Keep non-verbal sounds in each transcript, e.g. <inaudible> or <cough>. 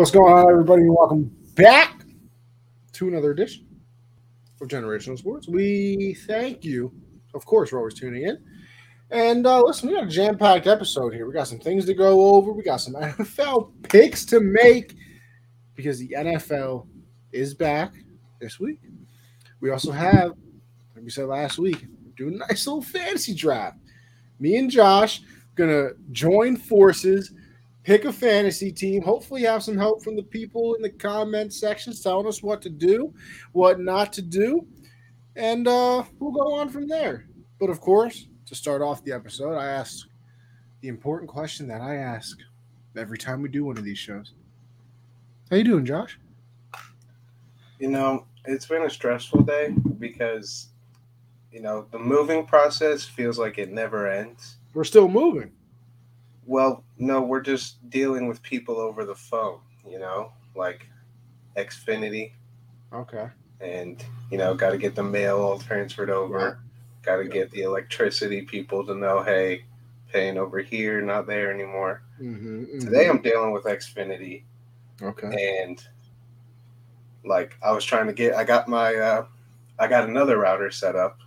What's going on, everybody? Welcome back to another edition of Generational Sports. We thank you, of course, for always tuning in. And uh, listen, we got a jam packed episode here. We got some things to go over. We got some <laughs> NFL picks to make because the NFL is back this week. We also have, like we said last week, doing a nice little fantasy draft. Me and Josh gonna join forces pick a fantasy team. Hopefully, have some help from the people in the comment sections telling us what to do, what not to do, and uh, we'll go on from there. But of course, to start off the episode, I ask the important question that I ask every time we do one of these shows. How you doing, Josh? You know, it's been a stressful day because you know the moving process feels like it never ends. We're still moving. Well, no, we're just dealing with people over the phone, you know, like Xfinity, Okay. and you know, got to get the mail all transferred over. Got to Yeah. get the electricity people to know, hey, paying over here, not there anymore. Mm-hmm, Today, I'm dealing with Xfinity, okay. and like I was trying to get, I got my, uh, I got another router set up,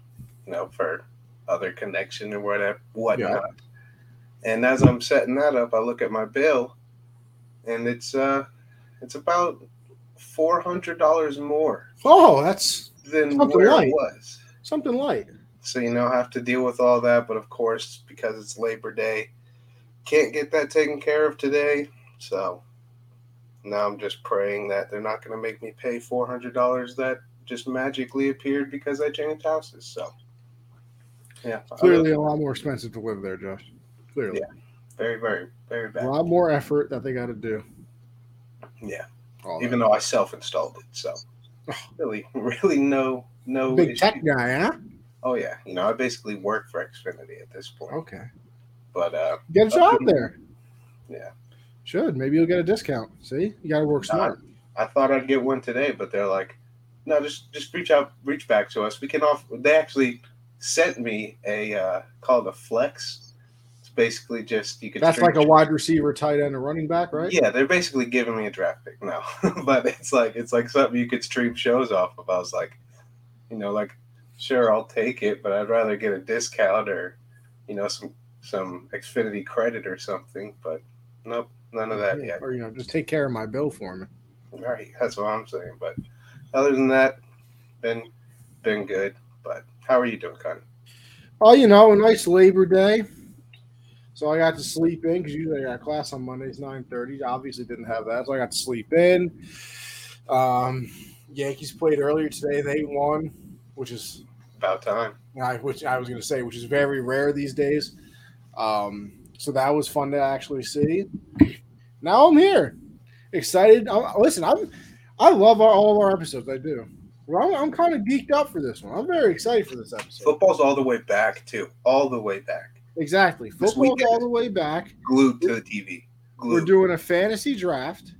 you know, for other connection or whatever, whatnot. And as I'm setting that up, I look at my bill, and it's uh, it's about four hundred dollars more Oh, that's than Something where light. it was. something light. So you know, I have to deal with all that. But of course, because it's Labor Day, can't get that taken care of today. So now I'm just praying that they're not going to make me pay four hundred dollars that just magically appeared because I changed houses. So yeah, Clearly, a lot more expensive to live there, Josh. Clearly, very, very, very bad. a lot more effort that they got to do. Yeah, All even though I self-installed it, so <sighs> really, really no, no big issue. tech guy, huh? Oh yeah, you know, I basically work for Xfinity at this point. Okay. But uh, Get a job there. Yeah. Should. Maybe you'll get a discount. See? You got to work smart. I thought I'd get one today, but they're like, no, just just reach out, reach back to us. We can offer. They actually sent me a uh, called a flex. Basically just you can. That's like a wide receiver, tight end, and running back, right? Yeah, they're basically giving me a draft pick now, <laughs> but it's like it's like something you could stream shows off of. I was like, you know, like sure I'll take it, but I'd rather get a discount or, you know, some some Xfinity credit or something. But nope, none of that yet. Or, you know, just take care of my bill for me. Right, that's what I'm saying. But other than that, been been good. But how are you doing, Con? Oh, you know, a nice Labor Day. So I got to sleep in because usually I got class on Mondays, 9.30. Obviously didn't have that, so I got to sleep in. Um, Yankees played earlier today. They won, which is About time. I, which I was going to say, which is very rare these days. Um, so that was fun to actually see. Now I'm here, excited. i listen, I'm I love our, all of our episodes. I do. Well, I'm, I'm kind of geeked up for this one. I'm very excited for this episode. Football's all the way back too, all the way back, Exactly. Football all the way back. glued to the TV. We're doing a fantasy draft.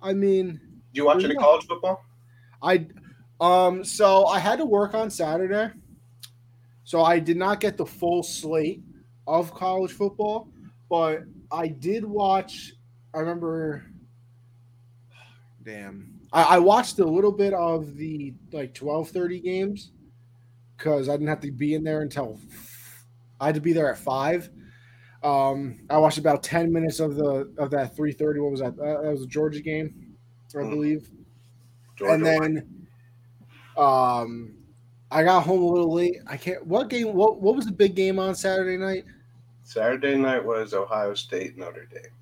I mean, Did you watch any college football? I um so I had to work on Saturday. So I did not get the full slate of college football, but I did watch I remember <sighs> damn. I, I watched a little bit of the like 12:30 games because I didn't have to be in there until I had to be there at five. Um, I watched about 10 minutes of the of that 3:30. What was that? Uh, that was a Georgia game, I Mm. believe Georgia and then um I got home a little late. I can't what game what what was the big game on Saturday night? Saturday night was Ohio State, Notre Dame,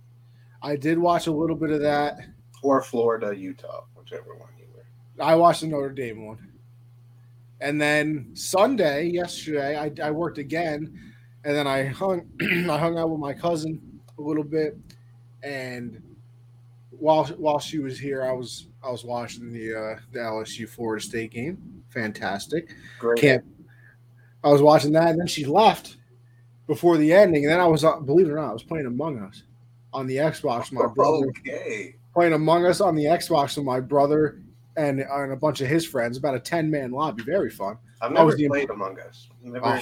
I did watch a little bit of that. or Florida, Utah, whichever one you were. I watched the Notre Dame one. And then Sunday, yesterday, I, I worked again, and then I hung <clears throat> I hung out with my cousin a little bit, and while while she was here, I was I was watching the uh, the LSU Florida State game. Fantastic. Great. can't. I was watching that, and then she left before the ending, and then I was, uh, believe it or not, I was playing Among Us on the Xbox. My brother Okay. playing Among Us on the Xbox with my brother and, and a bunch of his friends. About a ten man lobby, very fun. I've never was the- played Among Us. Never. Oh.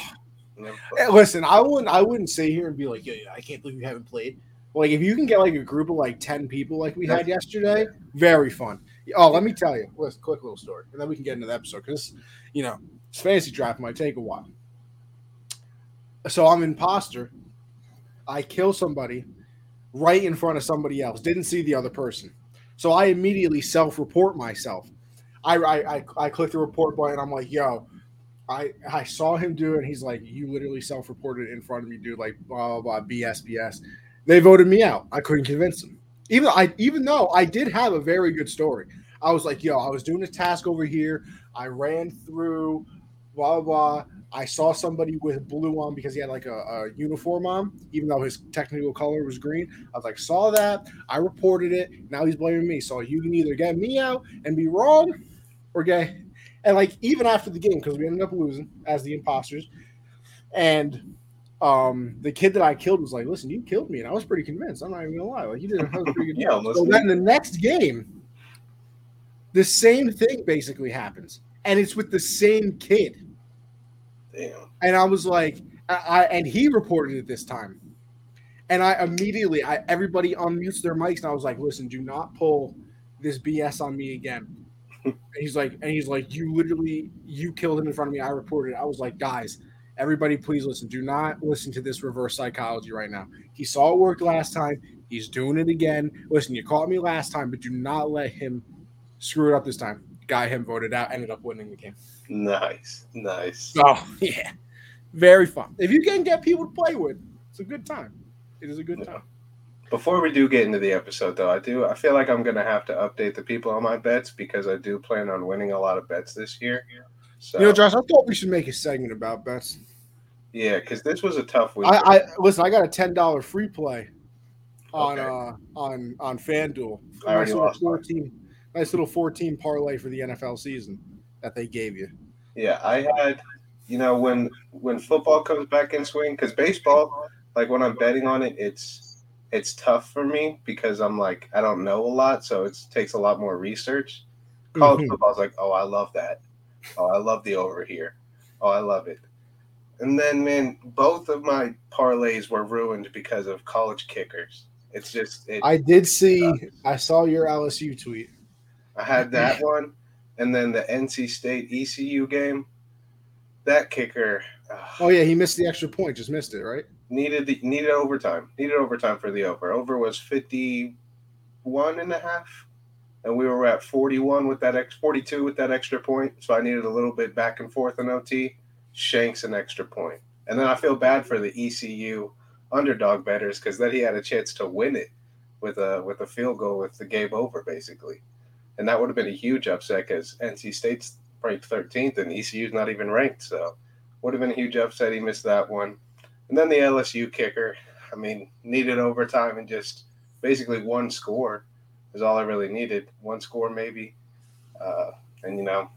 Hey, eh, listen, I wouldn't, I wouldn't sit here and be like, yeah, yeah, I can't believe you haven't played. Like if you can get like a group of like ten people like we had yesterday, very fun. Oh, let me tell you, let's quick little story, and then we can get into the episode because you know this fantasy draft might take a while. So I'm imposter. I kill somebody right in front of somebody else. Didn't see the other person, so I immediately self-report myself. I I I, I click the report button. I'm like, yo, I I saw him do it. And he's like, you literally self-reported in front of me, dude. Like blah blah blah BS BS. They voted me out. I couldn't convince them. Even I even though I did have a very good story. I was like, yo, I was doing a task over here. I ran through blah blah. blah. I saw somebody with blue on because he had like a, a, uniform on, even though his technical color was green. I was like, saw that. I reported it. Now he's blaming me. So you can either get me out and be wrong or get. And like, even after the game, because we ended up losing as the imposters. And um, the kid that I killed was like, listen, you killed me. And I was pretty convinced. I'm not even to lie. Like, you did a pretty <laughs> good job. so then the next game, the same thing basically happens. And it's with the same kid Damn. And I was like, I, and he reported it this time. And I immediately, I everybody unmutes their mics, and I was like, listen, do not pull this BS on me again. And he's like, and he's like, you literally, you killed him in front of me. I reported. It. I was like, guys, everybody, please listen. Do not listen to this reverse psychology right now. He saw it work last time. He's doing it again. Listen, you caught me last time, but do not let him screw it up this time. Guy him voted out, ended up winning the game. Nice, nice. Oh <laughs> yeah, very fun. If you can get people to play with, it's a good time. It is a good time. Before we do get into the episode, though, I do I feel like I'm gonna have to update the people on my bets because I do plan on winning a lot of bets this year. So, you know, Josh, I thought we should make a segment about bets. Yeah, because this was a tough week. I, I listen. I got a ten dollar free play on okay. uh on on FanDuel. I nice lost 14, nice little fourteen parlay for the NFL season that they gave you. Yeah, I had, you know, when when football comes back in swing, because baseball, like when I'm betting on it, it's it's tough for me because I'm like I don't know a lot, so it takes a lot more research. College mm-hmm. football is like, oh, I love that. Oh, I love the over here. Oh, I love it. And then, man, both of my parlays were ruined because of college kickers. It's just. It, I did see. I saw your LSU tweet. I had that <laughs> one, and then the NC State ECU game, that kicker. Uh, oh yeah, he missed the extra point. Just missed it, right? Needed the, needed overtime. Needed overtime for the over. Over was 51 and a half. And we were at 41 with that X 42 with that extra point. So I needed a little bit back and forth in OT. Shanks an extra. And then I feel bad for the ECU underdog betters because then he had a chance to win it with a with a field goal with the game over basically and that would have been a huge upset because NC State's ranked 13th and ECU's not even ranked. So would have been a huge upset. He missed that one. And then the LSU kicker, I mean, needed overtime and just basically one score is all I really needed. One score maybe. Uh, and, you know,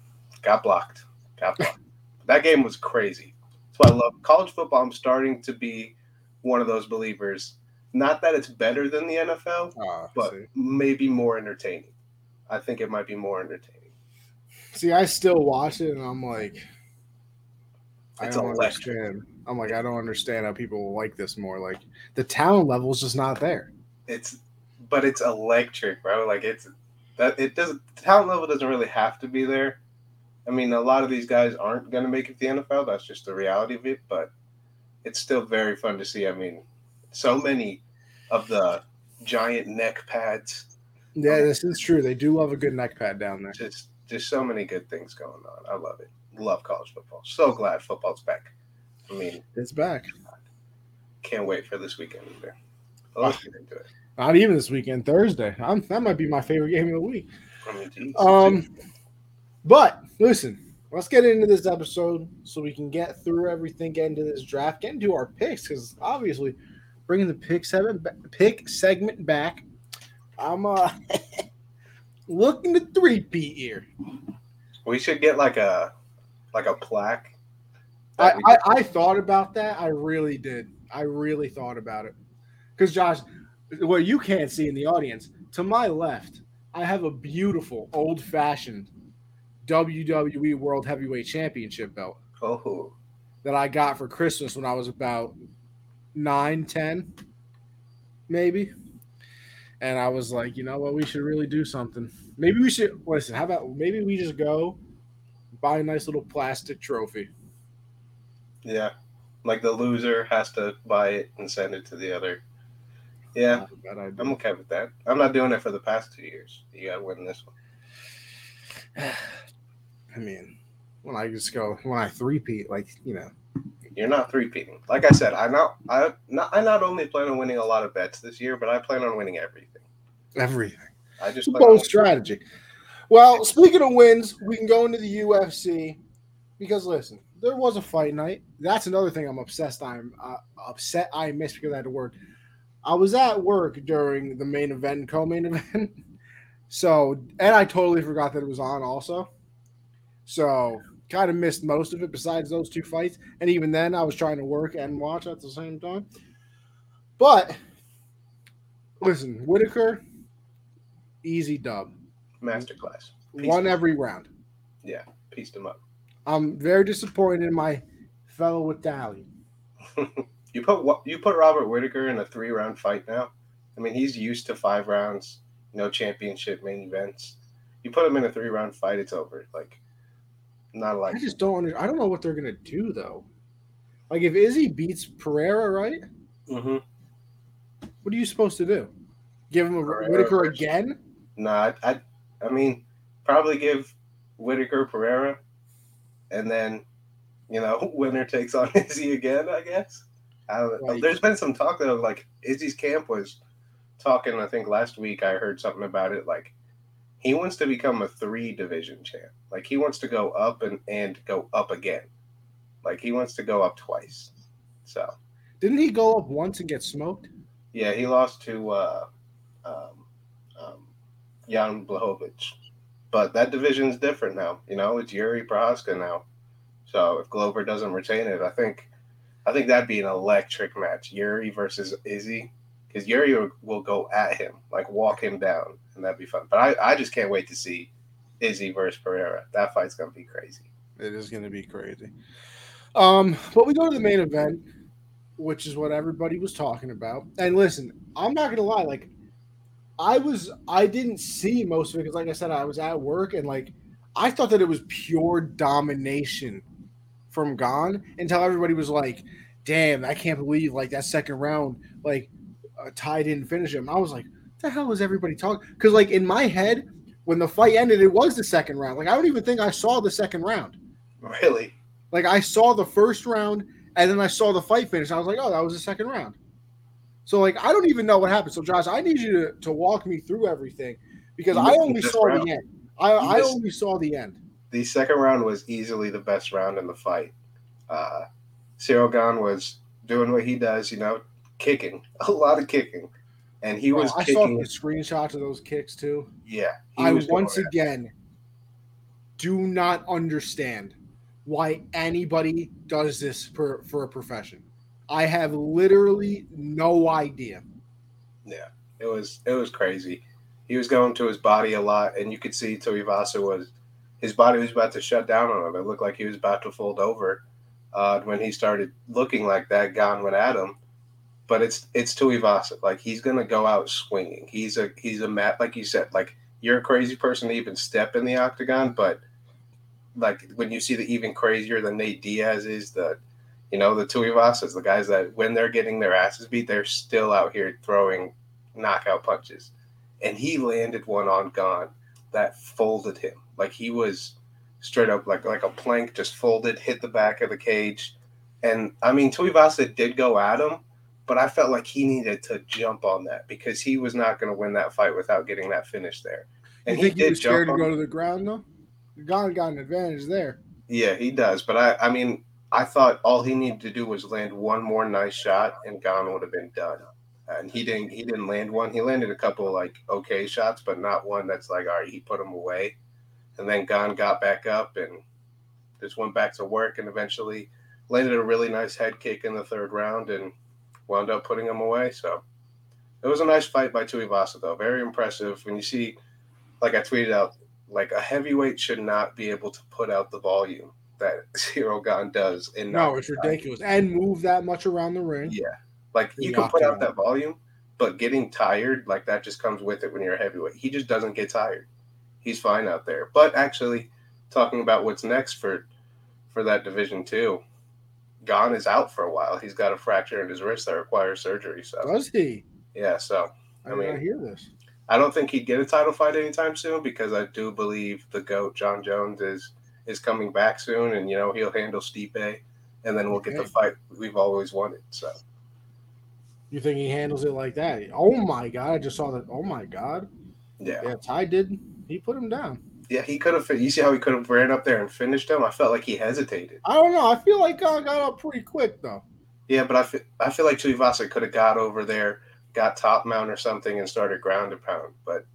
got blocked. Got blocked. <laughs> that game was crazy. That's why I love college football. I'm starting to be one of those believers. Not that it's better than the NFL, ah, but see. maybe more entertaining. I think it might be more entertaining. See, I still watch it, and I'm like, I don't understand. I'm like, I don't understand how people like this more. Like, the talent level is just not there. It's, but it's electric, bro. Like, it's that it doesn't. Talent level doesn't really have to be there. I mean, a lot of these guys aren't going to make it to the NFL. That's just the reality of it. But it's still very fun to see. I mean, so many of the giant neck pads yeah, this is true. They do love a good neck pad down there. Just, just so many good things going on. I love it. Love college football. So glad football's back. I mean, it's back. Can't wait for this weekend either. Let's get into it. Not even this weekend, Thursday. I'm, that might be my favorite game of the week. I mean, geez, um, but listen, let's get into this episode so we can get through everything, get into this draft, get into our picks because obviously bringing the pick segment pick segment back I'm uh <laughs> looking to three P here. We should get like a like a plaque. I, I, I thought about that. I really did. I really thought about it. Because Josh, what you can't see in the audience, to my left, I have a beautiful old fashioned WWE World Heavyweight Championship belt. Oh. That I got for Christmas when I was about nine, ten. maybe. And I was like, you know what, we should really do something. Maybe we should listen. How about maybe we just go buy a nice little plastic trophy. Yeah, like the loser has to buy it and send it to the other. Yeah, I'm okay with that. I'm not doing it for the past two years. You got to win this one. <sighs> I mean, when I just go when I three-peat, like you know, you're not three-peating. Like I said, I not I not I not only plan on winning a lot of bets this year, but I plan on winning everything. Everything. I just bold strategy. Well, speaking of wins, we can go into the UFC because listen, there was a fight night. That's another thing I'm obsessed. I'm uh, upset. I missed because I had to work. I was at work during the main event and co-main <laughs> event, so and I totally forgot that it was on also. So kind of missed most of it besides those two fights. And even then, I was trying to work and watch at the same time. But listen, Whittaker, easy dub. Masterclass. Pieced Won every round. Yeah, pieced him up. I'm very disappointed in my fellow Italian. <laughs> you put you put Robert Whittaker in a three round fight now. I mean, he's used to five rounds, no championship main events. You put him in a three round fight, it's over. Like not like I just don't under, I don't know what they're gonna do though. Like if Izzy beats Pereira, right? Mm-hmm. What are you supposed to do? Give him a Pereira Whittaker again? No, nah, I, I, I mean, probably give Whittaker Pereira, and then, you know, <laughs> winner takes on <laughs> Izzy again. I guess. I don't, There's been some talk though, like Izzy's camp was talking. I think last week I heard something about it, like he wants to become a three division champ. Like he wants to go up and and go up again. Like he wants to go up twice. So didn't he go up once and get smoked? Yeah, he lost to uh, um, um, Jan Blachowicz. But that division's different now. You know, it's Yuri Prochazka now. So if Glover doesn't retain it, I think I think that'd be an electric match. Yuri versus Izzy because Yuri will, will, go at him, like walk him down, and that'd be fun. But I, I just can't wait to see Izzy versus Pereira. That fight's gonna be crazy. It is gonna be crazy. Um, but we go to the main event, which is what everybody was talking about. And listen, I'm not gonna lie, like I was, I didn't see most of it because, like I said, I was at work and like I thought that it was pure domination from Gane until everybody was like, "Damn, I can't believe like that second round, like." uh, Ty didn't finish him. I was like, the hell was everybody talking? Because like in my head, when the fight ended, it was the second round. Like I don't even think I saw the second round. Really? Like I saw the first round and then I saw the fight finish. I was like, oh, that was the second round. So like I don't even know what happened. So Josh, I need you to, to walk me through everything because I only saw round. the end. I, I only saw the end. The second round was easily the best round in the fight. Uh, Ciryl Gane was doing what he does, you know, kicking, <laughs> a lot of kicking, and he was. I kicking. saw the screenshots of those kicks too. Yeah, I once again do not understand why anybody does this for for a profession. I have literally no idea. Yeah, it was it was crazy. He was going to his body a lot, and you could see Tuivasa was his body was about to shut down on him. It looked like he was about to fold over. Uh, when he started looking like that, Gane went at him, but it's it's Tuivasa. Like he's gonna go out swinging. He's a he's a mat like you said. Like you're a crazy person to even step in the octagon, but like when you see the even crazier than Nate Diaz is, the you know the Tuivasas, the guys that when they're getting their asses beat, they're still out here throwing knockout punches. And he landed one on Gane that folded him. Like he was straight up like like a plank just folded, hit the back of the cage. And I mean Tuivasa did go at him, but I felt like he needed to jump on that because he was not going to win that fight without getting that finish there. And he, he was scared to go to the ground though. Gane got an advantage there. Yeah, he does. But I, I mean, I thought all he needed to do was land one more nice shot, and Gane would have been done. And he didn't. He didn't land one. He landed a couple like okay shots, but not one that's like all right. He put him away, and then Gane got back up and just went back to work, and eventually landed a really nice head kick in the third round, and wound up putting him away. So it was a nice fight by Tuivasa, though. Very impressive. When you see, like I tweeted out, like a heavyweight should not be able to put out the volume that <laughs> Ciryl Gane does. In no, it's ridiculous, and move that much around the ring. Yeah, like you can put out that volume, but getting tired like that just comes with it when you're a heavyweight. He just doesn't get tired. He's fine out there. But actually, talking about what's next for for that division too, Gane is out for a while. He's got a fracture in his wrist that requires surgery. So Does he? yeah, so I, I mean, I hear this. I don't think he'd get a title fight anytime soon because I do believe the goat Jon Jones is is coming back soon, and you know he'll handle Stipe, and then we'll get the fight we've always wanted. So You think he handles it like that? Oh my god! I just saw that. Oh my god! yeah, Yeah, Ty did. He put him down. yeah, he could have. You see how he could have ran up there and finished him? I felt like he hesitated. I don't know. I feel like I got up pretty quick though. Yeah, but I feel I feel like Tuivasa could have got over there, got top mount or something, and started ground and pound. But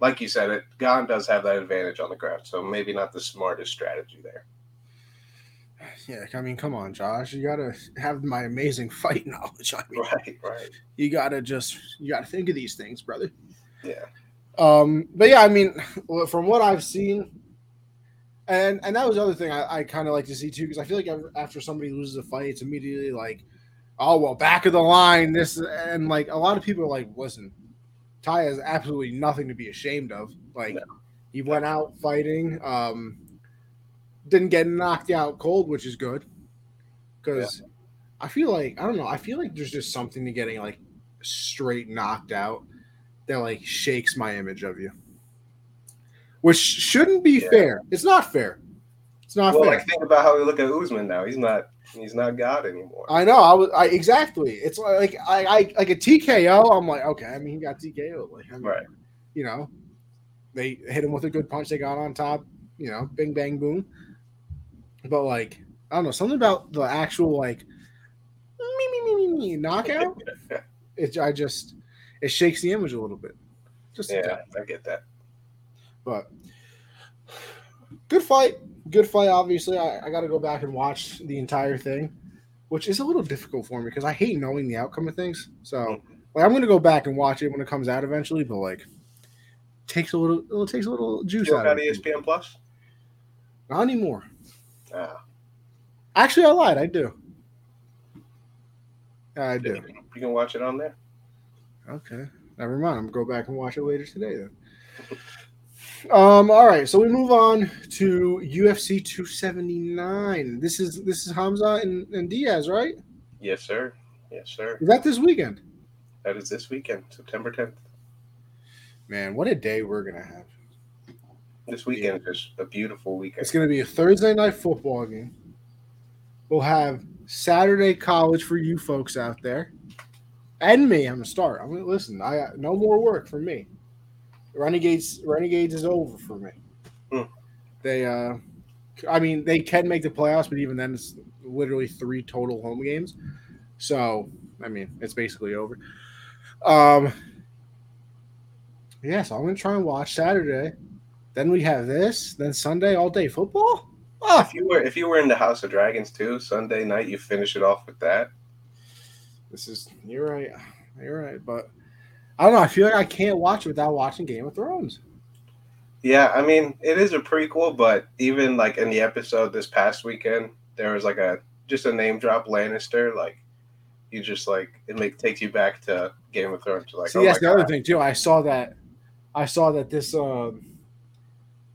like you said, it Gane does have that advantage on the ground, so maybe not the smartest strategy there. Yeah, I mean, come on, Josh. You gotta have my amazing <laughs> fight knowledge. I mean, Right, right. you gotta just you gotta think of these things, brother. Yeah. Um, but yeah, I mean, from what I've seen, and and that was the other thing I, I kind of like to see too, because I feel like ever- after somebody loses a fight, it's immediately like, oh well, back of the line, this and like a lot of people are like, listen, Ty has absolutely nothing to be ashamed of. Like, No. he went out fighting, um, didn't get knocked out cold, which is good, because I feel like I don't know, I feel like there's just something to getting like straight knocked out that like shakes my image of you. Which shouldn't be Yeah. fair. It's not fair. It's not Well, fair. like think about how we look at Usman now. He's not he's not God anymore. I know. I was. I exactly. It's like I, I like a TKO. I'm like, okay. I mean, he got TKO. Like, I mean, Right. You know, they hit him with a good punch. They got on top. You know, bing bang boom. But like, I don't know something about the actual like me me me me me knockout. <laughs> it. I just it shakes the image a little bit. Just yeah. I get that. But good fight. Good fight, obviously. I, I got to go back and watch the entire thing, which is a little difficult for me because I hate knowing the outcome of things. So, like, I'm going to go back and watch it when it comes out eventually, but like, takes a little, it takes a little juice out got of it. ESPN Plus? Not anymore. Ah, Actually, I lied. I do. I do. you can watch it on there. Okay. Never mind. I'm gonna go back and watch it later today then. <laughs> Um, all right, so we move on to UFC 279. This is this is Khamzat and, and Diaz, right? Yes, sir. Yes, sir. Is that this weekend? That is this weekend, September 10th. Man, what a day we're gonna have. This weekend is just a beautiful weekend. It's gonna be a Thursday night football game. We'll have Saturday college for you folks out there. And me, I'm gonna start. I'm gonna listen. I no more work for me. Renegades Renegades is over for me. Hmm. They uh I mean they can make the playoffs, but even then it's literally three total home games. So I mean it's basically over. Um yeah, so I'm gonna try and watch Saturday. Then we have this, then Sunday all day football. Oh, If you were if you were in the House of Dragons too, Sunday night you finish it off with that. This is you're right. You're right, but I don't know. I feel like I can't watch it without watching Game of Thrones. Yeah, I mean it is a prequel, but even like in the episode this past weekend, there was like a just a name drop Lannister. Like you just like it make takes you back to Game of Thrones. Like, See, oh that's the other thing too. I saw that. I saw that this um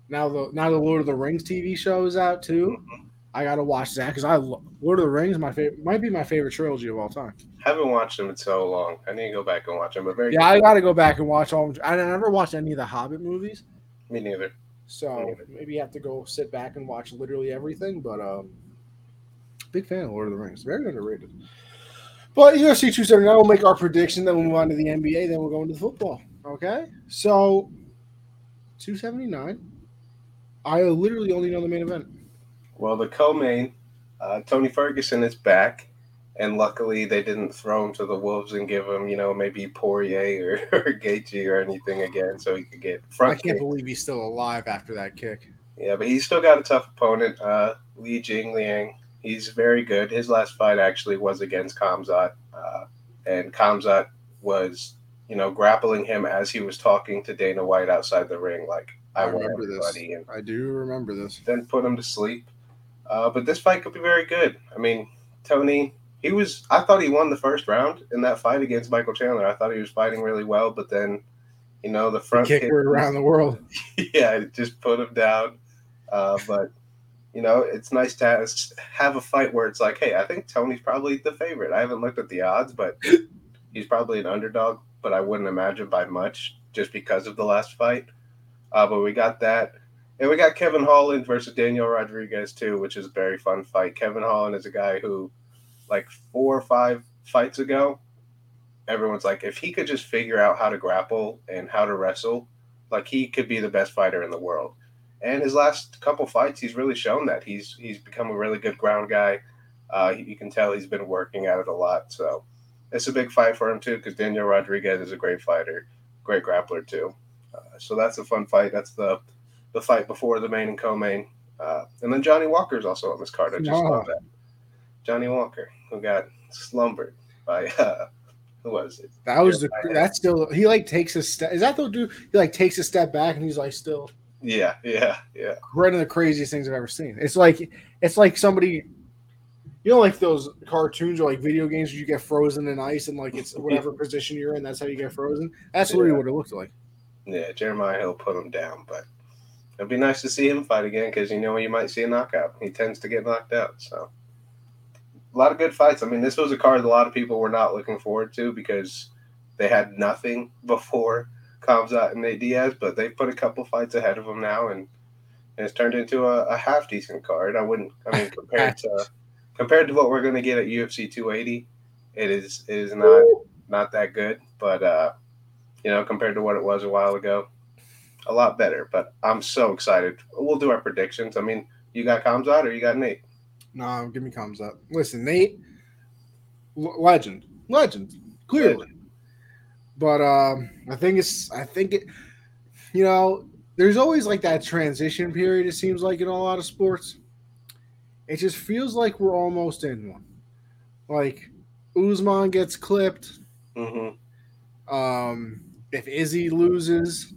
now the now the Lord of the Rings TV show is out too. Mhm. I gotta watch that because I lo- Lord of the Rings my favorite might be my favorite trilogy of all time. Haven't watched them in so long. I need to go back and watch them. But very Yeah, I gotta go back and watch all. I never watched any of the Hobbit movies, me neither. so maybe you have to go sit back and watch literally everything. But um, big fan of Lord of the Rings, very underrated. But UFC 279, we'll make our prediction. Then we'll move on to the NBA. Then we'll go into football. Okay, so 279. I literally only know the main event. Well, the co-main, uh, Tony Ferguson is back, and luckily they didn't throw him to the wolves and give him, you know, maybe Poirier <laughs> or, or Gaethje or anything again, so he could get front. I can't kick. believe he's still alive after that kick. Yeah, but he's still got a tough opponent, uh, Li Jingliang. He's very good. His last fight actually was against Khamzat, uh, and Khamzat was, you know, grappling him as he was talking to Dana White outside the ring, like I, I remember this. and I do remember this. then put him to sleep. Uh, but this fight could be very good. I mean, Tony he was. I thought he won the first round in that fight against Michael Chandler. I thought he was fighting really well, but then, you know, the front kicker around the world. <laughs> yeah, it just put him down. Uh, but you know, it's nice to have, have a fight where it's like, hey, I think Tony's probably the favorite. I haven't looked at the odds, but he's probably an underdog. But I wouldn't imagine by much just because of the last fight. Uh, but we got that. And we got Kevin Holland versus Daniel Rodriguez too, which is a very fun fight. Kevin Holland is a guy who, like four or five fights ago, everyone's like, if he could just figure out how to grapple and how to wrestle, like he could be the best fighter in the world. And his last couple fights, he's really shown that he's he's become a really good ground guy. Uh, you can tell he's been working at it a lot. So it's a big fight for him too, because Daniel Rodriguez is a great fighter, great grappler too. Uh, so that's a fun fight. That's the the fight before the main and co-main. Uh, and then Johnny Walker is also on this card. I just wow. that. Johnny Walker, who got slumbered by uh, who was it? That was the that's still he like takes a step. Is that the dude? He like takes a step back and he's like still. Yeah, yeah, yeah. One of the craziest things I've ever seen. It's like it's like somebody, you know, like those cartoons or like video games where you get frozen in ice and like it's whatever <laughs> position you're in, that's how you get frozen. That's yeah. what it looked like. Yeah, Jamahal Hill put him down, but it'd be nice to see him fight again because you know you might see a knockout. He tends to get knocked out, so a lot of good fights. I mean, this was a card a lot of people were not looking forward to because they had nothing <laughs> before Khamzat and Nate Diaz, but they put a couple fights ahead of them now, and, and it's turned into a, a, half decent card. I wouldn't. I mean, compared to <laughs> compared to what we're going to get at UFC 280, it is it is not not that good, but uh, you know, compared to what it was a while ago, a lot better. But I'm so excited. We'll do our predictions. I mean, you got Khamzat or you got Nate? No, give me Khamzat. Listen, Nate, legend, legend, clearly. Legend. But um, I think it's, I think it, you know, there's always like that transition period. It seems like in a lot of sports, it just feels like we're almost in one. Like Usman gets clipped. Mm-hmm. Um, if Izzy loses,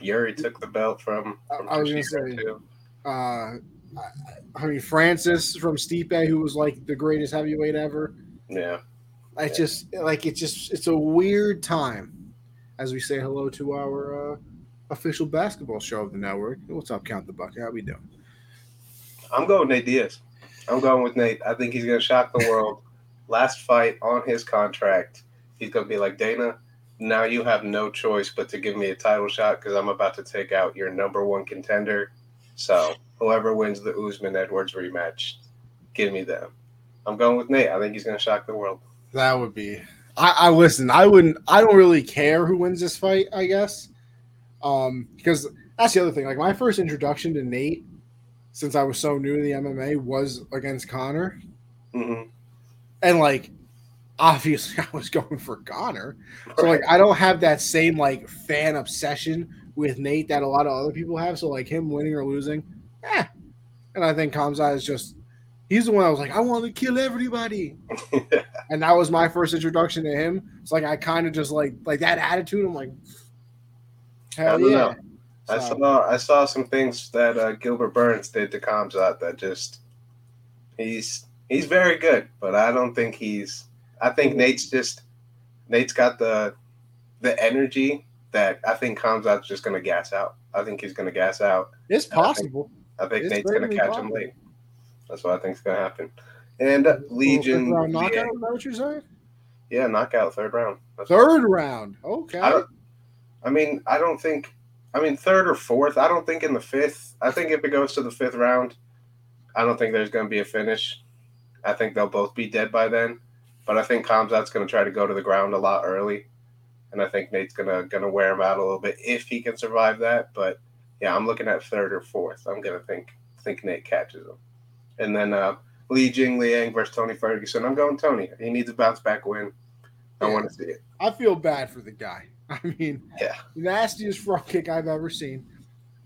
Yuri took the belt from. from I, was gonna say, too. uh, I mean Francis from Stipe, who was like the greatest heavyweight ever. Yeah, I yeah. just like it's just it's a weird time as we say hello to our uh, official basketball show of the network. What's up, Count the Buck? How we doing? I'm going Nate Diaz. I'm going with Nate. I think he's going to shock the world. <laughs> Last fight on his contract, he's going to be like Dana. Now you have no choice but to give me a title shot because I'm about to take out your number one contender. So whoever wins the Usman Edwards rematch, give me them. I'm going with Nate. I think he's going to shock the world. That would be. I, I listen. I wouldn't. I don't really care who wins this fight. I guess, um, because that's the other thing. Like my first introduction to Nate, since I was so new to the MMA, was against Conor, mm-hmm. and like obviously <laughs> I was going for Conor. So like I don't have that same like fan obsession with Nate that a lot of other people have. So like him winning or losing, eh. And I think Khamzat is just he's the one I was like, I want to kill everybody. <laughs> and that was my first introduction to him. It's like I kind of just like like that attitude. I'm like, hell yeah. Know. I saw I saw some things that uh, Gilbert Burns did to Khamzat that just he's he's very good, but I don't think he's I think Nate's just Nate's got the the energy that I think Khamzat's just gonna gas out. I think he's gonna gas out. It's possible. I think, I think Nate's gonna catch possible. him late. That's what I think is gonna happen. And uh, Legion round knockout. Is that what you're saying? Yeah, knockout third round. That's third round. Okay. I, I mean, I don't think. I mean, third or fourth. I don't think in the fifth. I think if it goes to the fifth round, I don't think there's going to be a finish. I think they'll both be dead by then. But I think Khamzat's going to try to go to the ground a lot early, and I think Nate's gonna gonna wear him out a little bit if he can survive that. But yeah, I'm looking at third or fourth. I'm gonna think think Nate catches him, and then uh, Li Jing Liang versus Tony Ferguson. I'm going Tony. He needs a bounce back win. I yeah. want to see it. I feel bad for the guy. <laughs> I mean, yeah, nastiest front kick I've ever seen.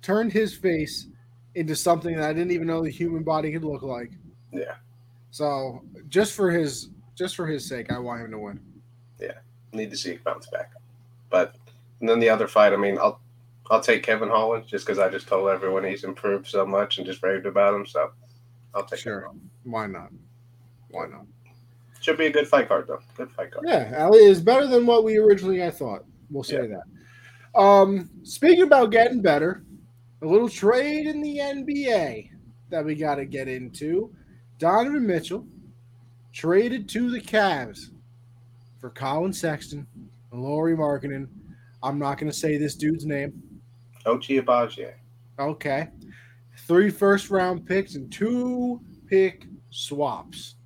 Turned his face into something that I didn't even know the human body could look like. Yeah. So just for his just for his sake, I want him to win. Yeah, need to see bounce back. But and then the other fight, I mean, I'll I'll take Kevin Holland just because I just told everyone he's improved so much and just raved about him. So I'll take sure. Why not? Why not? Should be a good fight card though. Good fight card. Yeah, Ali is better than what we originally I thought. We'll say Yeah. that. Um, speaking about getting better, a little trade in the NBA that we got to get into. Donovan Mitchell traded to the Cavs for Collin Sexton and Lauri Markkanen. I'm not going to say this dude's name. Ochai Agbaji. Okay. Three first round picks and two pick swaps.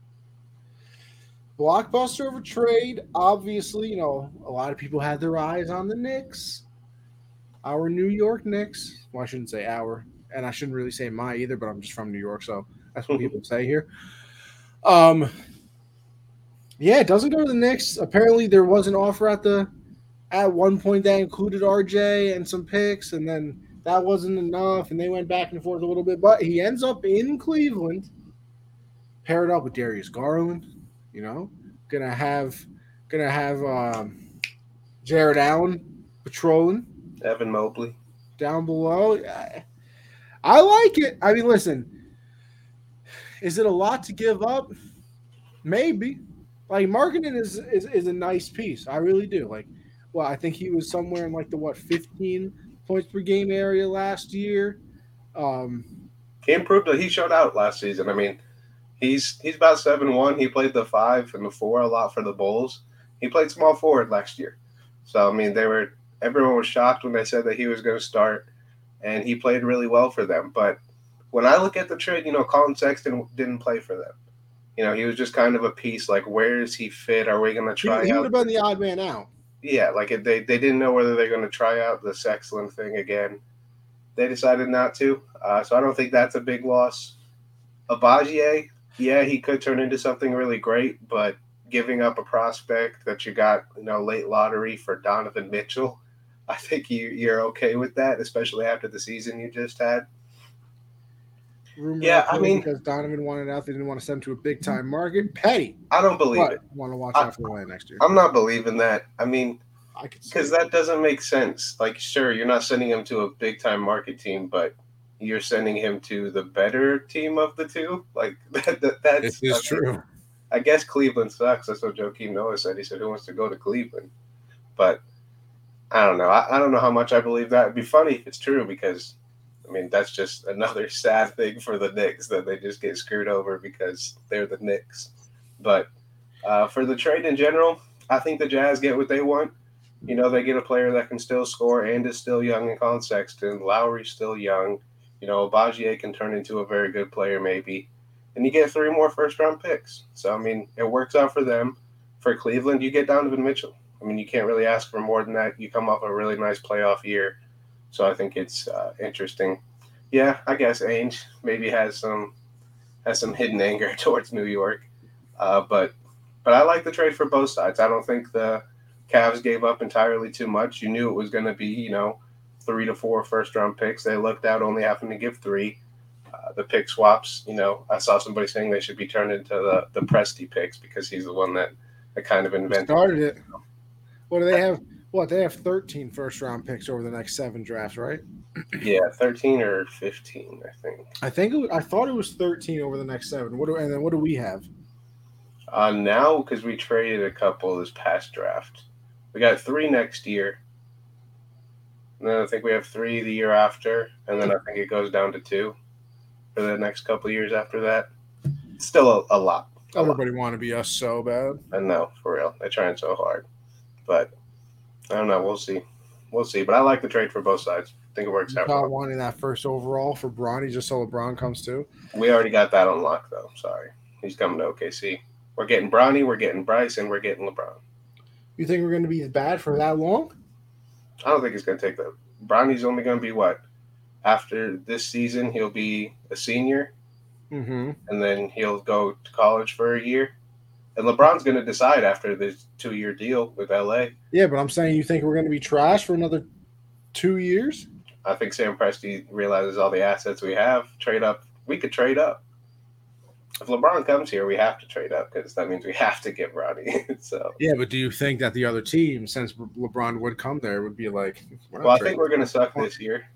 Blockbuster of a trade. Obviously, you know, a lot of people had their eyes on the Knicks. Our New York Knicks. Well, I shouldn't say our, and I shouldn't really say my either, but I'm just from New York, so that's what people <laughs> say here. Um yeah, it doesn't go to the Knicks. Apparently there was an offer at the at one point that included RJ and some picks, and then that wasn't enough, and they went back and forth a little bit. But he ends up in Cleveland, paired up with Darius Garland. You know, gonna have gonna have um, Jarrett Allen patrolling Evan Mobley. down below. I, I like it. I mean, listen, is it a lot to give up? Maybe. Like Markkanen is, is is a nice piece. I really do. Like, well, I think he was somewhere in like the what 15 points per game area last year. Um, He improved. He showed out last season. I mean, he's he's about seven one. He played the five and the four a lot for the Bulls. He played small forward last year, so I mean, they were everyone was shocked when they said that he was going to start, and he played really well for them. But when I look at the trade, you know, Collin Sexton didn't play for them. You know, he was just kind of a piece. Like, where does he fit? Are we going to try he would have been the odd man out. yeah, like they they didn't know whether they're going to try out the Sexton thing again. They decided not to, uh, so I don't think that's a big loss. Agbaji, yeah, he could turn into something really great, but giving up a prospect that you got, you know, late lottery for Donovan Mitchell, I think you you're okay with that, especially after the season you just had. Rumor Yeah, I mean- because Donovan wanted out, they didn't want to send him to a big time market. Petty, I don't believe but it. want to watch I- out for the land next year. I'm not believing that. I mean, I could because it. that doesn't make sense. Like, sure, you're not sending him to a big time market team, but you're sending him to the better team of the two. Like <laughs> that, that that's This is I mean, true. I guess Cleveland sucks. That's what Joakim Noah said. He said, "Who wants to go to Cleveland?" But I don't know. I, I don't know how much I believe that. It'd be funny if it's true because I mean that's just another <laughs> sad thing for the Knicks that they just get screwed over because they're the Knicks. But uh, for the trade in general, I think the Jazz get what they want. You know, they get a player that can still score and is still young in Collin Sexton. Lauri's still young. You know, Bagier can turn into a very good player maybe. And you get three more first round picks. So, I mean, it works out for them. For Cleveland, you get Donovan Mitchell. I mean, you can't really ask for more than that. You come off a really nice playoff year. So I think it's uh, interesting. Yeah, I guess Ainge maybe has some has some hidden anger <laughs> towards New York. Uh, but but I like the trade for both sides. I don't think the Cavs gave up entirely too much. You knew it was going to be, you know, three to four first round picks. They looked out only having to give three. Uh, the pick swaps, you know, I saw somebody saying they should be turned into the the Presti picks because he's the one that, that kind of invented. Started it. What do they have? What they have 13 first round picks over the next seven drafts, right? <clears throat> Yeah, thirteen or fifteen, I think. I think it was, I thought it was 13 over the next seven. What do and then what do we have? Uh, now because we traded a couple this past draft, we got three next year. And then I think we have three the year after, and then I think it goes down to two for the next couple of years after that. It's still a, a lot. A lot. Everybody want to be us so bad. I know, for real. They're trying so hard. But I don't know. We'll see. We'll see. But I like the trade for both sides. I think it works out. Not wanting that first overall for Bronny just so LeBron comes too. We already got that on lock, though. Sorry. He's coming to OKC. We're getting Bronny, we're getting Bryce, and we're getting LeBron. You think we're going to be bad for that long? I don't think he's going to take the. Bronny's only going to be what? After this season, he'll be a senior, Mm-hmm. and then he'll go to college for a year. And LeBron's going to decide after this two year deal with LA. Yeah, but I'm saying you think we're going to be trash for another two years? I think Sam Presti realizes all the assets we have. Trade up. We could trade up. If LeBron comes here, we have to trade up because that means we have to get Bronny. <laughs> so, Yeah, but do you think that the other team, since LeBron would come there, would be like? well, I think we're going to suck this year.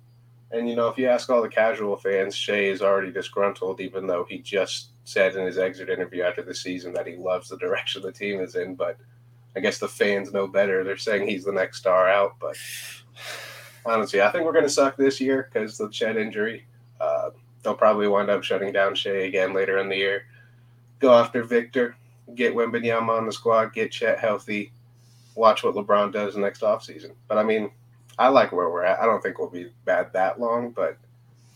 And you know, if you ask all the casual fans, Shai is already disgruntled, even though he just said in his exit interview after the season that he loves the <laughs> direction the team is in. But I guess the fans know better. They're saying he's the next star out. But honestly, I think we're going to suck this year because the Chet injury. Uh, they'll probably wind up shutting down Shai again later in the year. Go after Victor, get Wembanyama on the squad, get Chet healthy, watch what LeBron does next offseason. But I mean, I like where we're at. I don't think we'll be bad that long, but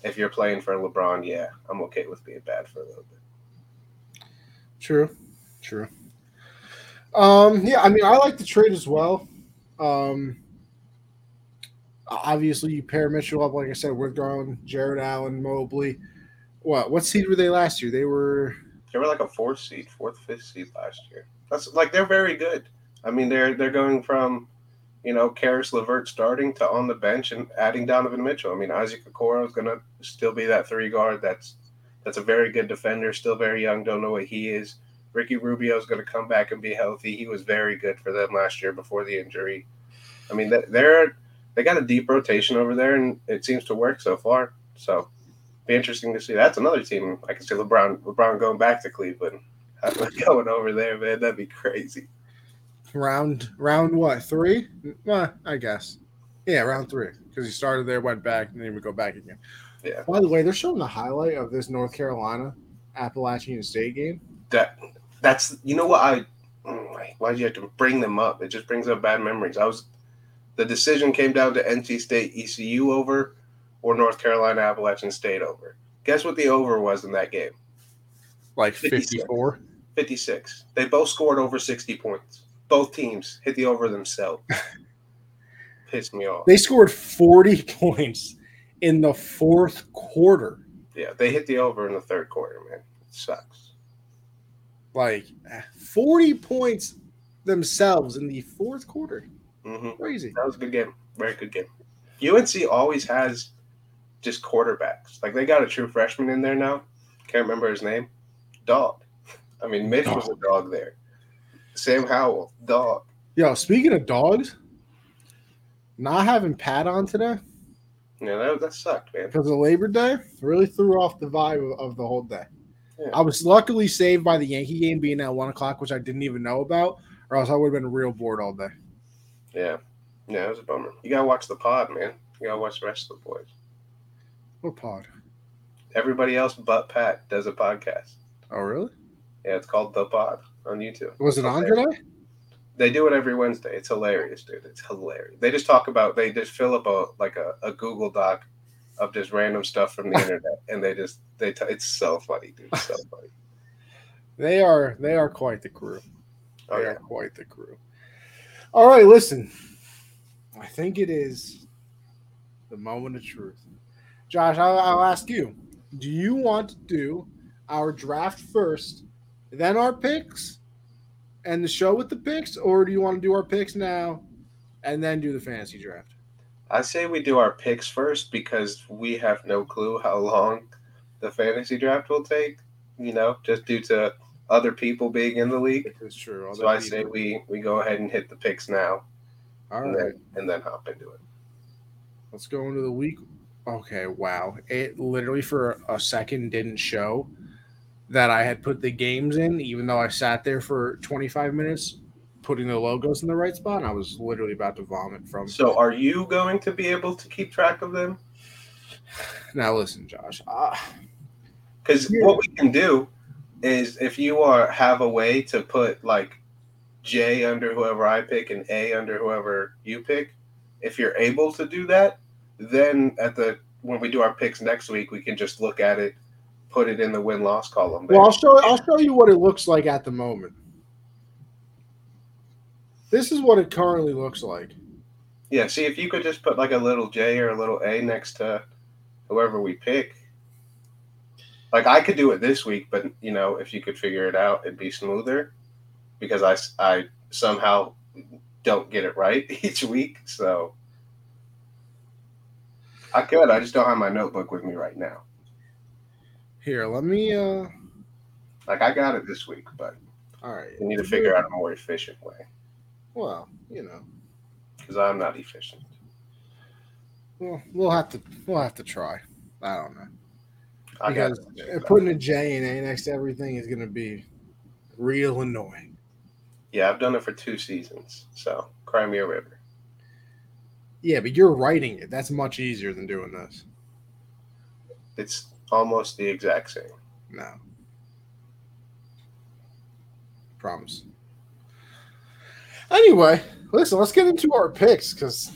if you're playing for LeBron, yeah, I'm okay with being bad for a little bit. True, true. Um, yeah, I mean, I like the trade as well. Um, obviously, you pair Mitchell up, like I said, with Garland, Jarrett Allen, Mobley. What what seed were they last year? They were they were like a fourth seed, fourth, fifth seed last year. That's like they're very good. I mean, they're they're going from you know, Caris LeVert starting to on the bench and adding Donovan Mitchell. I mean, Isaac Okoro is going to still be that three guard. That's that's a very good defender. Still very young. Don't know what he is. Ricky Rubio is going to come back and be healthy. He was very good for them last year before the injury. I mean, they're they got a deep rotation over there, and it seems to work so far. So, be interesting to see. That's another team I can see LeBron LeBron going back to Cleveland, <laughs> going over there, man. That'd be crazy round round what three? Well, I guess. Yeah, round three because he started there, went back, and then he would go back again. Yeah. By the way, they're showing the highlight of this North Carolina Appalachian State game. That that's you know what I mm, why did you have to bring them up? It just brings up bad memories. I was the decision came down to NC State ECU over or North Carolina Appalachian State over. Guess what the over was in that game? Like 54? 56. They both scored over 60 points both teams hit the over themselves. <laughs> Pissed me off. They scored 40 points in the fourth quarter. Yeah, they hit the over in the third quarter, man. It sucks. Like 40 points themselves in the fourth quarter. Mm-hmm. Crazy. That was a good game. Very good game. UNC always has just quarterbacks. Like they got a true freshman in there now. Can't remember his name. Dog. I mean, Mitch dog. was a dog there. Sam Howell, dog. Yo, speaking of dogs, not having Pat on today. Yeah, that, that sucked, man. Because of Labor Day, really threw off the vibe of, of the whole day. Yeah. I was luckily saved by the Yankee game being at one o'clock, which I didn't even know about, or else I would have been real bored all day. Yeah, yeah, it was a bummer. You gotta watch the pod, man. You gotta watch the rest of the boys. What pod? Everybody else but Pat does a podcast. Oh, really? Yeah, it's called The Pod on YouTube. Was it on today? They do it every Wednesday. It's hilarious, dude. It's hilarious. They just talk about they just fill up a like a, a Google Doc of just random stuff from the <laughs> internet, and they just they t- it's so funny, dude. It's so <laughs> funny. They are they are quite the crew. Oh, they yeah. are quite the crew. All right, listen. I think it is the moment of truth. Josh, I'll, I'll ask you: Do you want to do our draft first then our picks and the show with the picks, or do you want to do our picks now and then do the fantasy draft? I say we do our picks first because we have no clue how long the fantasy draft will take. You know, just due to other people being in the league. It's true. So I say we we go ahead and hit the picks now. All and right. Then, and then hop into it. Let's go into the week. Okay, wow. It literally for a second didn't show that I had put the games in, even though I sat there for 25 minutes putting the logos in the right spot. And I was literally about to vomit from. So, are you going to be able to keep track of them? Now, listen, Josh. Because uh, yeah. what we can do is if you are have a way to put like J under whoever I pick and A under whoever you pick, if you're able to do that, then at the when we do our picks next week, we can just look at it put it in the win loss column. There. Well, I'll show I'll show you what it looks like at the moment. This is what it currently looks like. Yeah, see if you could just put like a little J or a little A next to whoever we pick. Like I could do it this week, but you know, if you could figure it out, it'd be smoother because I I somehow don't get it right <laughs> each week. So I could. I just don't have my notebook with me right now. Here, let me uh like I got it this week, but all right. We need to figure out a more efficient way. Well, you know. Because I'm not efficient. Well, we'll have to we'll have to try. I don't know I got because putting a J and A next to everything is going to be real annoying. yeah, I've done it for two seasons. So Crimea River. Yeah, but you're writing it. That's much easier than doing this. It's almost the exact same. No. Promise. Anyway, listen, let's get into our picks because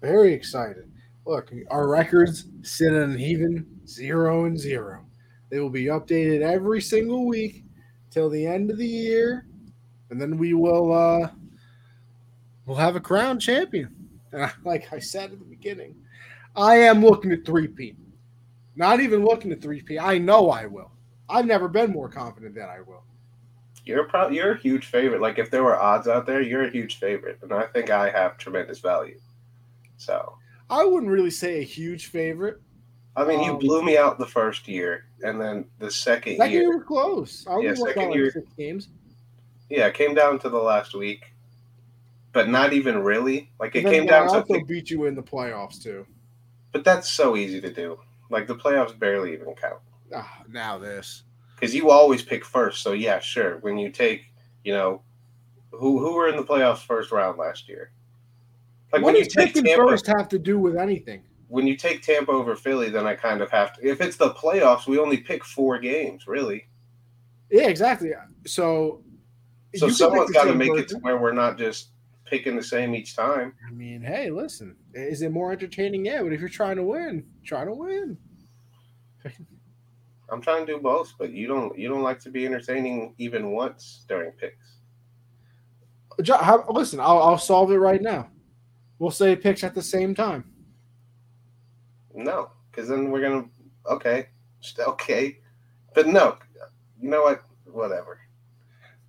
very excited. Look, our records sit at an even zero and zero. They will be updated every single week till the end of the year, and then we will uh we'll have a crown champion. And <laughs> like I said at the beginning, I am looking to three-peat. Not even looking to three-peat. I know I will. I've never been more confident that I will. You're probably you're a huge favorite. Like if there were odds out there, you're a huge favorite, and I think I have tremendous value. So I wouldn't really say a huge favorite. I mean, you Um, blew me out the first year, and then the second Second year year, was close. I Yeah, second year- six games. yeah, it came down to the last week, but not even really. Like it came I down to, also beat you in the playoffs too. but that's so easy to do. Like the playoffs barely even count Ah, now this. because you always pick first. So yeah, sure. When you take, you know, who who were in the playoffs first round last year? Like what when you take Tampa, first have to do with anything? when you take Tampa over Philly, then I kind of have to. If it's the playoffs, we only pick four games, really. Yeah, exactly. So, So someone's got to make it to where we're not just picking the same each time. I mean, hey, listen, is it more entertaining? Yeah, but if you're trying to win, try to win. <laughs> I'm trying to do both, but you don't. You don't like to be entertaining even once during picks. How- Listen, I'll, I'll solve it right now. We'll say picks at the same time. No, because then we're gonna. Okay, okay, but no. You know what? Whatever.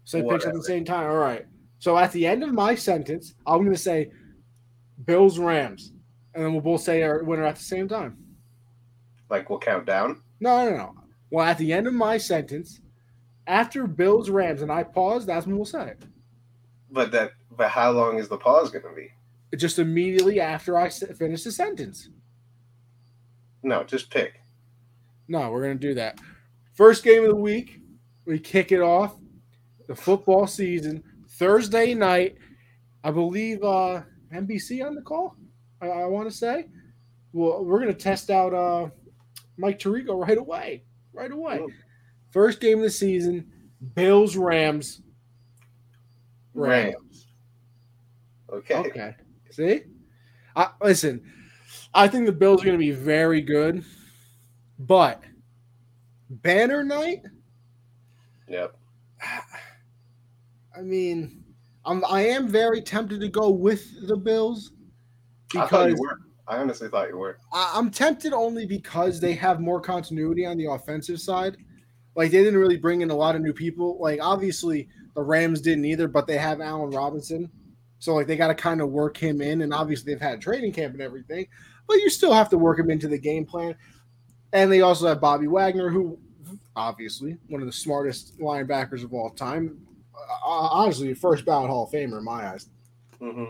Say picks at the same time. All right. So at the end of my sentence, I'm going to say Bills Rams, and then we'll both say our winner at the same time. Like we'll count down. No, no, no. Well, at the end of my sentence, after Bills Rams, and I pause, that's when we'll say it. But that. But how long is the pause gonna be? Just immediately after I finish the sentence. No, just pick. No, we're going to do that. First game of the week, we kick it off. The football season Thursday night. I believe uh, NBC on the call. I, I want to say. Well, we're going to test out uh, Mike Tirico right away. Right away. Ooh. First game of the season. Bills Rams. Rams. Okay. Okay. See? I, listen, I think the Bills are going to be very good, but banner night. Yep. I mean, I'm I am very tempted to go with the Bills I thought you because were. I honestly thought you were. I, I'm tempted only because they have more continuity on the offensive side. Like they didn't really bring in a lot of new people. Like obviously the Rams didn't either, but they have Allen Robinson, so like they got to kind of work him in. And obviously they've had training camp and everything, but you still have to work him into the game plan. And they also have Bobby Wagner, who obviously one of the smartest linebackers of all time. Uh, honestly, first ballot Hall of Famer in my eyes. hmm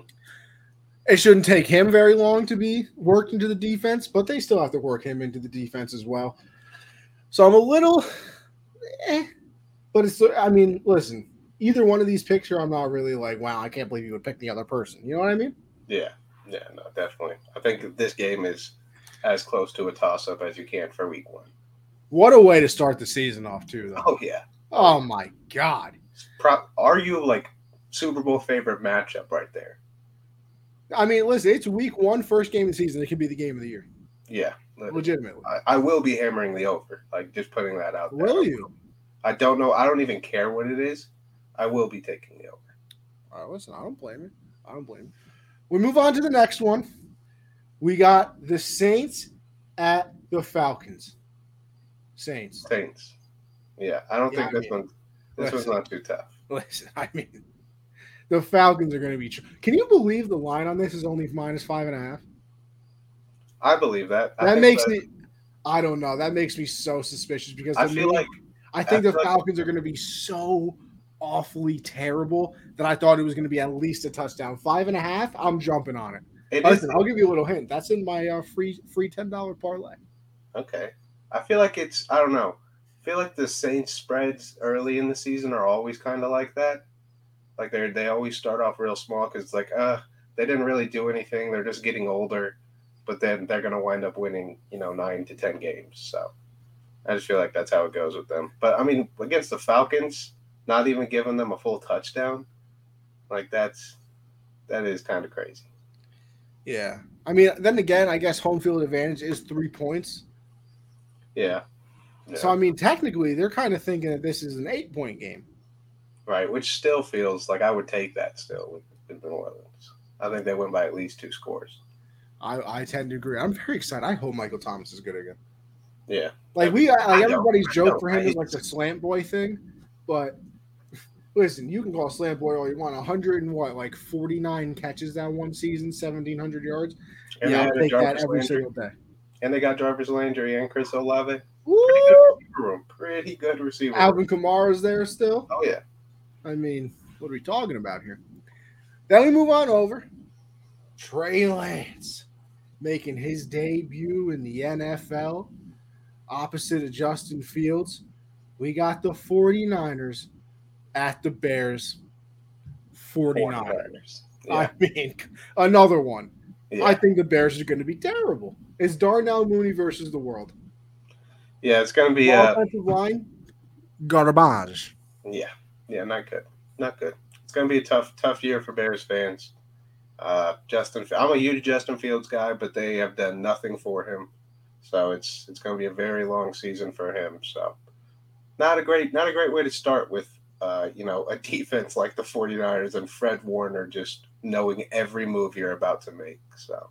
It shouldn't take him very long to be worked into the defense, but they still have to work him into the defense as well. So I'm a little, eh, but it's. I mean, listen, either one of these picks here, I'm not really like, wow, I can't believe you would pick the other person. You know what I mean? Yeah. Yeah. No, definitely. I think this game is as close to a toss-up as you can for Week One. What a way to start the season off, too, though. Oh yeah. Oh my god. Pro- are you like Super Bowl favorite matchup right there? I mean, listen, it's week one, first game of the season. It could be the game of the year, Yeah. legitimately. I, I will be hammering the over. Like just putting that out there. Will you? I don't know. I don't even care what it is. I will be taking the over. All right, listen, I don't blame you. I don't blame you. We move on to the next one. We got the Saints at the Falcons. Saints. Saints. Yeah. I don't Yeah, think I this mean, one. This one's listen. not too tough. <laughs> Listen, I mean, the Falcons are going to be. Tr- Can you believe the line on this is only minus five and a half? I believe that. I That makes that- me. I don't know. That makes me so suspicious because I feel me, like I think I the feel like- Falcons are going to be so awfully terrible that I thought it was going to be at least a touchdown. Five and a half. I'm jumping on it. It is Listen, I'll give you a little hint. That's in my uh, free free ten dollar parlay. okay. I feel like it's I don't know. I feel like the Saints spreads early in the season are always kind of like that. Like they they always start off real small because it's like uh they didn't really do anything. They're just getting older, but then they're gonna wind up winning you know nine to ten games. So I just feel like that's how it goes with them. But I mean against the Falcons, not even giving them a full touchdown, like that's that is kind of crazy. Yeah. I mean, then again, I guess home field advantage is three points. Yeah. Yeah. So I mean, technically, they're kind of thinking that this is an eight point game. Right, which still feels like I would take that still with, New Orleans. I think they win by at least two scores. I, I tend to agree. I'm very excited. I hope Michael Thomas is good again. Yeah. Like we, I like everybody's I joke for him is like the slant boy thing, but <laughs> listen, you can call slant boy all you want. 100 and what, like 49 catches that one season, 1700 yards. And yeah, they I'll had a take that every Landry, single day. and they got Jarvis Landry and Chris Olave. Woo! <laughs> Pretty good receiver. Alvin Kamara's there still. Oh yeah. I mean, what are we talking about here? Then we move on over. Trey Lance making his debut in the NFL opposite of Justin Fields. We got the 49ers at the Bears 49. 49ers. Yeah. I mean, another one. yeah. I think the Bears are going to be terrible. It's Darnell Mooney versus the world. Yeah, it's gonna be uh Offensive line, garbage. yeah. Yeah, not good. Not good. It's gonna be a tough, tough year for Bears fans. Uh Justin I'm a huge Justin Fields guy, but they have done nothing for him. So it's it's gonna be a very long season for him. So not a great not a great way to start with uh, you know, a <laughs> defense like the 49ers and Fred Warner just knowing every move you're about to make. So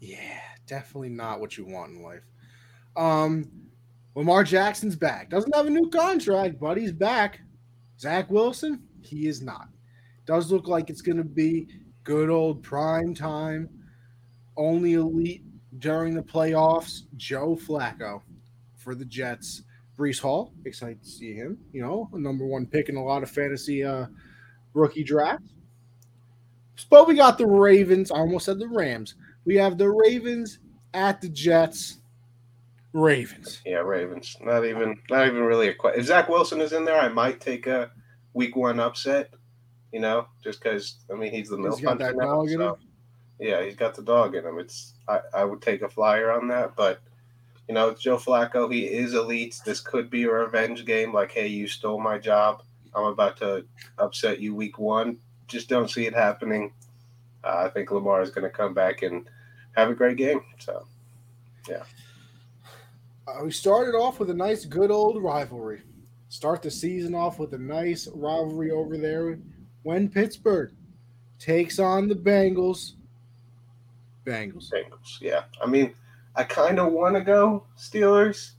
Yeah, definitely not what you want in life. Um, Lamar Jackson's back. Doesn't have a new contract, but he's back. Zach Wilson, he is not. Does look like it's going to be good old prime time, only elite during the playoffs. Joe Flacco for the Jets. Breece Hall, excited to see him. You know, a number one pick in a lot of fantasy uh, rookie drafts. But we got the Ravens. I almost said the Rams. We have the Ravens at the Jets. Ravens. yeah, Ravens. Not even not even really a question. If Zach Wilson is in there, I might take a week one upset. You know, just because I mean he's the He's milk got hunter now, so-. Yeah, he's got the dog in him. It's I, I would take a flyer on that, but you know, Joe Flacco. He is elite. This could be a revenge game. Like, hey, you stole my job. I'm about to upset you week one. Just don't see it happening. Uh, I think Lamar is going to come back and have a great game. So Uh, we started off with a nice, good old rivalry. Start the season off with a nice rivalry over there when Pittsburgh takes on the Bengals. Bengals. Bengals, yeah. I mean, I kind of want to go Steelers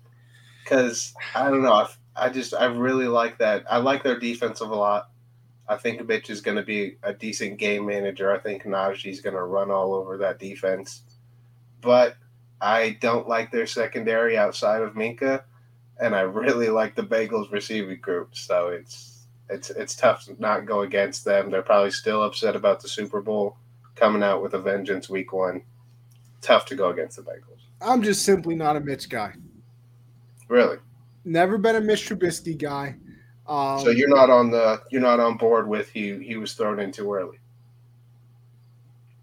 because I don't know. I, I just I really like that. I like their defensive a lot. I think Mitch is going to be a decent game manager. I think Najee's going to run all over that defense. But I don't like their secondary outside of Minkah, and I really <laughs> like the Bengals receiving group. So it's it's it's tough to not go against them. They're probably still upset about the Super Bowl coming out with a vengeance week one. Tough to go against the Bengals. I'm just simply not a Mitch guy. Really. Never been a Mitch Trubisky guy. Um, So you're not on the you're not on board with he he was thrown in too early.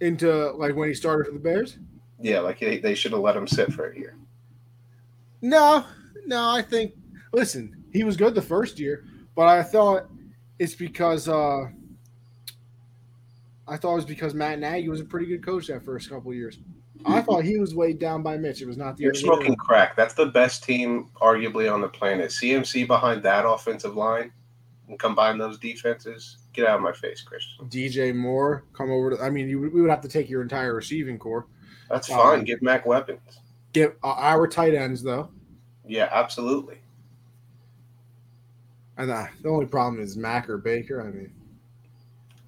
into like when he started for the Bears? Yeah, like they, they should have let him sit for a year. No, no, I think listen, he was good the first year, but I thought it's because uh I thought it was because Matt Nagy was a pretty good coach that first couple of years. I thought he was weighed down by Mitch. It was not the You're smoking crack. That's the best team arguably on the planet. CMC behind that offensive line and combine those defenses. Get out of my face, Christian. DJ Moore come over to. I mean, you, we would have to take your entire receiving core. That's Um, fine. Give Mac weapons. Give uh, our tight ends though, Yeah, absolutely. and uh, the only problem is Mac or Baker. I mean,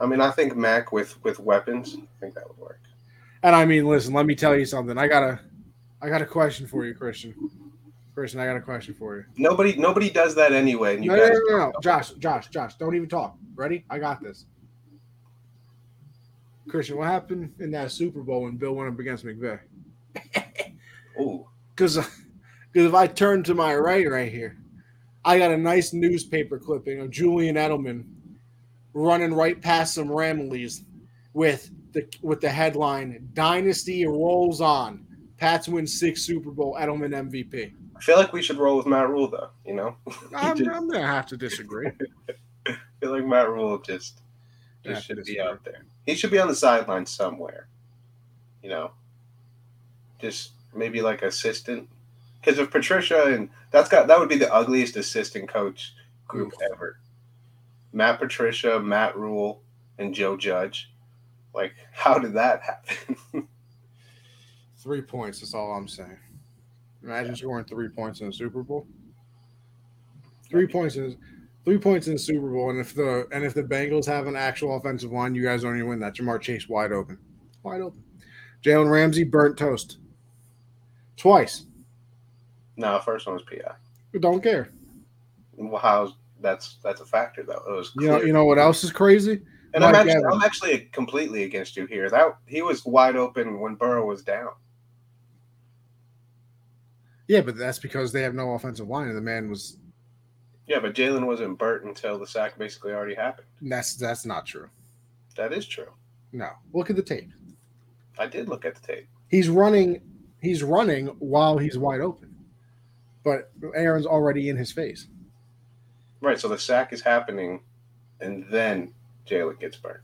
I mean, I think Mac with with weapons, I think that would work. and I mean, listen. Let me tell you something. I got a, I got a question for you, Christian. Christian, I got a question for you. Nobody nobody does that anyway. And you No, no, no, no, no, Josh, Josh, Josh. Don't even talk. Ready? I got this. Christian, what happened in that Super Bowl when Bill went up against McVay? <laughs> Ooh, Because because if I turn to my right right here, I got a nice newspaper clipping of Julian Edelman running right past some Ramleys with the with the headline "Dynasty rolls on." Pats win six Super Bowl. Edelman MVP. I feel like we should roll with Matt Rhule though. You know, <laughs> I'm, just- I'm gonna have to disagree. <laughs> I feel like Matt Rhule just just should be out there. He should be on the sideline somewhere. You know, just maybe like assistant. Because if Patricia and that's got that would be the ugliest assistant coach group ever. Matt Patricia, Matt Rhule, and Joe Judge. Like, <laughs> how did that happen? <laughs> Three points. That's all I'm saying. Imagine scoring three points in the Super Bowl. Three points in three points in the Super Bowl, and if the and if the Bengals have an actual offensive line, you guys don't even win that. Ja'Marr Chase wide open, wide open. Jalen Ramsey burnt toast twice. no, first one was PI. Don't care. Well, how's that's that's a factor though. It was You know. You know what else is crazy? and I'm actually, Evans. I'm actually completely against you here. That he was wide open when Burrow was down. Yeah, but that's because they have no offensive line, and the man was. Yeah, but Jalen wasn't burnt until the sack basically already happened. That's that's not true. That is true. No, look at the tape. I did look at the tape. He's running. He's running while he's wide open, but Aaron's already in his face. Right, so the sack is happening, and then Jalen gets burnt.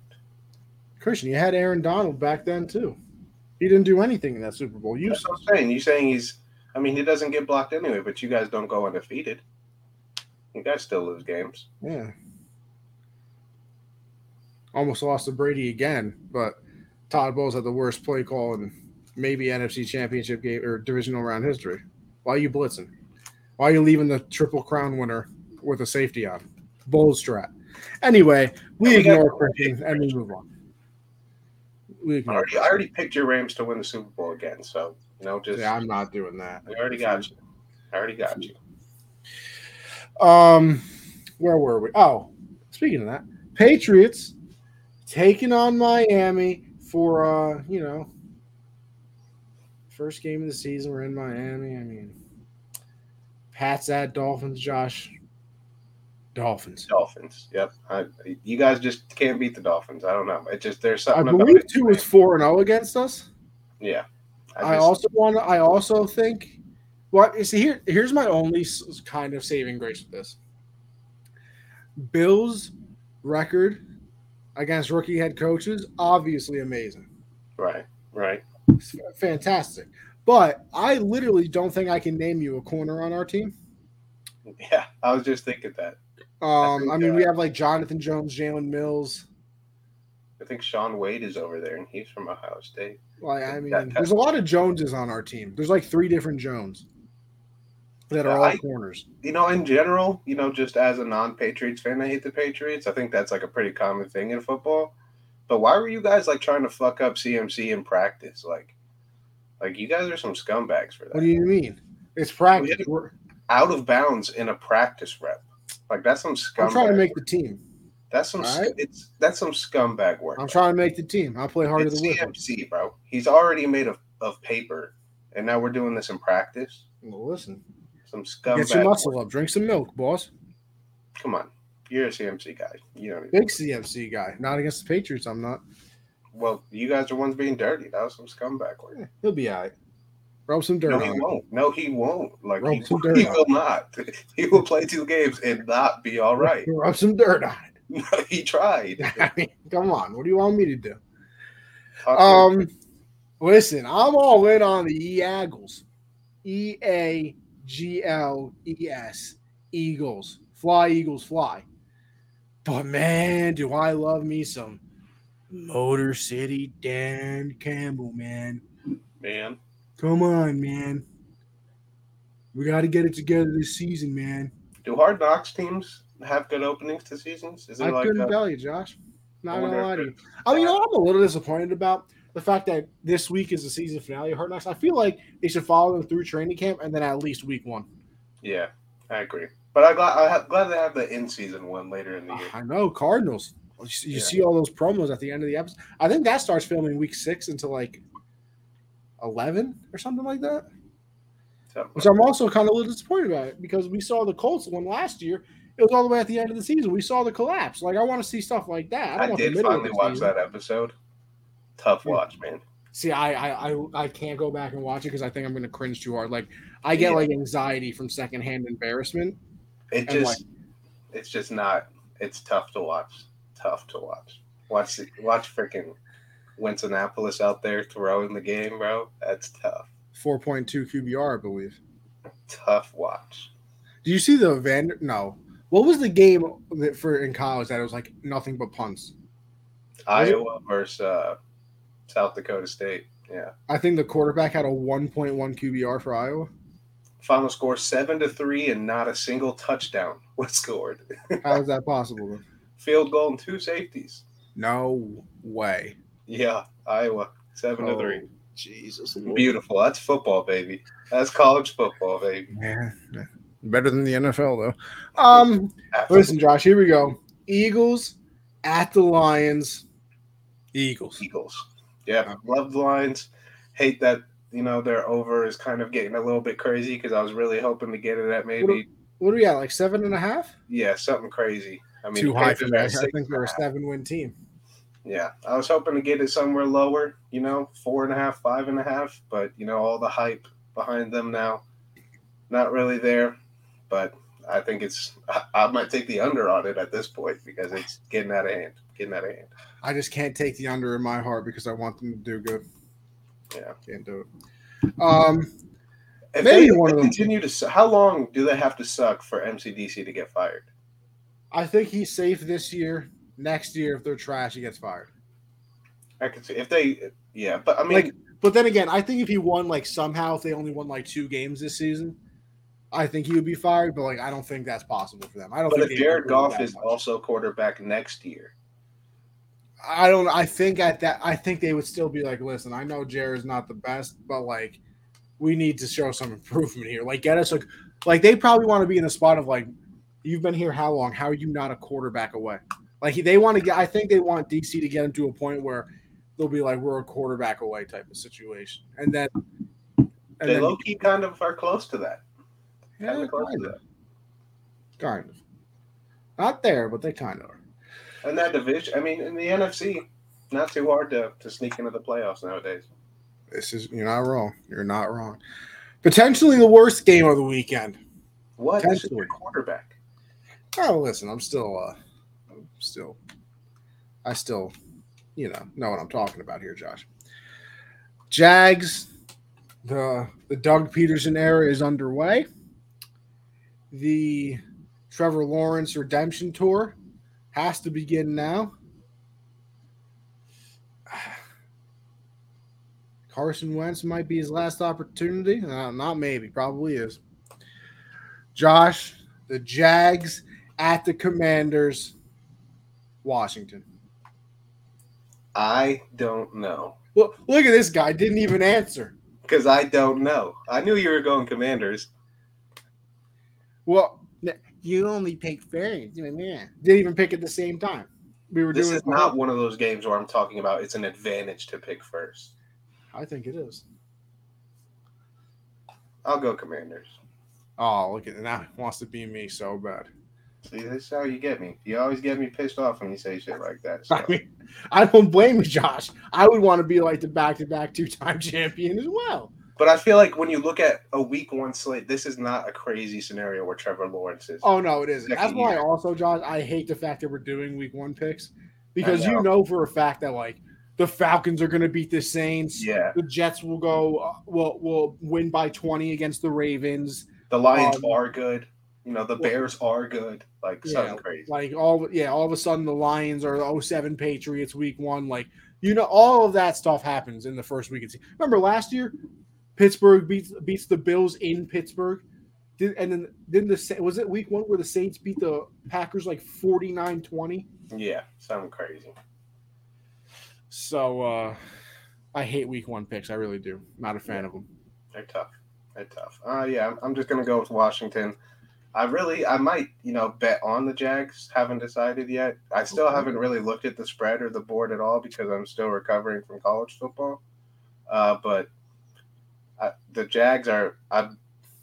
Christian, you had Aaron Donald back then too. He didn't do anything in that Super Bowl. You That's what I'm saying. You saying he's? I mean, he doesn't get blocked anyway, but you guys don't go undefeated. You guys still lose games. yeah. Almost lost to Brady again, but Todd Bowles had the worst play call in maybe NFC Championship game or divisional round history. Why are you blitzing? Why are you leaving the Triple Crown winner with a safety on? Bowles strat. Anyway, we we ignore Christian and we move on. We ignore. already, I already picked your Rams to win the Super Bowl again, so no, just Yeah, I'm not doing that. we already got you. I already got you. Um, where were we? Oh, speaking of that, Patriots taking on Miami for uh, you know, first game of the season. We're in Miami. I mean, Pats at Dolphins. Josh, Dolphins. Dolphins. Yep. I, you guys just can't beat the Dolphins. I don't know. It just there's I something about believe it. two is four and zero against us. Yeah. I, just- also want. I also think. What you see here? Here's my only kind of saving grace with this. Bills record against rookie head coaches obviously amazing, right, right. It's fantastic. But I literally don't think I can name you a corner on our team. Yeah, I was just thinking that. Um, think, I mean, we have like Jonathan Jones, Jalen Mills. I think Shaun Wade is over there, and he's from Ohio State. Like, I mean, That- there's a lot of Joneses on our team. There's like three different Jones that are all I- corners. You know, in general, you know, just as a non-Patriots fan, I hate the Patriots. I think that's like a pretty common thing in football. But why were you guys like trying to fuck up CMC in practice? Like, like you guys are some scumbags for that. What do you mean? It's practice. We're- Out of bounds in a practice rep. Like that's some scumbag. I'm trying to make the team. that's some right. it's that's some scumbag work. I'm trying to make the team. I'll play harder it's than. CMC, bro. He's already made of, of paper, and now we're doing this in practice. Well, listen, Some get your scumbag. muscle up. Drink some milk, boss. Come on, you're a CMC guy. You know. Big CMC guy. Not against the Patriots. I'm not. Well, you guys are ones being dirty. That was some scumbag work. Yeah, he'll be all right. Rub some dirt No, he him. won't. No, he won't. Like Rub he, some <laughs> dirt he on will not. He will play two games and not be all right. <laughs> Rub some dirt on No, <laughs> he tried. I mean, come on. What do you want me to do? Talk to. Um, listen, I'm all in on the Eagles. E A G L E S. Eagles. Fly, Eagles, fly. But man, do I love me some Motor City Dan Campbell, man. man. Come on, man. We got to get it together this season, man. Do hard knocks teams have good openings to seasons? Is it I like couldn't uh, tell you, Josh. Not gonna lie to you. I mean, you know, I'm a little disappointed about the fact that this week is the season finale of Hard Knocks. I feel like they should follow them through training camp and then at least week one. Yeah, I agree. But I'm glad, I'm glad they have the in season one later in the year. I know Cardinals. You, Yeah. see all those promos at the end of the episode. I think that starts filming week six until like eleven or something like that. So, Which I'm also kind of a little disappointed about it because we saw the Colts one last year. It was all the way at the end of the season. We saw the collapse. Like I want to see stuff like that. I, don't I did finally watch season. that episode. Tough watch, man. See, I I I, I can't go back and watch it because I think I'm going to cringe too hard. Like I get Yeah. like anxiety from secondhand embarrassment. It just, it's just not. It's tough to watch. Tough to watch. Watch, the- watch freaking Winston-Annapolis out there throwing the game, bro. That's tough. 4.2 QBR, I believe. Tough watch. Do you see the Van? No. What was the game that for in college that it was like nothing but punts? Was it- Iowa versus uh, South Dakota State. Yeah. I think the quarterback had a 1.1 QBR for Iowa. Final score seven to three, and not a single touchdown was scored. <laughs> How is that possible? Then? Field goal and two safeties. No way. Yeah, Iowa seven to three. Oh, Jesus. Beautiful. That's football, baby. That's college football, baby. Yeah. Better than the NFL though. Um. Listen, Josh. Here we go. Eagles at the Lions. Eagles. Eagles. Yeah, uh, love the Lions. Hate that you know their over is kind of getting a little bit crazy because I was really hoping to get it at maybe What are we at? Like seven and a half? yeah something crazy. I mean, Too high for are me. I think and they're a a seven win team. Yeah, I was hoping to get it somewhere lower. You know, four and a half, five and a half. But you know, all the hype behind them now, not really there. But I think it's I, I might take the under on it at this point because it's getting out of hand. Getting out of hand. I just can't take the under in my heart because I want them to do good. Yeah. Can't do it. Um, If Maybe they, one of them- continue to, how long do they have to suck for MCDC to get fired? I think he's safe this year. Next year, if they're trash, he gets fired. I could see if they, yeah, but I mean, Like, but then again, I think if he won like somehow, if they only won like two games this season, I think he would be fired. But like, I don't think that's possible for them. I don't. but think if Jared Goff is much. also quarterback next year, I don't. I think at that, I think they would still be like, listen, I know Jared's not the best, but like, we need to show some improvement here. Like, get us like, like they probably want to be in the spot of like, you've been here how long? How are you not a quarterback away? Like they want to get. I think they want DC to get him to a point where they'll be like, we're a quarterback away type of situation, and then. And they then low key kind of are close to that. yeah, Kind of close to kind that. of, kind of, not there, but they kind of are. And that division, I mean, in the NFC, not too hard to, to sneak into the playoffs nowadays. This is you're not wrong. You're not wrong. Potentially the worst game of the weekend. What? This is Potentially. your quarterback. Oh, listen, I'm still, uh, I'm still, I still, you know, know what I'm talking about here, Josh. Jags, the the Doug Pederson era is underway. The Trevor Lawrence redemption tour has to begin now. <sighs> Carson Wentz might be his last opportunity. Uh, not maybe, probably is. Josh, the Jags at the Commanders, Washington. I don't know. Well, look at this guy. Didn't even answer. Because I don't know. I knew you were going commanders. Well, you only pick picked fairness. Didn't even pick at the same time. We were This doing is not one of those games where I'm talking about it's an advantage to pick first. I think it is. I'll go commanders. Oh, look at that! Now wants to be me so bad. See, this is how you get me. You always get me pissed off when you say shit like that. So. <laughs> I mean, I don't blame you, Josh. I would want to be like the back-to-back two-time <laughs> champion as well. But I feel like when you look at a week one slate, this is not a crazy scenario where Trevor Lawrence is. Oh no, it isn't. That's why year. also, Josh, I hate the fact that we're doing week one picks because I you know. know for a fact that like the Falcons are going to beat the Saints. Yeah, The Jets will go uh, will will win by twenty against the Ravens. the Lions Um, are good. You know, the well- Bears are good. Like Yeah, something crazy. Like all yeah, all of a sudden the Lions are the 07 Patriots week one. Like you know, all of that stuff happens in the first week. of the season. Remember last year, Pittsburgh beats beats the Bills in Pittsburgh. Did, and then then the Sa- was it week one where the Saints beat the Packers like 49-20? Yeah, something crazy. So uh I hate week one picks. I really do. Not a fan of them. They're tough. They're tough. Uh, yeah, I'm- I'm just gonna go with Washington. I really, I might, you know, bet on the Jags. Haven't decided yet. I still Okay. haven't really looked at the spread or the board at all because I'm still recovering from college football. Uh, but I, the Jags are, I,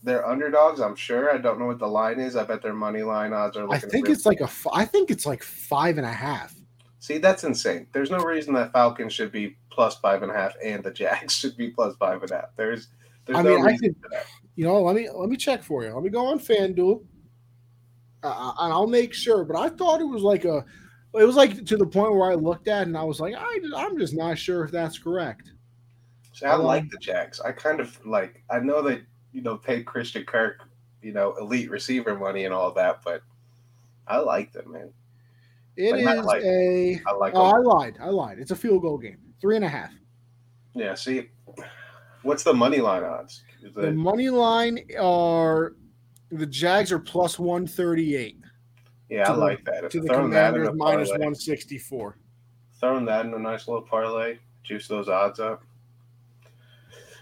they're underdogs. I'm sure. I don't know what the line is. I bet their money line odds are. I think it's like a. I think it's like five and a half. See, that's insane. There's no reason that Falcons should be plus five and a half and the Jags <laughs> should be plus five and a half. There's, there's I no mean, I reason for that. You know, let me let me check for you. Let me go on FanDuel, uh, and I'll make sure. But I thought it was like a. It was like to the point where I looked at it and I was like, I, I'm just not sure if that's correct. See, I Um, like the Jags. I kind of like. I know they, you know, paid Christian Kirk, you know, elite receiver money and all that, but I like them, man. It not is like- a. I like Oh, I lied. I lied. It's a field goal game. Three and a half. Yeah. See, what's the money line odds? The money line are the Jags are plus one thirty eight yeah, I the- like that. If to the that Commanders minus one sixty four. throwing that in a nice little parlay, juice those odds up.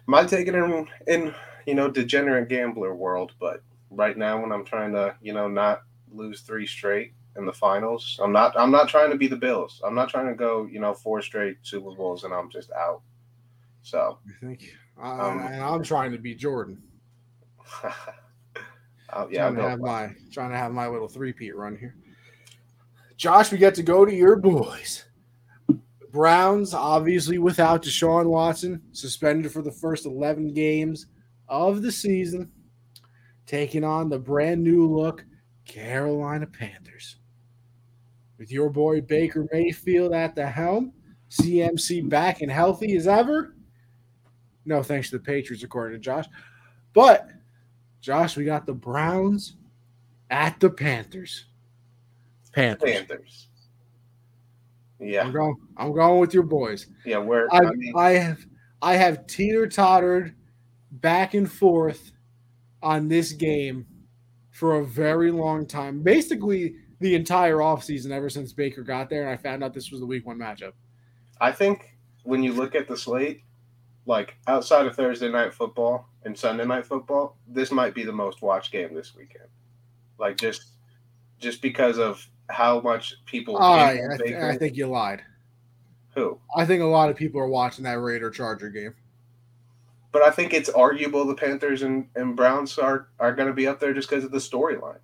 Might take it in, in you know, degenerate gambler world, but right now when I'm trying to, you know, not lose three straight in the finals, I'm not. I'm not trying to be the Bills. I'm not trying to go, you know, four straight Super Bowls and I'm just out. So, I think. Um, and I'm trying to be Jordan. uh, <laughs> yeah, trying to have my trying to have my little three peat run here. Josh, we get to go to your boys. Browns, obviously without Deshaun Watson, suspended for the first 11 games of the season, taking on the brand new look Carolina Panthers. With your boy Baker Mayfield at the helm, CMC back and healthy as ever. No thanks to the Patriots, according to Josh. But Josh, we got the Browns at the Panthers. Panthers. Panthers. Yeah, I'm going. I'm going with your boys. yeah. We're. I, I mean, I have I have teeter tottered back and forth on this game for a very long time. Basically, the entire offseason ever since Baker got there, and I found out this was the week one matchup. I think when you look at the slate, like outside of Thursday night football and Sunday night football, this might be the most watched game this weekend. Like just just because of how much people I, I, Baker. I think you lied. who. I think a lot of people are watching that Raider Charger game. But I think it's arguable the Panthers and, and Browns are, are going to be up there just because of the storyline.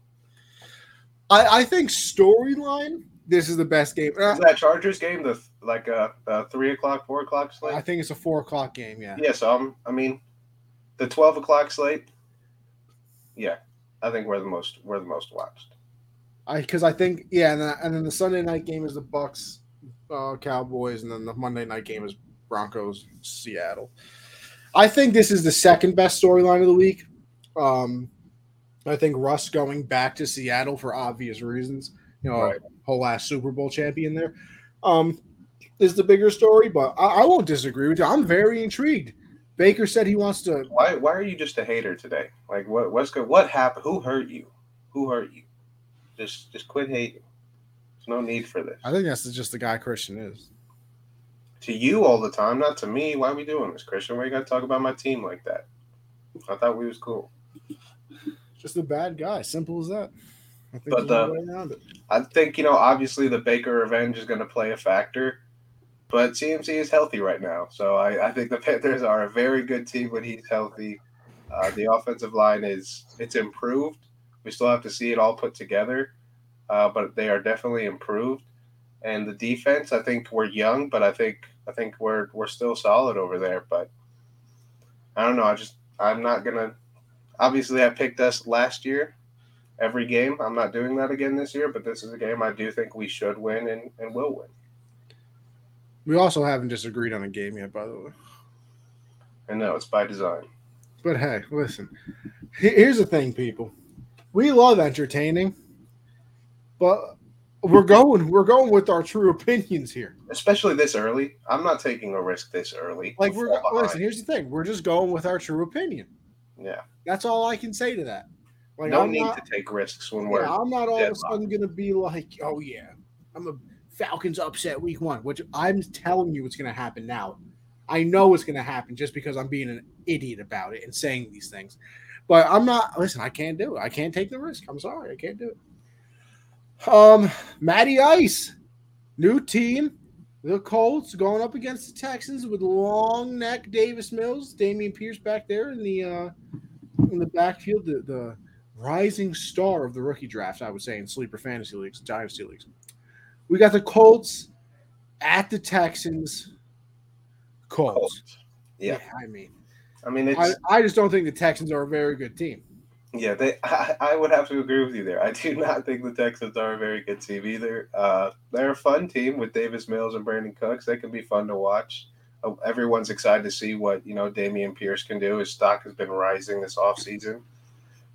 I, I think storyline. This is the best game. Uh, Is that Chargers game the like a, a three o'clock, four o'clock slate? I think it's a four o'clock game. Yeah. Yeah, so I'm, I mean, the twelve o'clock slate. Yeah, I think we're the most we're the most watched. I because I think yeah, and then, and then the Sunday night game is the Bucs, uh, Cowboys, and then the Monday night game is Broncos, Seattle. I think this is the second best storyline of the week. Um, I think Russ going back to Seattle for obvious reasons. You know, Right. whole last Super Bowl champion there. Um, is the bigger story, but I, I won't disagree with you. I'm very intrigued. Baker said he wants to. Why why are you just a hater today? Like what what's good? What happened? Who hurt you? Who hurt you? Just just quit hating. There's no need for this. I think that's just the guy Christian is. To you all the time, not to me. Why are we doing this, Christian? Why you gotta talk about my team like that? I thought we was cool. Just a bad guy. Simple as that. I think But the- way around it. I think you know obviously the Baker revenge is going to play a factor, but CMC is healthy right now, so I, I think the Panthers are a very good team when he's healthy. Uh, the offensive line is it's improved. We still have to see it all put together, uh, but they are definitely improved. And the defense, I think we're young, but I think I think we're we're still solid over there. But I don't know. I just I'm not gonna. Obviously, I picked us last year every game. I'm not doing that again this year, but this is a game I do think we should win and, and will win. We also haven't disagreed on a game yet, by the way. I know it's by design. But hey, listen. Here's the thing, people. We love entertaining, but we're going we're going with our true opinions here. Especially this early. I'm not taking a risk this early. Like we're behind. listen. Here's the thing. We're just going with our true opinion. Yeah. That's all I can say to that. Like no I'm need not, to take risks when we're yeah, I'm not all of a sudden gonna be like, oh yeah, I'm a Falcons upset week one, which I'm telling you what's gonna happen now. I know it's gonna happen just because I'm being an idiot about it and saying these things. But I'm not. Listen, I can't do it. I can't take the risk. I'm sorry, I can't do it. Um, Matty Ice, new team, the Colts going up against the Texans with long neck Davis Mills, Dameon Pierce back there in the uh in the backfield, the, the rising star of the rookie draft, I would say, in sleeper fantasy leagues, dynasty leagues. We got the Colts at the Texans. Colts. Colts. Yeah. I mean, I mean, it's I, I just don't think the Texans are a very good team. yeah. They, <laughs> I, I would have to agree with you there. I do <laughs> not think the Texans are a very good team either. Uh, they're a fun team with Davis Mills and Brandin Cooks. They can be fun to watch. Uh, everyone's excited to see what you know Dameon Pierce can do. His stock has been rising this offseason.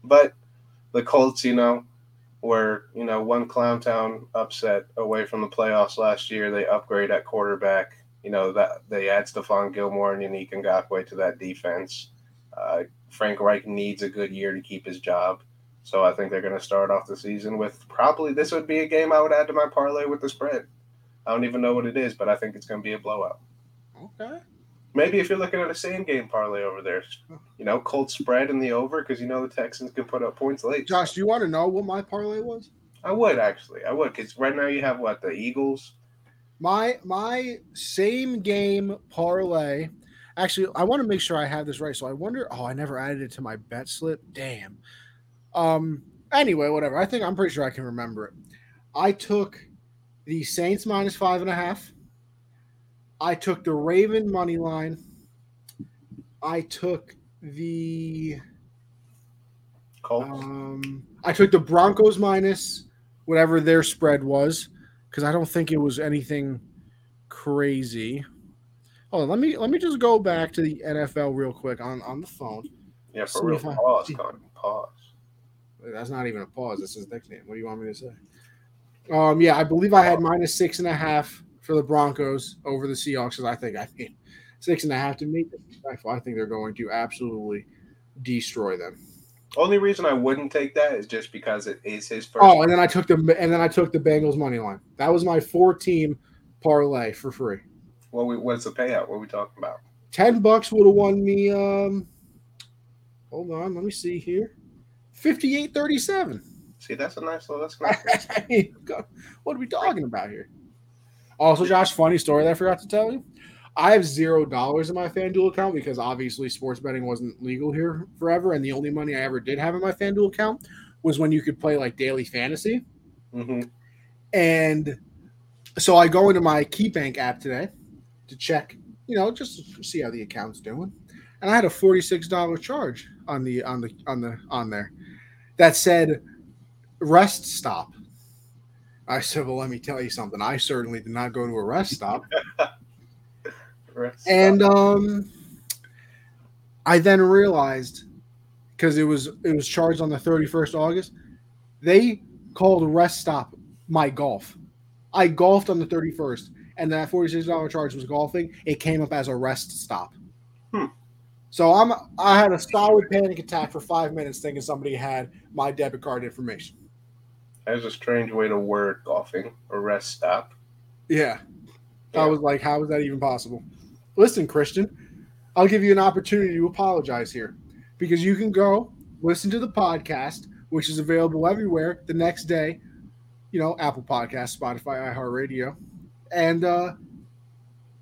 but the Colts, you know, were you know one clown town upset away from the playoffs last year. They upgrade at quarterback. You know that they add Stephon Gilmore and Yannick Ngakoue to that defense. Uh, Frank Reich needs a good year to keep his job. So I think they're going to start off the season with probably this would be a game I would add to my parlay with the spread. I don't even know what it is, but I think it's going to be a blowout. Okay. Maybe if you're looking at a same game parlay over there, you know, Colt spread in the over because you know the Texans can put up points late. Josh, do you want to know what my parlay was? I would actually, I would because right now you have what the Eagles. My my same game parlay. Actually, I want to make sure I have this right. So I wonder. Oh, I never added it to my bet slip. Damn. Um. Anyway, whatever. I think I'm pretty sure I can remember it. I took the Saints minus five and a half. I took the Raven money line. I took the Colts. um, I took the Broncos minus whatever their spread was because I don't think it was anything crazy. Hold on, let me let me just go back to the NFL real quick on on the phone. yeah, for real. I- Pause, Con. Pause. That's not even a pause. That's his nickname. What do you want me to say? Um, yeah, I believe I had minus six and a half for the Broncos over the Seahawks because I think I mean six and a half to me. I think they're going to absolutely destroy them. Only reason I wouldn't take that is just because it is his first. Oh, and then I took the and then I took the Bengals money line. That was my four team parlay for free. What we, what's the payout? What are we talking about? Ten bucks would have won me. Um, hold on, let me see here. Fifty-eight thirty-seven. See, that's a nice little. That's nice. I mean, God, what are we talking about here? Also, Josh, funny story that I forgot to tell you. I have zero dollars in my FanDuel account because obviously sports betting wasn't legal here forever, and the only money I ever did have in my FanDuel account was when you could play like daily fantasy. hmm And so I go into my KeyBank app today to check, you know, just to see how the account's doing. And I had a forty-six dollar charge on the on the on the on there that said rest stop. I said, well, let me tell you something. I certainly did not go to a rest stop. <laughs> And um I then realized because it was it was charged on the 31st August, they called rest stop my golf. I golfed on the 31st, and that $46 charge was golfing. It came up as a rest stop. Hmm. So I'm I had a solid panic attack for five minutes thinking somebody had my debit card information. That's a strange way to word golfing or rest stop. Yeah. Yeah. I was like, how is that even possible? Listen, Christian, I'll give you an opportunity to apologize here because you can go listen to the podcast, which is available everywhere the next day, you know, Apple Podcasts, Spotify, iHeartRadio. And uh,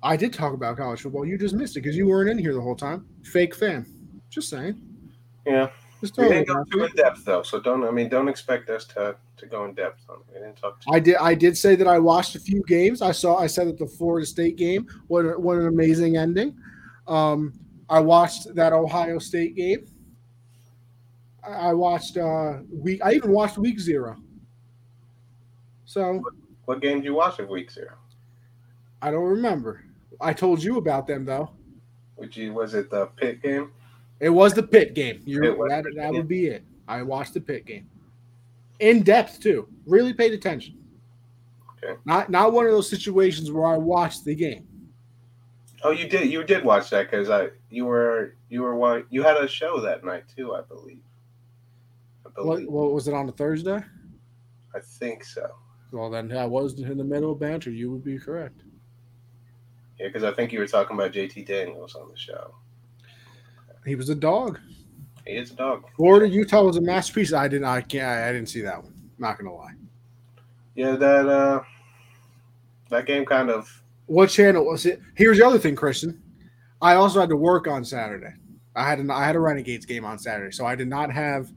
I did talk about college football. You just missed it because you weren't in here the whole time. Fake fan. Just saying. Yeah, We didn't go too in depth though, so don't. I mean, don't expect us to to go in depth on it. We didn't talk. I did. I did say that I watched a few games. I saw. I said that the Florida State game. What what an amazing ending. Um, I watched that Ohio State game. I I watched uh week. I even watched week zero. So What game did you watch of week zero? I don't remember. I told you about them though. Which was it the Pitt game? It was the Pitt game. You're, that, that would be it. I watched the Pitt game. In depth too. Really paid attention. Okay. Not not one of those situations where I watched the game. Oh, you did. You did watch that because I you were you were you had a show that night too. I believe. I What, believe. what was it on a Thursday? I think so. Well, then I was in the middle of banter. You would be correct. Yeah, because I think you were talking about JT Daniels on the show. He was a dog. He is a dog. Florida Utah was a masterpiece. I didn't. I can't. I didn't see that one. Not gonna lie. Yeah, that uh, that game kind of. What channel was it? Here's the other thing, Christian. I also had to work on Saturday. I had an I had a Renegades game on Saturday, so I did not have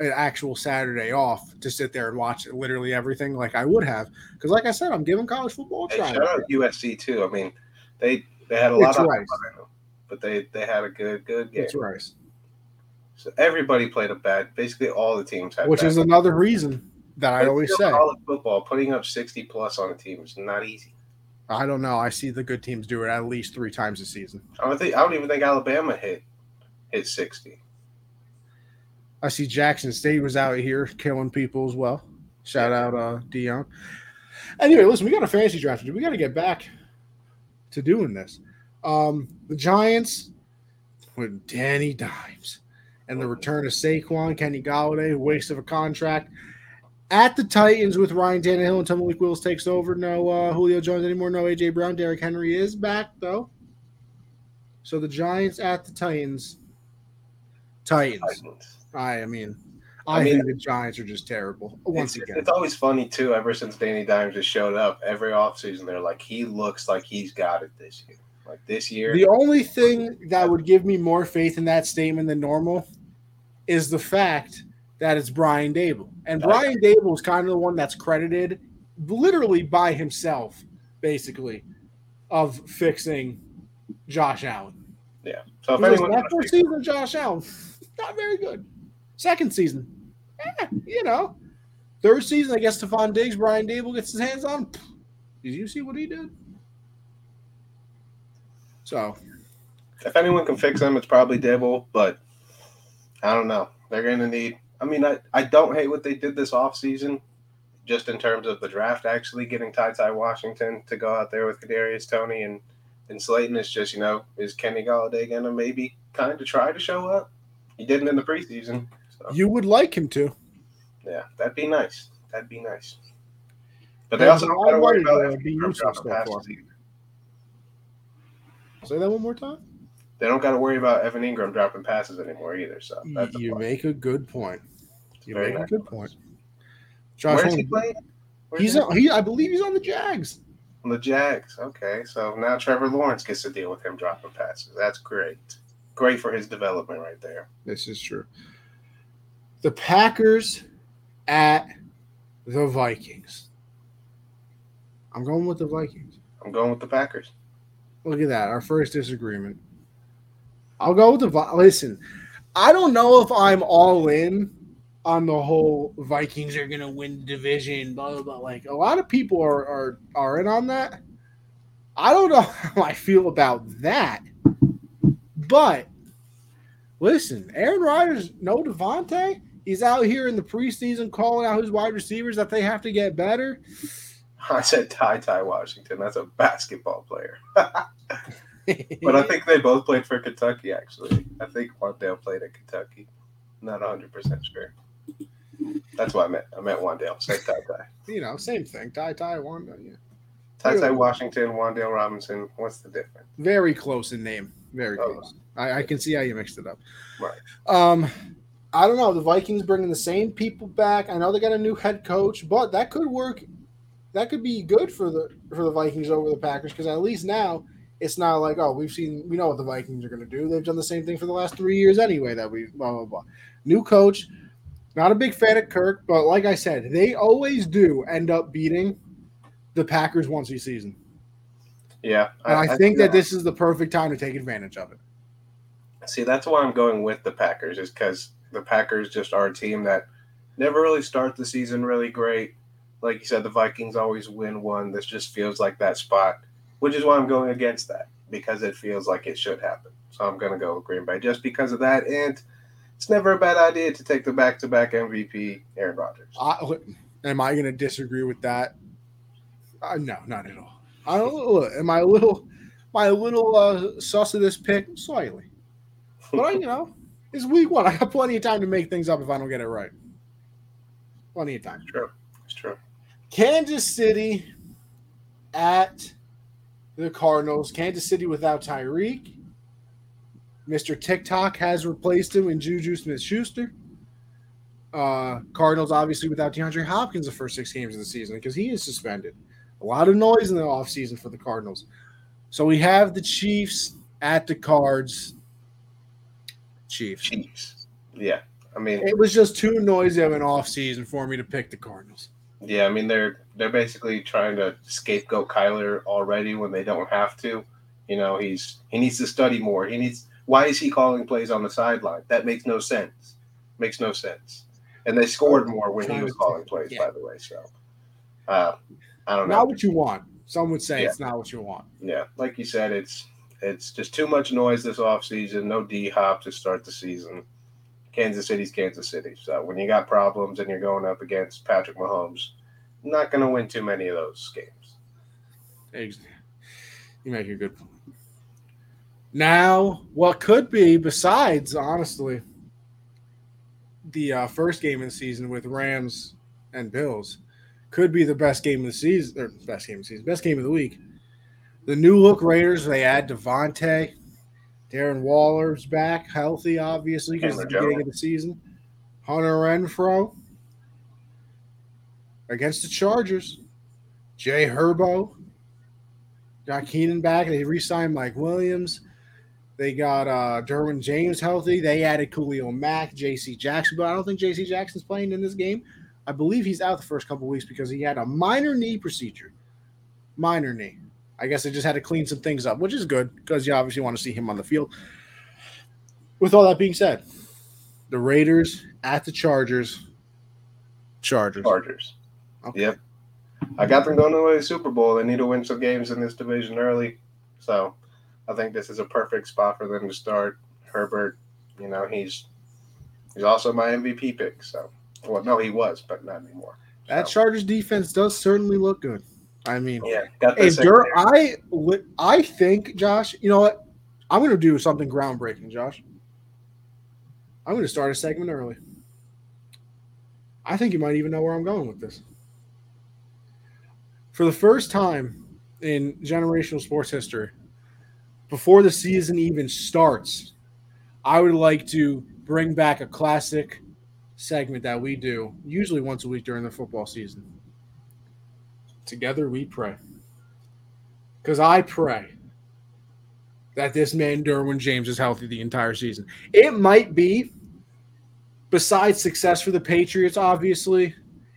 an actual Saturday off to sit there and watch literally everything like I would have. Because, like I said, I'm giving college football a Hey, try. shout out USC too. I mean, they they had a lot It's of, right. But they they had a good good game. That's right. So everybody played a bad. Basically, all the teams had. Which bad is another reason that I always say. college football putting up sixty plus on a team is not easy. I don't know. I see the good teams do it at least three times a season. I don't think I don't even think Alabama hit hit sixty. I see Jackson State was out here killing people as well. Shout out uh Deion. Anyway, listen, we got a fantasy draft. We got to get back to doing this. Um, the Giants with Danny Dimes and the return of Saquon, Kenny Golladay, waste of a contract. At the Titans with Ryan Tannehill until Malik Willis takes over. No uh, Julio Jones anymore. No AJ Brown. Derrick Henry is back though. So the Giants at the Titans. Titans. Titans. I, I mean, I, I mean- think the Giants are just terrible. Once It's, again, it's always funny too. Ever since Danny Dimes just showed up, every offseason they're like, he looks like he's got it this year. Like this year, the only thing that would give me more faith in that statement than normal is the fact that it's Brian Daboll, and Brian Daboll is kind of the one that's credited, literally by himself, basically, of fixing Josh Allen. yeah. So if anyone, that first season, Josh Allen, not very good. Second season, eh, you know. Third season, I guess Stefon Diggs, Brian Daboll gets his hands on. Did you see what he did? So if anyone can fix them, it's probably Daboll. But I don't know. They're going to need. I mean, I, I don't hate what they did this offseason, just in terms of the draft. Actually, getting Ty Ty Washington to go out there with Kadarius Toney and and Slayton is just you know is Kenny Golladay going to maybe kind of try to show up? He didn't in the preseason. So you would like him to. yeah, that'd be nice. That'd be nice. But they also don't worry about to if be Engram useful dropping so passes far. either. Say that one more time. They don't got to worry about Evan Engram dropping passes anymore either. So that's you plus. make a good point. You Very make a nice. good point. Josh Where's he playing? Where's he's he on, he. I believe he's on the Jags. on the Jags. Okay, so now Trevor Lawrence gets to deal with him dropping passes. That's great. Great for his development right there. This is true. The Packers at the Vikings. I'm going with the Vikings. I'm going with the Packers. Look at that. Our first disagreement. I'll go with the listen. I don't know if I'm all in on the whole Vikings are gonna win division, blah blah blah. Like a lot of people are are, are in on that. I don't know <laughs> how I feel about that. But listen, Aaron Rodgers, no Davante. He's out here in the preseason calling out his wide receivers that they have to get better. I said Ty Ty Washington. That's a basketball player. <laughs> But I think they both played for Kentucky, actually. I think Wan'Dale played at Kentucky. Not 100% sure. That's what I meant. I meant Wan'Dale. Said Ty Ty. you know, same thing. Ty Ty Wanda, yeah. Ty Ty Washington, Wan'Dale Robinson. What's the difference? Very close in name. Very Oh. close. I, I can see how you mixed it up. Right. Um, I don't know. The Vikings bringing the same people back. I know they got a new head coach, but that could work. That could be good for the for the Vikings over the Packers because at least now it's not like oh we've seen we know what the Vikings are going to do. They've done the same thing for the last three years anyway. That we blah blah blah. New coach. Not a big fan of Kirk, but like I said, they always do end up beating the Packers once a season. Yeah. And I, think that this is the perfect time to take advantage of it. See, that's why I'm going with the Packers, is because the Packers just are a team that never really start the season really great. Like you said, the Vikings always win one. This just feels like that spot, which is why I'm going against that because it feels like it should happen. So I'm going to go with Green Bay just because of that. And it's never a bad idea to take the back to back MVP, Aaron Rodgers. I, am I going to disagree with that? Uh, no, not at all. I don't. <laughs> Look, am I a little, my little uh, sus of this pick? Slightly, but you know, it's week one. I got plenty of time to make things up if I don't get it right. Plenty of time. It's true. It's true. Kansas City at the Cardinals. Kansas City without Tyreek. Mr. TikTok has replaced him in Juju Smith Schuster. Uh, Cardinals, obviously, without DeAndre Hopkins the first six games of the season because he is suspended. A lot of noise in the offseason for the Cardinals. So we have the Chiefs at the Cards. Chiefs. Chiefs. Yeah. I mean, it was just too noisy of an offseason for me to pick the Cardinals. Yeah, I mean they're they're basically trying to scapegoat Kyler already when they don't have to. You know, he's he needs to study more. He needs why is he calling plays on the sideline? That makes no sense. Makes no sense. And they scored more when he was calling plays, yeah. by the way. So uh, I don't know. Not what you want. Some would say yeah. it's not what you want. Yeah, like you said, it's it's just too much noise this offseason. No D hop to start the season. Kansas City's Kansas City. So when you got problems and you're going up against Patrick Mahomes, not going to win too many of those games. You make a good point. Now, what could be, besides, honestly, the uh, first game of the season with Rams and Bills, could be the best game of the season, or best game of the season, best game of the week. The new look Raiders, they add Davante, Darren Waller's back, healthy, obviously, because the beginning of the season. Hunter Renfrow against the Chargers. Jay Herbo got Keenan back. They re-signed Mike Williams. They got uh Derwin James healthy. They added Khalil Mack, J.C. Jackson, but I don't think J.C. Jackson's playing in this game. I believe he's out the first couple weeks because he had a minor knee procedure. Minor knee. I guess they just had to clean some things up, which is good because you obviously want to see him on the field. With all that being said, the Raiders at the Chargers. Chargers. Chargers. Okay. Yep. I got them going to the Super Bowl. They need to win some games in this division early. So I think this is a perfect spot for them to start. Herbert, you know, he's he's also my MVP pick. So well, no, he was, but not anymore. That Chargers defense does certainly look good. I mean, yeah. If Dur- I I think Josh, you know what? I'm going to do something groundbreaking, Josh. I'm going to start a segment early. I think you might even know where I'm going with this. For the first time in generational sports history, before the season even starts, I would like to bring back a classic segment that we do usually once a week during the football season. Together we pray. Because I pray that this man, Derwin James, is healthy the entire season. It might be, besides success for the Patriots, obviously,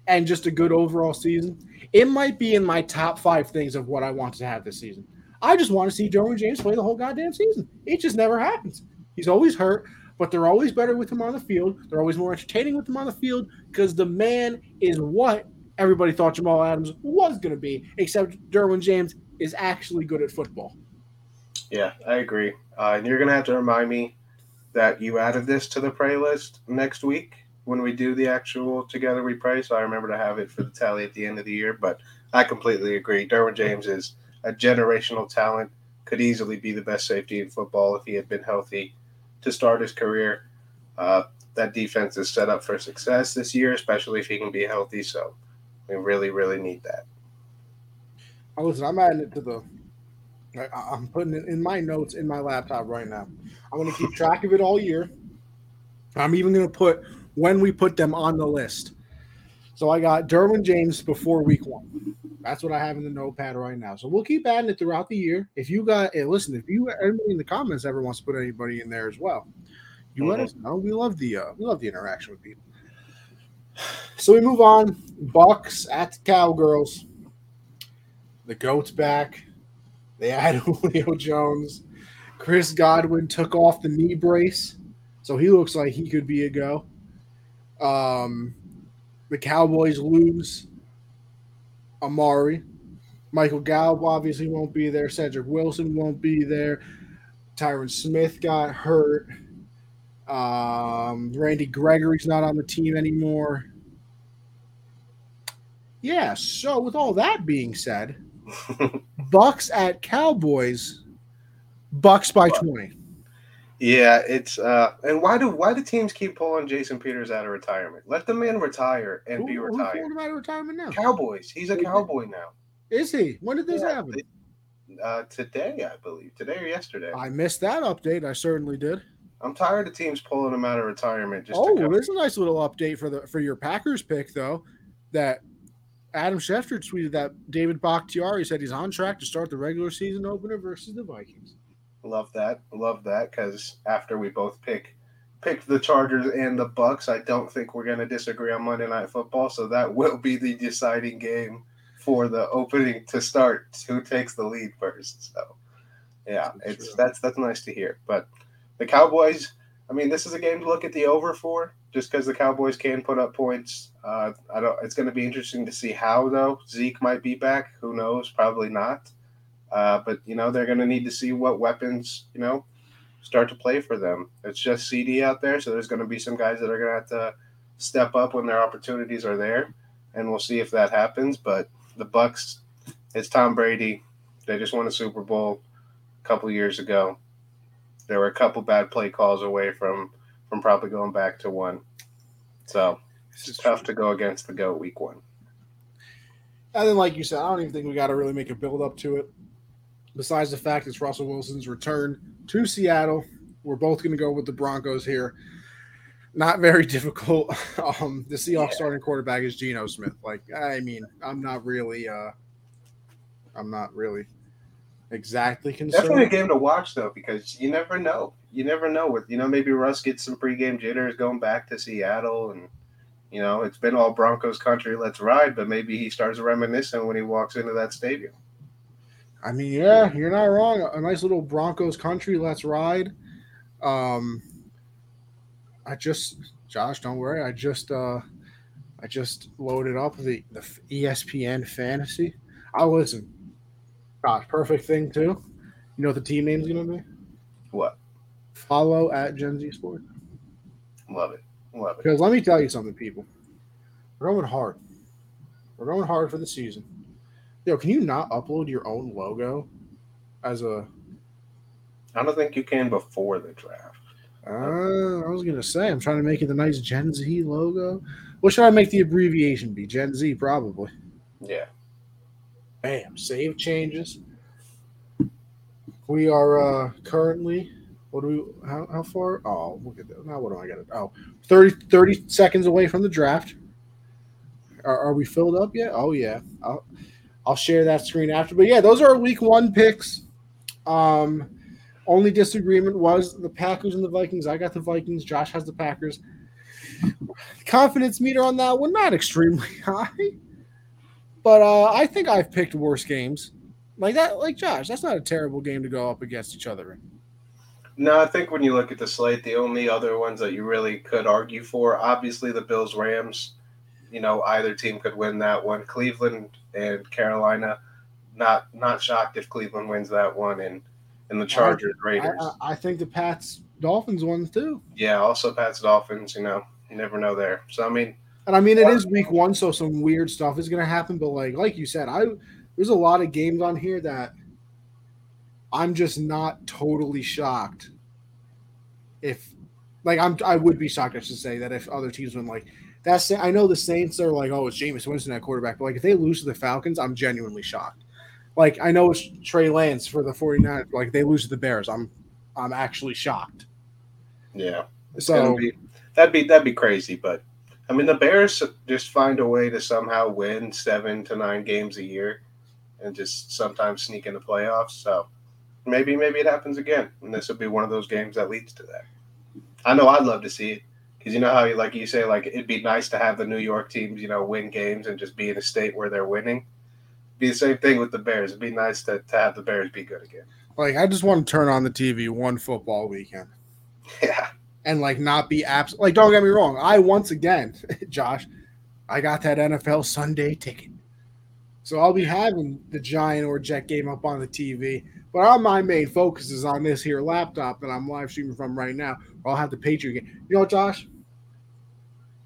and just a good overall season, it might be in my top five things of what I want to have this season. I just want to see Derwin James play the whole goddamn season. It just never happens. He's always hurt, but they're always better with him on the field. They're always more entertaining with him on the field because the man is what everybody thought Jamal Adams was going to be, except Derwin James is actually good at football. Yeah, I agree. Uh, and you're going to have to remind me that you added this to the playlist next week when we do the actual Together We Pray. So I remember to have it for the tally at the end of the year. But I completely agree. Derwin James is a generational talent, could easily be the best safety in football if he had been healthy to start his career. Uh, that defense is set up for success this year, especially if he can be healthy. So we really, really need that. Oh, listen, I'm adding it to the. I, am putting it in my notes in my laptop right now. I'm going to keep <laughs> track of it all year. I'm even going to put when we put them on the list. So I got Derwin James before week one. That's what I have in the notepad right now. So we'll keep adding it throughout the year. If you got, hey, listen, if you anybody in the comments ever wants to put anybody in there as well, you mm-hmm. let us know. We love the uh, we love the interaction with people. <sighs> So we move on. Bucs at Cowgirls. The goat's back. They add <laughs> Julio Jones. Chris Godwin took off the knee brace, so he looks like he could be a go. Um, the Cowboys lose Amari. Michael Gallup obviously won't be there. Cedric Wilson won't be there. Tyron Smith got hurt. Um, Randy Gregory's not on the team anymore. Yeah, so with all that being said, <laughs> Bucs at Cowboys, Bucs by 20. Yeah, it's uh and why do why do teams keep pulling Jason Peters out of retirement? Let the man retire and who, be retired. Who's out of retirement now? Cowboys. He's a cowboy now. Is he? When did this yeah, happen? uh, today, I believe, today or yesterday. I missed that update. I certainly did. I'm tired of teams pulling him out of retirement. Just oh, there's a nice little update for the for your Packers pick though. That Adam Schefter tweeted that David Bakhtiari said he's on track to start the regular season opener versus the Vikings. Love that. Love that because after we both pick pick the Chargers and the Bucs, I don't think we're going to disagree on Monday Night Football. So that <laughs> will be the deciding game for the opening to start. Who takes the lead first? So, yeah, it's that's that's nice to hear. But the Cowboys, I mean, this is a game to look at the over for, just because the Cowboys can put up points. Uh, I don't. It's going to be interesting to see how though. Zeke might be back. Who knows? Probably not. Uh, but you know they're going to need to see what weapons you know start to play for them. It's just CD out there, so there's going to be some guys that are going to have to step up when their opportunities are there, and we'll see if that happens. But the Bucs, it's Tom Brady. They just won a Super Bowl a couple years ago. There were a couple bad play calls away from from probably going back to one. So it's tough true. to go against the goat week one. And then, like you said, I don't even think we got to really make a build up to it. Besides the fact it's Russell Wilson's return to Seattle, we're both going to go with the Broncos here. Not very <laughs> difficult. Um, the Seahawks yeah. starting quarterback is Geno Smith. Like, I mean, I'm not really, uh, I'm not really exactly concerned. Definitely a game to watch though, because you never know. You never know. With you know, maybe Russ gets some pregame jitters going back to Seattle, and you know, it's been all Broncos country. Let's ride. But maybe he starts reminiscing when he walks into that stadium. I mean, yeah, you're not wrong. A nice little Broncos country. Let's ride. Um, I just, Josh, don't worry. I just, uh, I just loaded up the the ESPN fantasy. I'll listen. Gosh, perfect thing too. You know what the team name's gonna be? What? Follow at Gen Z Sport. Love it. Love it. Because let me tell you something, people. We're going hard. We're going hard for the season. Yo, can you not upload your own logo as a? I don't think you can before the draft. Uh, I was gonna say I'm trying to make it the nice Gen Z logo. What should I make the abbreviation be? Gen Z, probably. Yeah. Bam. Save changes. We are uh, currently, what do we, how, how far? Oh, look at that. Now, what do I got? Oh, 30, 30 seconds away from the draft. Are, are we filled up yet? Oh, yeah. I'll, I'll share that screen after. But yeah, those are our week one picks. Um, only disagreement was the Packers and the Vikings. I got the Vikings. Josh has the Packers. Confidence meter on that one, not extremely <laughs> high. But uh, I think I've picked worse games. Like that, like Josh, that's not a terrible game to go up against each other in. No, I think when you look at the slate, the only other ones that you really could argue for, obviously the Bills Rams, you know, either team could win that one. Cleveland and Carolina, not not shocked if Cleveland wins that one, and and the Chargers I, Raiders. I, I, think the Pats Dolphins ones too. Yeah, also Pats Dolphins. You know, you never know there. So I mean, and I mean, it is week one, so some weird stuff is going to happen. But like, like you said, I there's a lot of games on here that I'm just not totally shocked. If like I'm, I would be shocked. I should say that if other teams win, like that's. I know the Saints are like, oh, it's Jameis Winston at quarterback, but like if they lose to the Falcons, I'm genuinely shocked. Like I know it's Trey Lance for the 49ers, like they lose to the Bears, I'm, I'm actually shocked. Yeah. So be, that'd be that'd be crazy, but I mean, the Bears just find a way to somehow win seven to nine games a year, and just sometimes sneak into playoffs. So maybe maybe it happens again, and this will be one of those games that leads to that. I know I'd love to see it because you know how, you like you say, like it'd be nice to have the New York teams, you know, win games and just be in a state where they're winning. Be the same thing with the Bears. It'd be nice to, to have the Bears be good again. Like I just want to turn on the TV one football weekend. <laughs> Yeah and like not be abs like don't get me wrong i once again <laughs> josh i got that nfl sunday ticket so i'll be having the giant or jet game up on the tv but all my main focus is on this here laptop that i'm live streaming from right now i'll have the patriot game. You know josh?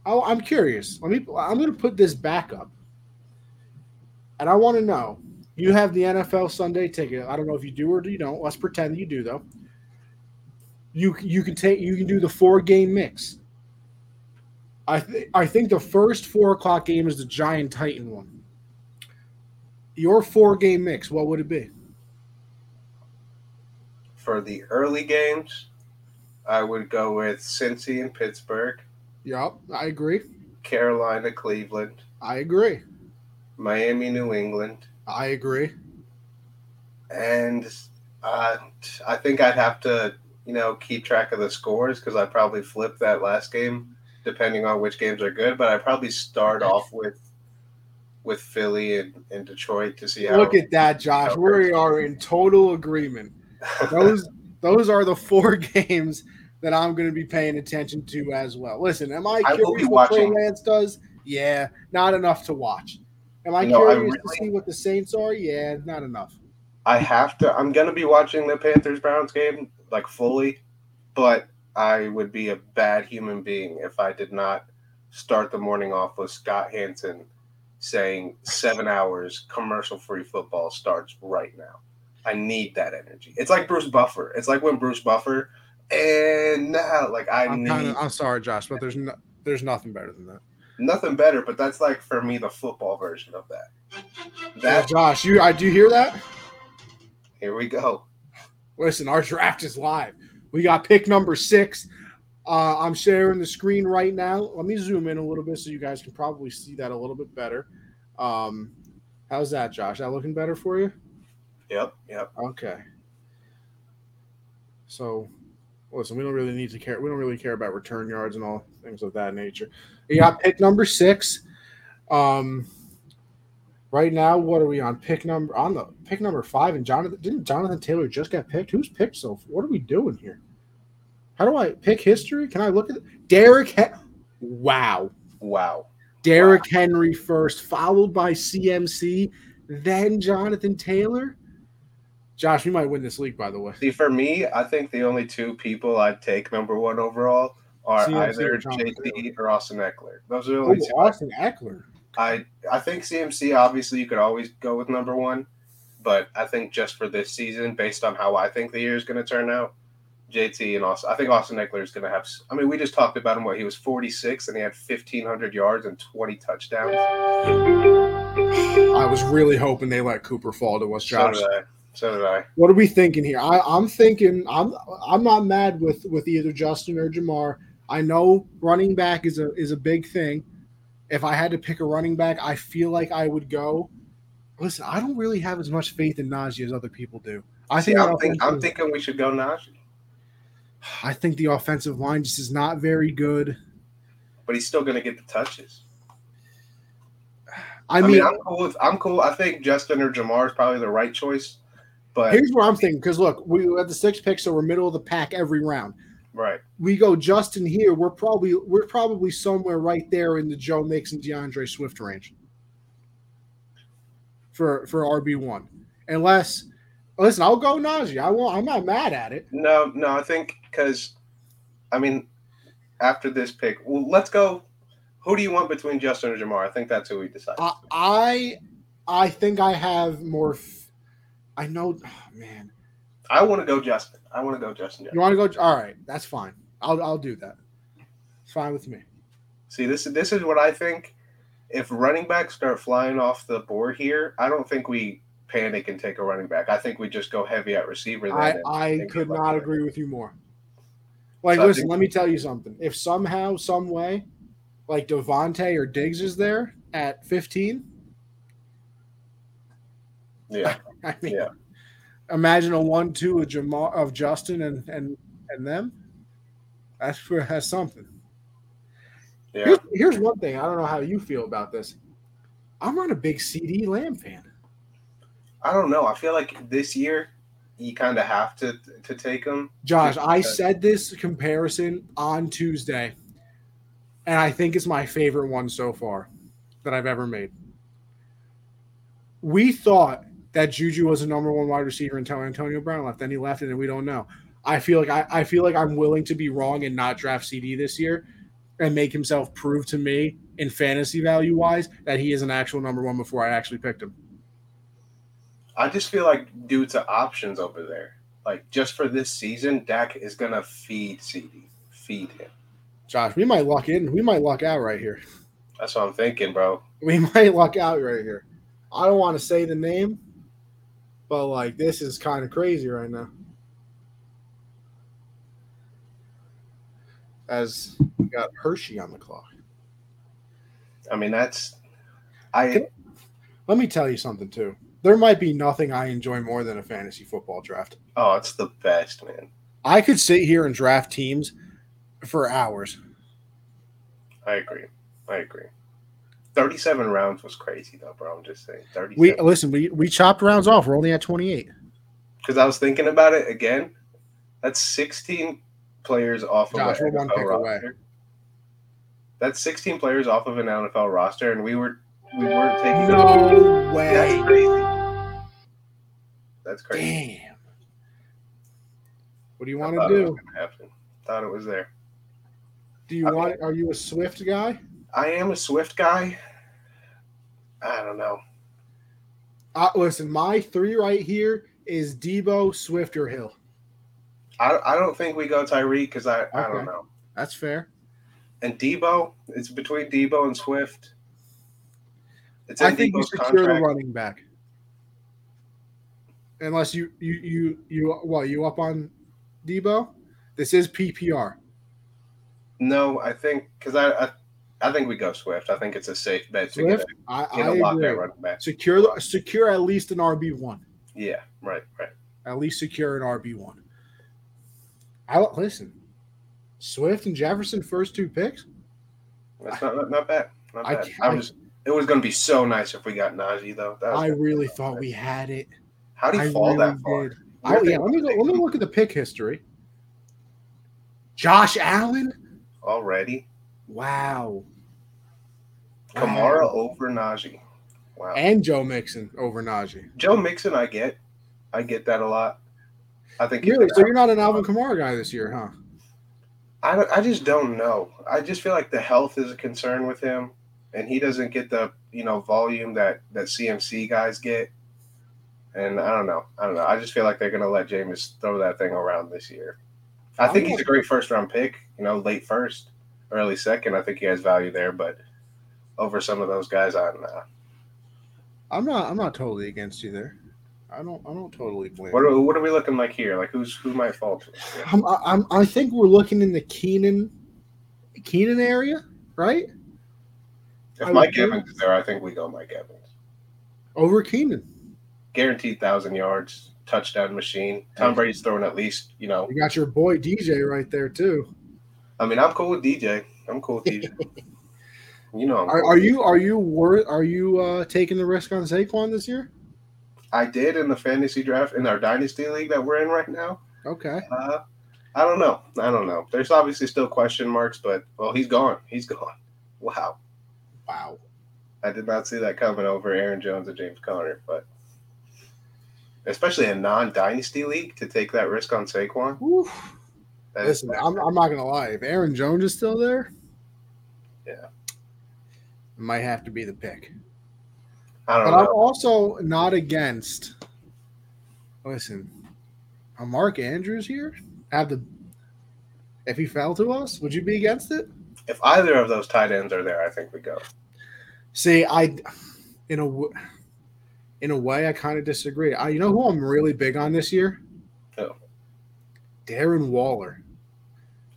Oh i'm curious. Let me i'm going to put this back up. And i want to know you have the nfl sunday ticket. I don't know if you do or you don't. Let's pretend you do though. You you can take you can do the four game mix. I th- I think the first four o'clock game is the Giant Titan one. Your four game mix, what would it be? For the early games, I would go with Cincy and Pittsburgh, Yep, I agree. Carolina, Cleveland, I agree. Miami, New England, I agree. and uh, I think I'd have to, you know, keep track of the scores because I probably flip that last game depending on which games are good. But I probably start off with with Philly and, and Detroit to see how. Look at that, Josh. We are in total agreement. Those those are the four <laughs> games that I'm going to be paying attention to as well. Listen, am I I curious what Trey Lance does? Yeah, not enough to watch. Am I No, I curious to see what the Saints are? Yeah, not enough. I have to. I'm gonna be watching the Panthers Browns game like fully, but I would be a bad human being if I did not start the morning off with Scott Hanson saying seven hours commercial free football starts right now. I need that energy. It's like Bruce Buffer. It's like when Bruce Buffer and now like I I'm need kind of I'm sorry, Josh, but there's no, there's nothing better than that. nothing better. But that's like for me the football version of that. Yeah, Josh, you I do you hear that? here we go. Listen, our draft is live. We got pick number six. Uh, I'm sharing the screen right now. Let me zoom in a little bit so you guys can probably see that a little bit better. Um, how's that, Josh? That looking better for you? Yep, yep. Okay. So, listen, we don't really need to care. We don't really care about return yards and all things of that nature. You got pick number six. Um, right now, what are we on? Pick number on the pick number five. And Jonathan didn't Jonathan Taylor just get picked? Who's picked so? What are we doing here? How do I pick history? Can I look at it? Derek? Hen- wow. Wow. Derrick Henry first, followed by CMC, then Jonathan Taylor. Josh, we might win this league, by the way. See, for me, I think the only two people I'd take number one overall are CMC either JT or Austin Ekeler. Those are the only two. Austin Ekeler. I I think CMC obviously you could always go with number one, but I think just for this season, based on how I think the year is going to turn out, JT and Austin. I think Austin Ekeler is going to have. I mean, we just talked about him. What he was forty six and he had fifteen hundred yards and twenty touchdowns. I was really hoping they let Cooper fall to us, So Josh. I. So did I. What are we thinking here? I, I'm thinking I'm I'm not mad with with either Justin or Ja'Marr. I know running back is a is a big thing. If I had to pick a running back, I feel like I would go. Listen, I don't really have as much faith in Najee as other people do. I See, think I'm, think, I'm thinking we should go Najee, I think the offensive line just is not very good. but he's still going to get the touches. I I mean, mean, I'm cool. With, I'm cool. I think Justin or Ja'Marr is probably the right choice, but here's what I'm thinking because look, we had the six picks, so we're middle of the pack every round. right. We go Justin here. We're probably we're probably somewhere right there in the Joe Mixon, DeAndre Swift range for for RB one. Unless, listen, I'll go Najee. I won't. I'm not mad at it. No, no, I think because, I mean, after this pick, well, let's go. Who do you want between Justin or Ja'Marr? I think that's who we decide. I I, I think I have more. F- I know, oh, man. I want to go Justin. I want to go Justin. You want to go? All right, that's fine. I'll I'll do that. It's fine with me. See, this is this is what I think. If running backs start flying off the board here, I don't think we panic and take a running back. I think we just go heavy at receiver. I, I could not agree with you more. Like, So listen, let me tell you something. If somehow, some way, like Davante or Diggs is there at 15, Yeah, <laughs> I mean, Yeah. imagine a one-two of Ja'Marr of Justin and and and them. That's for has something. yeah. Here's, here's one thing. I don't know how you feel about this. I'm not a big CD Lamb fan. I don't know. I feel like this year you kind of have to to take him. Josh, I uh, said this comparison on Tuesday, and I think it's my favorite one so far that I've ever made. We thought that Juju was the number one wide receiver until Antonio Brown left. Then he left, and we don't know. I feel like I, I feel like I'm willing to be wrong and not draft CD this year and make himself prove to me in fantasy value wise that he is an actual number one before I actually picked him. I just feel like due to options over there, like just for this season, Dak is gonna feed CD, feed him. Josh, we might luck in. We might luck out right here. That's what I'm thinking, bro. we <laughs> might luck out right here. I don't want to say the name, but like this is kind of crazy right now. As we got Hershey on the clock. I mean, that's I. Let me tell you something too. There might be nothing I enjoy more than a fantasy football draft. Oh, it's the best, man. I could sit here and draft teams for hours. I agree. I agree. Thirty-seven rounds was crazy, though, bro. I'm just saying. Thirty. We listen. We we chopped rounds off. We're only at twenty eight. Because I was thinking about it again. That's sixteen players off Josh, of we're an one NFL pick away. roster. That's sixteen players off of an NFL roster, and we were we weren't taking. No That's way. crazy. That's crazy. Damn. What do you want to do? gonna. Thought it was there. Do you I want? Are you a Swift guy? I am a Swift guy. I don't know. Uh, listen, my three right here is Deebo, Swift, or Hill. I, I don't think we go Tyreek because I, I don't know. That's fair. And Deebo, it's between Deebo and Swift. It's I think you Deebo's secure contract. the running back. Unless you you you you well you up on Deebo. This is PPR. No, I think because I, I I think we go Swift. I think it's a safe bet to Swift, get, I, a, get I a lock agree. running back. Secure the, secure at least an RB one. Yeah, right, right. At least secure an RB one. I listen. Swift and Jefferson first two picks. That's not not, not bad. Not I bad. can't- I'm just. It was going to be so nice if we got Najee though. That I really so thought we had it. How do you I fall really that far? did. We're Oh yeah, let me go, let me look at the pick history. Josh Allen. already. Wow. Kamara Wow. over Najee. Wow. and Joe Mixon over Najee. Joe Mixon, I get. I get that a lot. I think Really? So you're not an Alvin Kamara guy this year, huh? I, don't- I just don't know. I just feel like the health is a concern with him, and he doesn't get the you know volume that that CMC guys get. And I don't know. I don't know. I just feel like they're gonna let Jameis throw that thing around this year. I think he's a great first round pick. You know, late first, early second. I think he has value there, but over some of those guys, I'm not. I'm not. I'm not totally against you there. I don't. I don't totally blame. What are, what are we looking like here? Like who's who might fall to? I'm, I'm. I think we're looking in the Keenan, Keenan area, right? If I Mike Evans is there, I think we go Mike Evans. Over Keenan. Guaranteed thousand yards, touchdown machine. Tom Brady's throwing at least, you know. You got your boy DJ right there too. I mean, I'm cool with DJ. I'm cool with DJ. <laughs> you know, I'm Are, cool are you? Are you? Wor- Are you uh, taking the risk on Saquon this year? I did in the fantasy draft in our dynasty league that we're in right now. Okay. Uh, I don't know. I don't know. There's obviously still question marks, but well, he's gone. He's <laughs> gone. Wow. Wow. I did not see that coming over Aaron Jones and James Conner, but especially a non-dynasty league to take that risk on Saquon. Whew. That is- Listen, I'm, I'm not gonna lie. If Aaron Jones is still there, Yeah. it might have to be the pick. I don't But I'm also not against. Listen, a Mark Andrews here have the. If he fell to us, would you be against it? If either of those tight ends are there, I think we go. See, I, in a, in a way, I kind of disagree. I, you know who I'm really big on this year? Who? Darren Waller.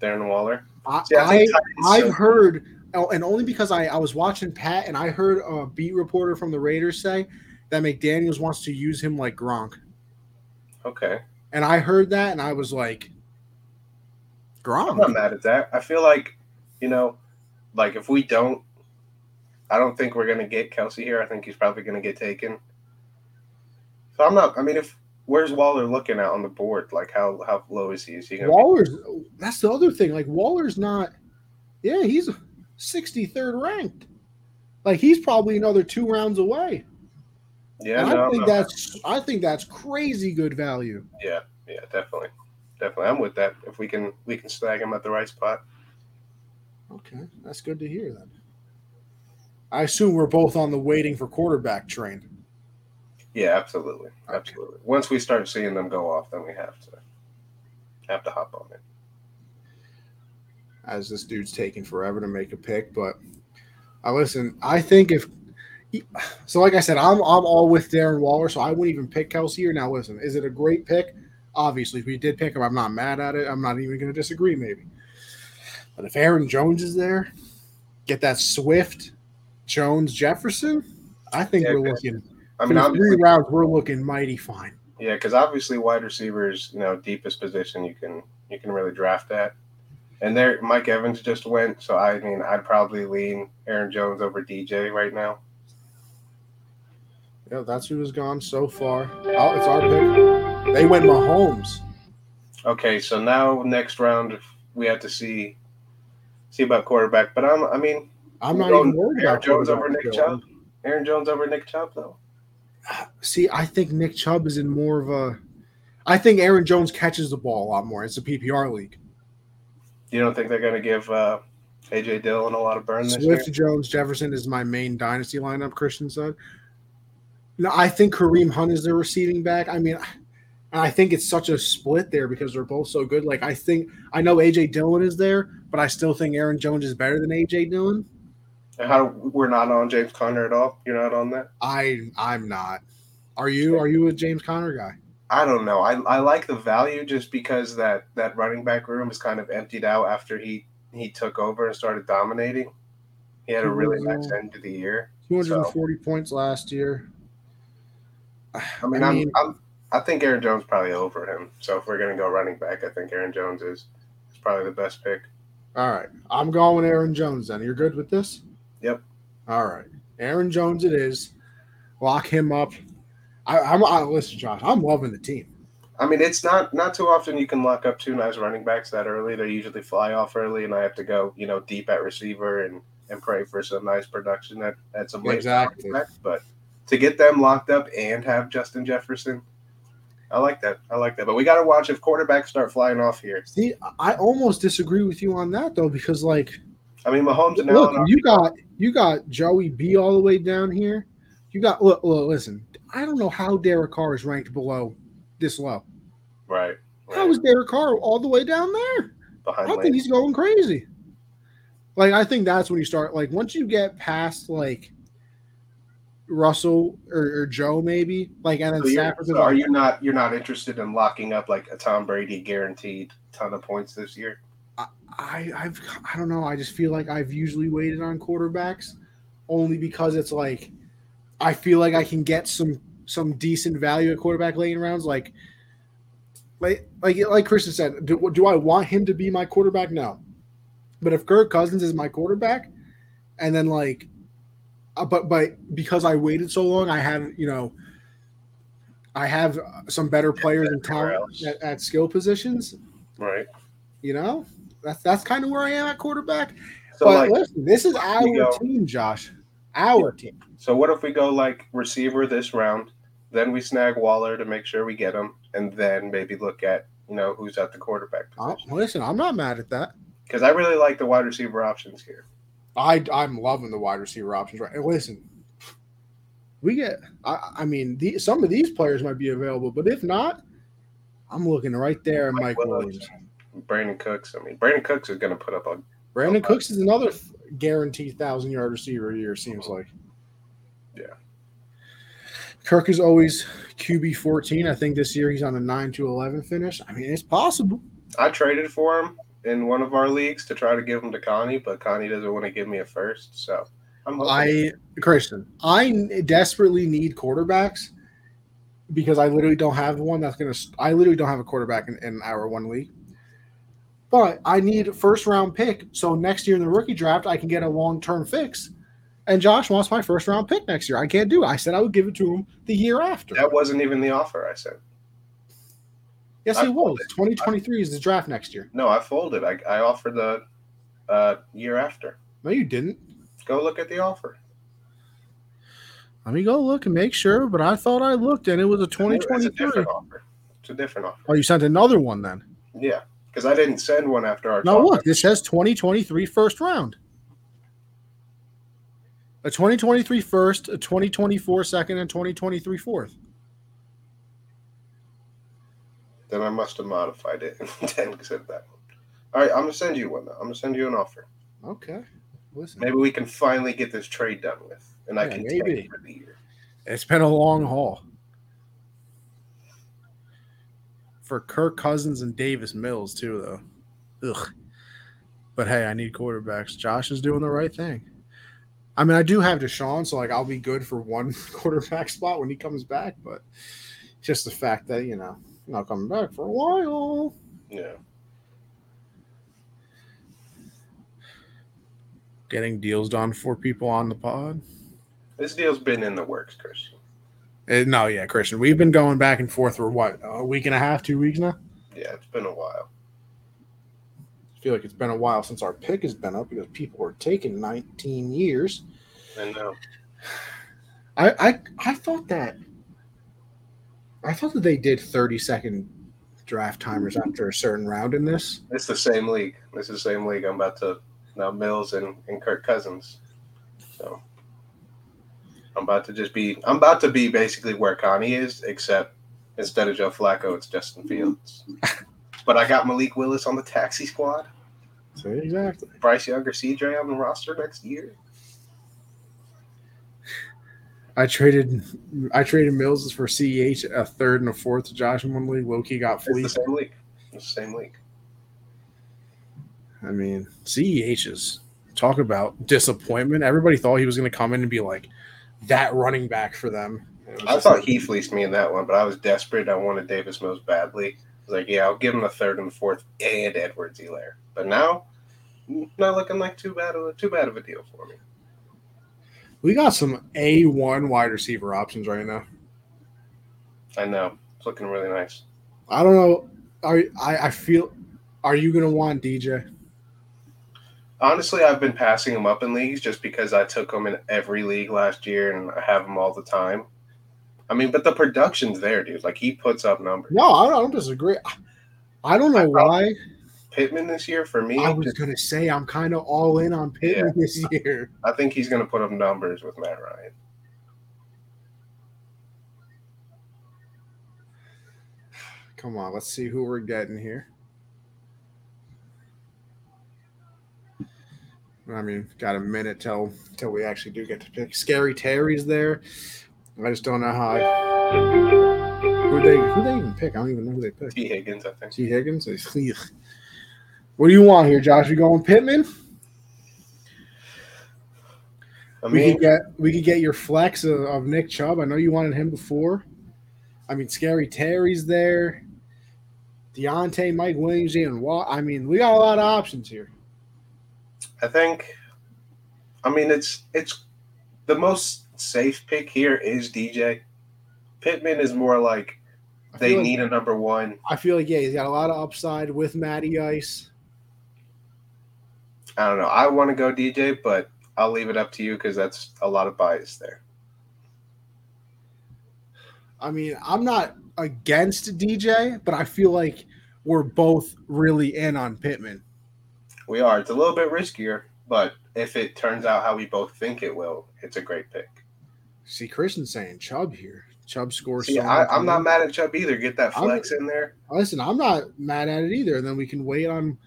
Darren Waller. I, See, I I, think tight end's I've so- heard, oh, and only because I, I was watching Pat and I heard a beat reporter from the Raiders say that McDaniels wants to use him like Gronk. Okay. And I heard that and I was like, Gronk. I'm not mad at that. I feel like, you know, like if we don't, I don't think we're gonna get Kelce here. I think he's probably gonna get taken. So I'm not. I mean, if where's Waller looking at on the board? Like how how low is he? Is he gonna? Be, Waller's, that's the other thing. Like, Waller's not, yeah, he's 63rd ranked. Like, he's probably another two rounds away. yeah, no, I think not- that's, I think that's crazy good value. yeah, yeah, definitely, definitely. I'm with that. If we can we can snag him at the right spot. Okay, that's good to hear then. I assume we're both on the waiting for quarterback train. Yeah, absolutely, absolutely. Once we start seeing them go off, then we have to have to hop on it. as this dude's taking forever to make a pick. But I listen. I think if so, like I said, I'm I'm all with Darren Waller, so I wouldn't even pick Kelce here. Now, listen, is it a great pick? Obviously, if we did pick him, I'm not mad at it. I'm not even going to disagree. Maybe, But if Aaron Jones is there, get that Swift, Jones, Jefferson, I think Yeah, we're looking. I mean, mean, three rounds, we're looking mighty fine. yeah, because obviously wide receivers, you know, deepest position you can you can really draft at. And there, Mike Evans just went, so I mean, I'd probably lean Aaron Jones over DJ right now. Yeah, that's who has gone so far. Oh, it's our pick. They went Mahomes. Okay, so now next round we have to see see about quarterback. But I'm, I mean, I'm not even worried Aaron about Jones over Nick. Chubb. Aaron Jones over Nick Chubb though. See, I think Nick Chubb is in more of a. I think Aaron Jones catches the ball a lot more. It's a PPR league. You don't think they're going to give uh, AJ Dillon a lot of burn this Swift, year? Jones, Jefferson is my main dynasty lineup. Christian said. No, I think Kareem Hunt is their receiving back. I mean, I think it's such a split there because they're both so good. Like I think I know AJ Dillon is there, but I still think Aaron Jones is better than AJ Dillon. And How we're not on James Conner at all? You're not on that? I I'm not. Are you? Are you a James Conner guy? I don't know. I, I like the value just because that that running back room is kind of emptied out after he he took over and started dominating. He had a really nice end to the year. 240 points last year. I mean, I I mean- am I'm, I think Aaron Jones probably over him. So if we're gonna go running back, I think Aaron Jones is, is probably the best pick. All right. I'm going with Aaron Jones then. You're good with this? Yep. All right. Aaron Jones it is. Lock him up. I, I'm I, listen, Josh. I'm loving the team. I mean, it's not not too often you can lock up two nice running backs that early. They usually fly off early, and I have to go, you know, deep at receiver and and pray for some nice production at, at some late Exactly. backs. But to get them locked up and have Justin Jefferson, I like that. I like that. But we got to watch if quarterbacks start flying off here. See, I almost disagree with you on that though, because like, I mean, Mahomes and look, Allen. you got you got Joey B all the way down here. You got look, look, listen. I don't know how Derek Carr is ranked below this low. right. How is Derek Carr all the way down there? behind I Lane? think he's going crazy. Like I think that's when you start. Like once you get past like Russell or, or Joe, maybe like and then So, Stafford. so are you not you're not interested in locking up like a Tom Brady guaranteed ton of points this year? I I've I don't know. I just feel like I've usually waited on quarterbacks only because it's like I feel like I can get some some decent value at quarterback late in rounds. Like like like like Christian said, do, do I want him to be my quarterback? No. But if Kirk Cousins is my quarterback, and then like, uh, but but because I waited so long, I have you know. I have some better players and talent at, at skill positions. Right. You know, that's that's kind of where I am at quarterback. So but like listen, this is our go. team, Josh. Our team. so what if we go like receiver this round, then we snag Waller to make sure we get him, and then maybe look at you know who's at the quarterback Uh, position. listen, I'm not mad at that. Because I really like the wide receiver options here. I I'm loving the wide receiver options. Right, and listen, we get. I, I mean, the, some of these players might be available, but if not, I'm looking right there at Mike Mike Williams. Williams. Brandin Cooks. I mean, Brandin Cooks is going to put up a Brandin Okay. Cooks is another th- guaranteed thousand yard receiver a year. Seems like. Yeah. Kirk is always QB 14. I think this year he's on a 9 to 11 finish. I mean, it's possible. I traded for him in one of our leagues to try to give him to Connie, but Connie doesn't want to give me a first. So I'm hoping. I Christian, I desperately need quarterbacks because I literally don't have one that's gonna. I literally don't have a quarterback in, in our one league. But I need first round pick, so next year in the rookie draft I can get a long term fix. And Josh wants my first round pick next year. I can't do it. I said I would give it to him the year after. that wasn't even the offer I said. yes, I it was. folded. 2023 is the draft next year. No, I folded. I, I offered the uh, year after. No, you didn't. Go look at the offer. Let me go look and make sure. But I thought I looked, and it was a It's a 2023. different offer. It's a different offer. Oh, you sent another one then. Yeah, because I didn't send one after our. Now look, this says 2023 first round. A 2023 first, a 2024 second, and 2023 fourth. Then I must have modified it and <laughs> then said that. All right, I'm gonna send you one. Though. I'm gonna send you an offer. Okay. Listen. Maybe we can finally get this trade done with, and I can maybe. take it for the year. It's been a long haul. For Kirk Cousins and Davis Mills, too, though. Ugh. But hey, I need quarterbacks. Josh is doing the right thing. I mean, I do have Deshaun, so like I'll be good for one <laughs> quarterback spot when he comes back. But just the fact that you know not coming back for a while. Yeah. Getting deals done for people on the pod. This deal's been in the works, Christian. Uh, no, yeah, Christian. We've been going back and forth for what a week and a half, two weeks now. Yeah, it's been a while. I feel like it's been a while since our pick has been up because people were taking 19 years. I know. I I I thought that I thought that they did 30 second draft timers after a certain round in this. It's the same league. It's the same league. I'm about to now Mills and, and Kirk Cousins. So I'm about to just be I'm about to be basically where Connie is, except instead of Joe Flacco, it's Justin Fields. <laughs> but I got Malik Willis on the taxi squad. So exactly. Bryce Younger, CJ on the roster next year. I traded I traded Mills for CEH a third and a fourth to Josh in one league. Loki got It's the same league. It's the same league. I mean, CEH is talk about disappointment. Everybody thought he was going to come in and be like that running back for them. I thought like- he fleeced me in that one, but I was desperate. I wanted Davis most badly. I was like, yeah, I'll give him the third and fourth and Edwards-Helaire. But now, not looking like too bad of a too bad of a deal for me. we got some A one wide receiver options right now. I know it's looking really nice. I don't know. Are I, I feel are you going to want DJ? Honestly, I've been passing him up in leagues just because I took him in every league last year and I have him all the time. I mean, but the production's there, dude. Like he puts up numbers. No, I don't disagree. I don't know why. Pittman this year for me, I was going to say I'm kind of all in on Pittman this year. I think he's going to put up numbers with Matt Ryan. Come on, let's see who we're getting here. I mean, got a minute till till we actually do get to pick. Scary Terry's there. I just don't know how. I, who they who they even pick? I don't even know who they pick. T. Higgins, I think. T. Higgins. <laughs> What do you want here, Josh? You going Pittman? I we could get we could get your flex of, of Nick Chubb. I know you wanted him before. I mean, Scary Terry's there. Diontae, Mike Williams, and Watt. I mean, we got a lot of options here. I think, I mean, it's it's the most safe pick here is DJ. Pittman is more like they like- need a number one. I feel like yeah, he's got a lot of upside with Matty Ice. I don't know. I want to go DJ, but I'll leave it up to you because that's a lot of bias there. I mean, I'm not against DJ, but I feel like we're both really in on Pittman. We are. It's a little bit riskier, but if it turns out how we both think it will, it's a great pick. See, Christian's saying Chubb here. Chubb scores. So I, I'm not mad at Chubb either. Get that I'm- flex in there. Listen, I'm not mad at it either. And then we can wait on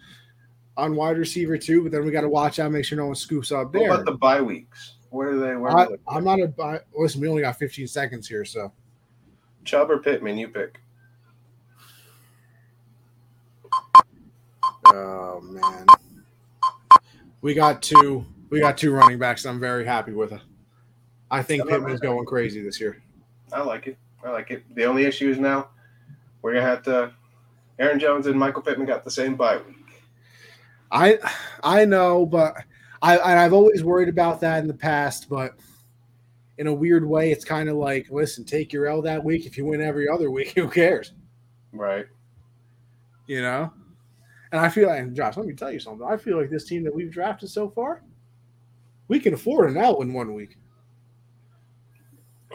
on wide receiver too, but then we got to watch out, make sure no one scoops up What there. about the bye weeks? Where are they? Where I, I'm not a buy- listen. We only got 15 seconds here, so Chubb or Pittman? You pick. oh man, we got two. We got two running backs. I'm very happy with it. I think Pittman's going crazy this year. I like it. I like it. The only issue is now we're gonna have to. Aaron Jones and Michael Pittman got the same bye week. I I know, but I I've always worried about that in the past, but in a weird way, it's kind of like, listen, take your L that week. If you win every other week, <laughs> who cares? Right. You know? And I feel like, Josh, let me tell you something. I feel like this team that we've drafted so far, we can afford an out in one week.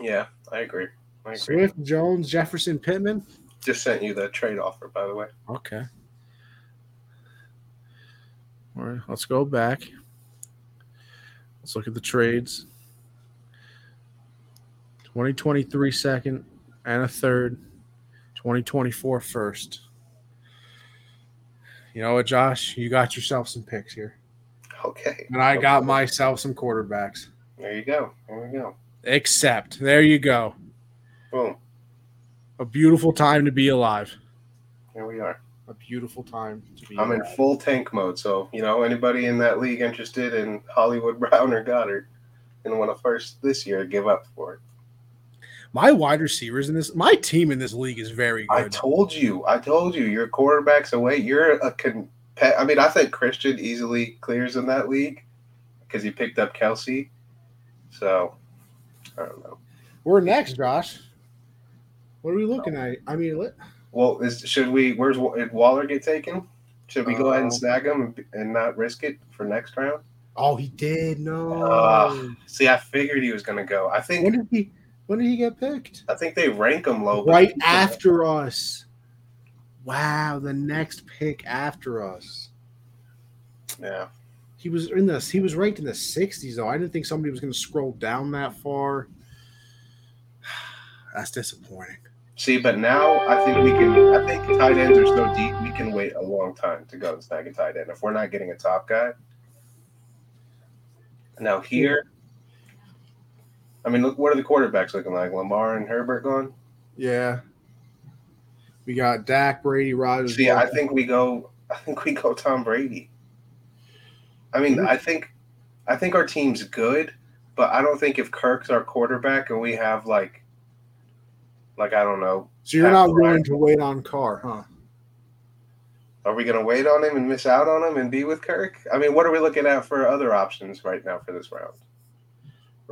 Yeah, I agree. I agree. Swift, Jones, Jefferson, Pittman. Just sent you the trade offer, by the way. Okay. All right, let's go back. Let's look at the trades. 2023 second and a third. 2024 first. You know what, Josh? You got yourself some picks here. Okay. And I got myself some quarterbacks. There you go. There we go. Except, there you go. Boom. A beautiful time to be alive. Here we are. a beautiful time to be. I'm in full tank mode, so you know anybody in that league interested in Hollywood <laughs> Brown or Goddard and want to first this year give up for it. My wide receivers in this, my team in this league is very good. I told you, I told you, your quarterback's away. You're a con. I mean, I think Christian easily clears in that league because he picked up Kelce. So I don't know. We're next, Josh. What are we looking at? I mean, let, Well, is should we? Where's did Waller get taken? Should we go ahead and Uh, snag him and, and not risk it for next round? oh, he did. No. Uh, See, I figured he was going to go. I think when did he? When did he get picked? I think they rank him low. Right after us. Wow, the next pick after us. Yeah. He was in this. He was ranked in the 60s, though. I didn't think somebody was going to scroll down that far. <sighs> That's disappointing. See, but now I think we can. I think tight ends are so deep. We can wait a long time to go and snag a tight end if we're not getting a top guy. Now here, I mean, look, what are the quarterbacks looking like? Lamar and Herbert gone. Yeah. We got Dak, Brady, Rodgers. See, I think we go. I think we go Tom Brady. I mean, I think, I think our team's good, but I don't think if Kirk's our quarterback and we have like, like I don't know, So you're not willing to wait on Carr, huh? are we going to wait on him and miss out on him and be with Kirk? I mean, what are we looking at for other options right now for this round?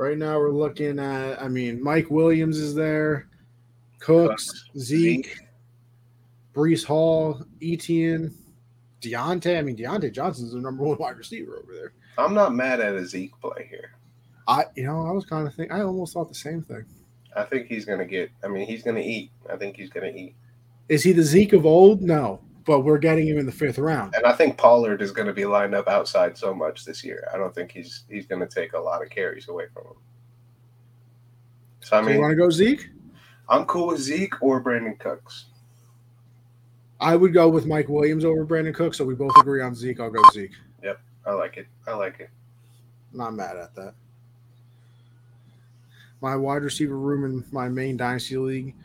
Right now we're looking at. I mean, Mike Williams is there, Cooks, uh, Zeke, Zeke. Breece Hall, Etienne, Diontae. I mean, Diontae Johnson's the number one wide receiver over there. I'm not mad at a Zeke play here. I, you know, I was kind of think. I almost thought the same thing. I think he's going to get. I mean, he's going to eat. I think he's going to eat, Is he the Zeke of old? No, but we're getting him in the fifth round. and I think Pollard is going to be lined up outside so much this year. I don't think he's he's going to take a lot of carries away from him. So I so you want to go Zeke? I'm cool with Zeke or Brandin Cooks. I would go with Mike Williams over Brandin Cooks, So we both agree on Zeke. I'll go Zeke. Yep, I like it. I like it. Not mad at that. My wide receiver room in my main dynasty league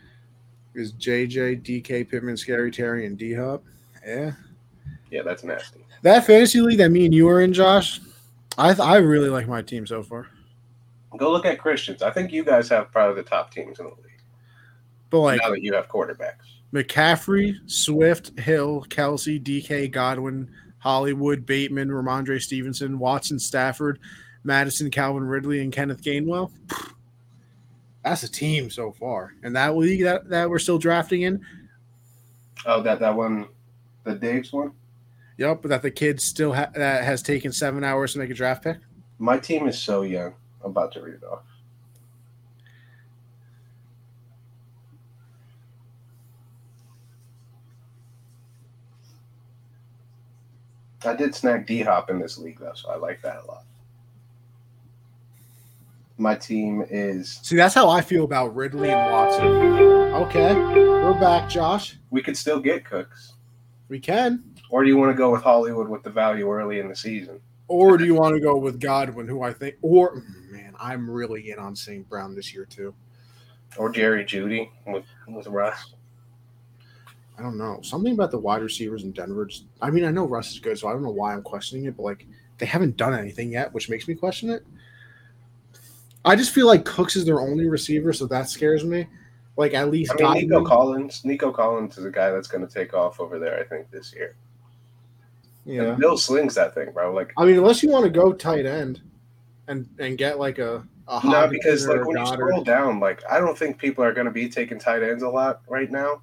is JJ, DK, Pittman, Scary Terry, and D Hop. Yeah, Yeah, that's nasty. that fantasy league that me and you are in, Josh. I th- I really like my team so far. Go look at Christians. I think you guys have probably the top teams in the league But like now that you have quarterbacks. McCaffrey, Swift, Hill, Kelce, DK, Godwin, Hollywood, Bateman, Rhamondre Stevenson, Watson, Stafford, Madison, Calvin Ridley, and Kenneth Gainwell. That's a team so far. And that league that, that we're still drafting in, Oh, that that one, the Dave's one. yep, but that the kid still ha- that has taken seven hours to make a draft pick. My team is so young. I'm about to read it off. I did snag D Hop in this league though, so I like that a lot. My team is See, that's how I feel about Ridley and Watson. Okay, we're back, Josh. we could still get Cooks. We can. Or do you want to go with Hollywood with the value early in the season? Or do you want to go with Godwin, who I think, or mm, man, I'm really in on St. Brown this year too. Or Jerry Jeudy with, with Russ? I don't know. Something about the wide receivers in Denver. Just, I mean, I know Russ is good, so I don't know why I'm questioning it, but like they haven't done anything yet, which makes me question it. I just feel like Cooks is their only receiver, so that scares me. Like at least I mean, Nico Collins. Nico Collins is a guy that's going to take off over there. I think this year. yeah. And Bill slings that thing, bro. Like I mean, unless you want to go tight end and and get like a, a no, because like when you scroll down, like I don't think people are going to be taking tight ends a lot right now,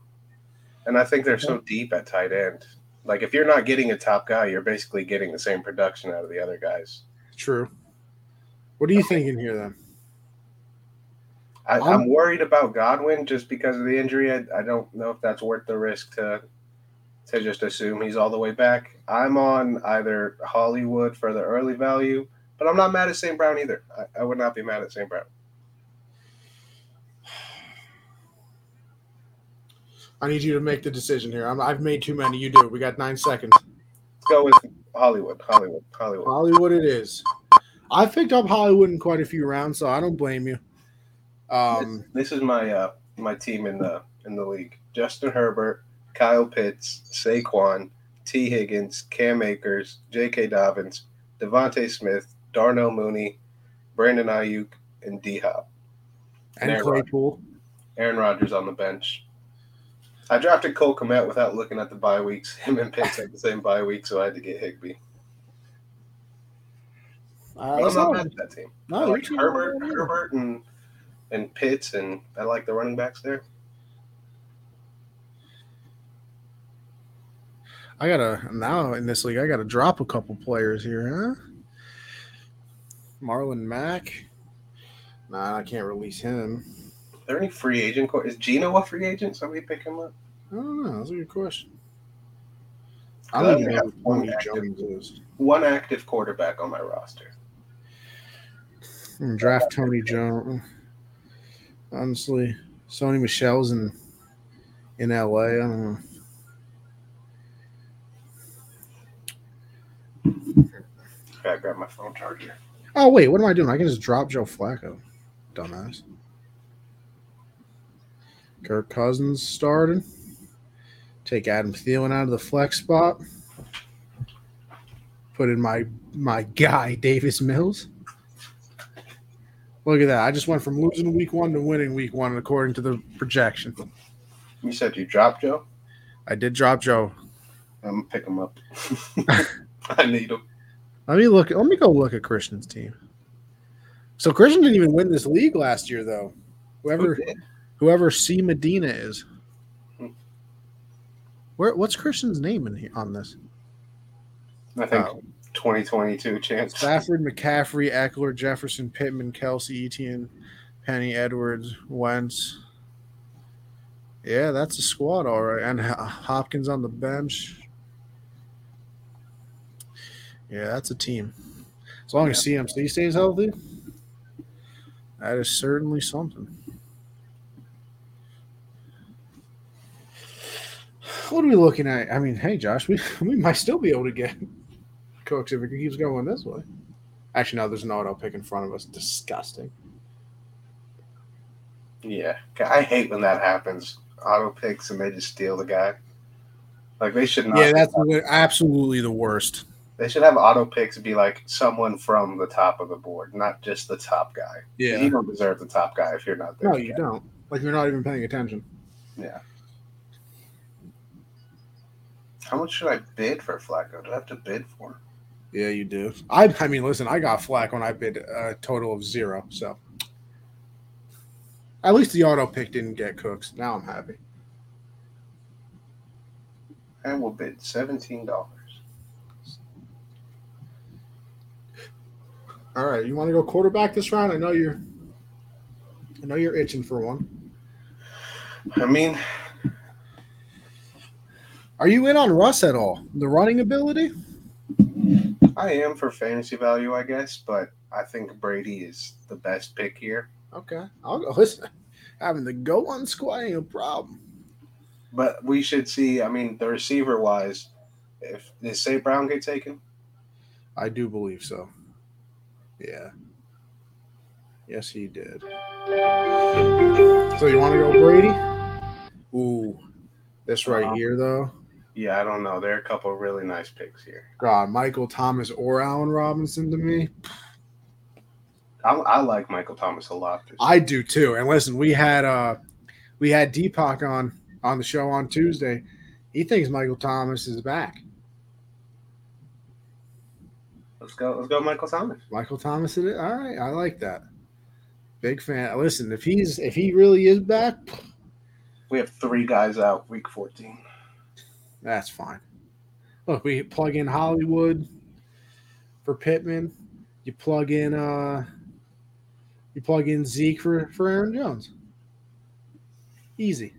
and I think they're so deep at tight end. Like if you're not getting a top guy, you're basically getting the same production out of the other guys. True. What are you thinking here then? I, I'm- I'm worried about Godwin just because of the injury. I, I don't know if that's worth the risk to to just assume he's all the way back. I'm on either Hollywood for the early value, but I'm not mad at St. Brown either. I, I would not be mad at St. Brown. I need you to make the decision here. I'm, I've made too many. You do. We got nine seconds. Let's go with Hollywood. Hollywood. Hollywood. Hollywood, it is. I've picked up Hollywood in quite a few rounds, so I don't blame you. Um, this is my uh my team in the in the league. Justin Herbert, Kyle Pitts, Saquon, T. Higgins, Cam Akers, J.K. Dobbins, DeVonta Smith, Darnell Mooney, Brandon Aiyuk, and D Hop. And Aaron Claypool. Aaron Rodgers on the bench. I drafted Cole Kmet without looking at the bye weeks. <laughs> Him and Pitts had the same bye week, so I had to get Higby. Uh, I'm not not- mad at that team. no, I you're like Herbert, Herbert, and and Pitts, and I like the running backs there. I gotta now in this league. I gotta drop a couple players here, huh? Marlon Mack. Nah, I can't release him. Are there any free agent? co- Is Geno a free agent? Somebody pick him up. I don't know. That's a good question. I don't even know have one active. Jones. One active quarterback on my roster. Hmm, Draft Tony Jones. Honestly, Sony Michel's in in LA. I don't know. Gotta grab my phone charger. Oh wait, what am I doing? I can just drop Joe Flacco, dumbass. Kirk Cousins started. Take Adam Thielen out of the flex spot. Put in my my guy Davis Mills. Look at that! I just went from losing week one to winning week one according to the projection. You said you dropped Joe. I did drop Joe. I'm gonna pick him up. <laughs> <laughs> I need him. Let me look. Let me go look at Christian's team. So Christian didn't even win this league last year, though. Whoever Who whoever C Medina is. Hmm. Where what's Christian's name in here on this? I think Oh. 2022 chance. Stafford, McCaffrey, Ekeler, Jefferson, Pittman, Kelce, Etienne, Penny, Edwards, Wentz. Yeah, that's a squad, all right. And Hopkins on the bench. Yeah, that's a team. As long as CMC stays healthy, that is certainly something. What are we looking at? I mean, hey, Josh, we, <laughs> we might still be able to get Cooks if it keeps going this way. Actually, no, there's an auto pick in front of us. Disgusting. Yeah, I hate when that happens. Auto picks and they just steal the guy. Like they should not. Yeah, that's the- absolutely the worst. They should have auto picks be like someone from the top of the board, not just the top guy. Yeah, you don't deserve the top guy if you're not there. No, you don't. Like you're not even paying attention. Yeah. How much should I bid for Flacco? Do I have to bid for him? Yeah, you do. I, I mean, listen, I got flack when I bid a total of zero. So at least the auto pick didn't get cooks. Now I'm happy. And we'll bid seventeen dollars. All right, you want to go quarterback this round? I know you're. I know you're itching for one. I mean, Are you in on Russ at all? The running ability? I am for fantasy value, I guess, but I think Brady is the best pick here. Okay, I'll go. <laughs> Listen, having the go on squad ain't a problem. But we should see. I mean, the receiver wise, if did St. Brown get taken? I do believe so. Yeah. Yes, he did. So you want to go Brady? Ooh, this right Um, here though. Yeah, I don't know. There are a couple of really nice picks here. God, Michael Thomas or Allen Robinson to me. I, I like Michael Thomas a lot. I do too. And listen, we had uh we had Deepak on on the show on Tuesday. He thinks Michael Thomas is back. Let's go. Let's go, Michael Thomas. Michael Thomas it is. All right, I like that. Big fan. Listen, if he's if he really is back, We have three guys out week 14. That's fine. Look, we plug in Hollywood for Pittman. You plug in uh you plug in Zeke for, for Aaron Jones. Easy.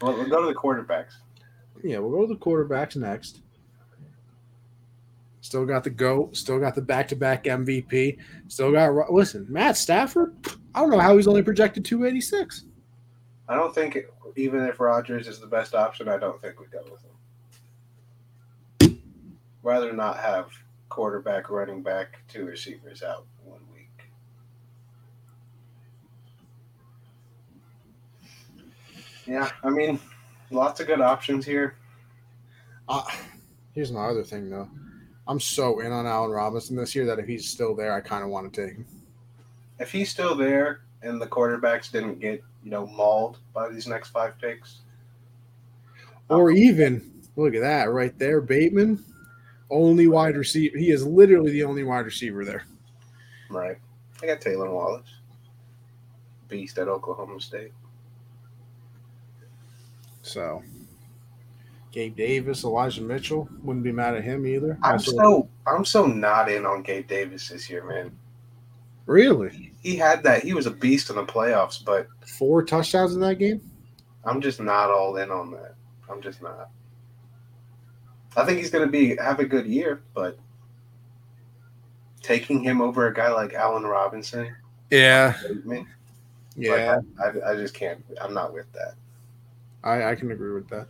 Well, we'll go to the quarterbacks. Yeah, we'll go to the quarterbacks next. Still got the GOAT, still got the back to back MVP, still got listen, Matt Stafford. I don't know how he's only projected 286. I don't think, it, even if Rodgers is the best option, I don't think we go with him. Rather not have quarterback, running back, two receivers out one week. Yeah, I mean, lots of good options here. Uh, here's my other thing though. I'm so in on Allen Robinson this year that if he's still there, I kind of want to take him. If he's still there and the quarterbacks didn't get you know mauled by these next five picks, Or even look at that right there, Bateman, only wide receiver. He is literally the only wide receiver there. right? I got Taylor Wallace, beast at Oklahoma State. So, Gabe Davis, Elijah Mitchell, wouldn't be mad at him either. I'm so I'm so not in on Gabe Davis this year, man. really He had that. He was a beast in the playoffs, but four touchdowns in that game. I'm just not all in on that. I'm just not. I think he's going to be have a good year, but taking him over a guy like Allen Robinson, Yeah, me, yeah, like, I, I just can't. I'm not with that. I, I can agree with that.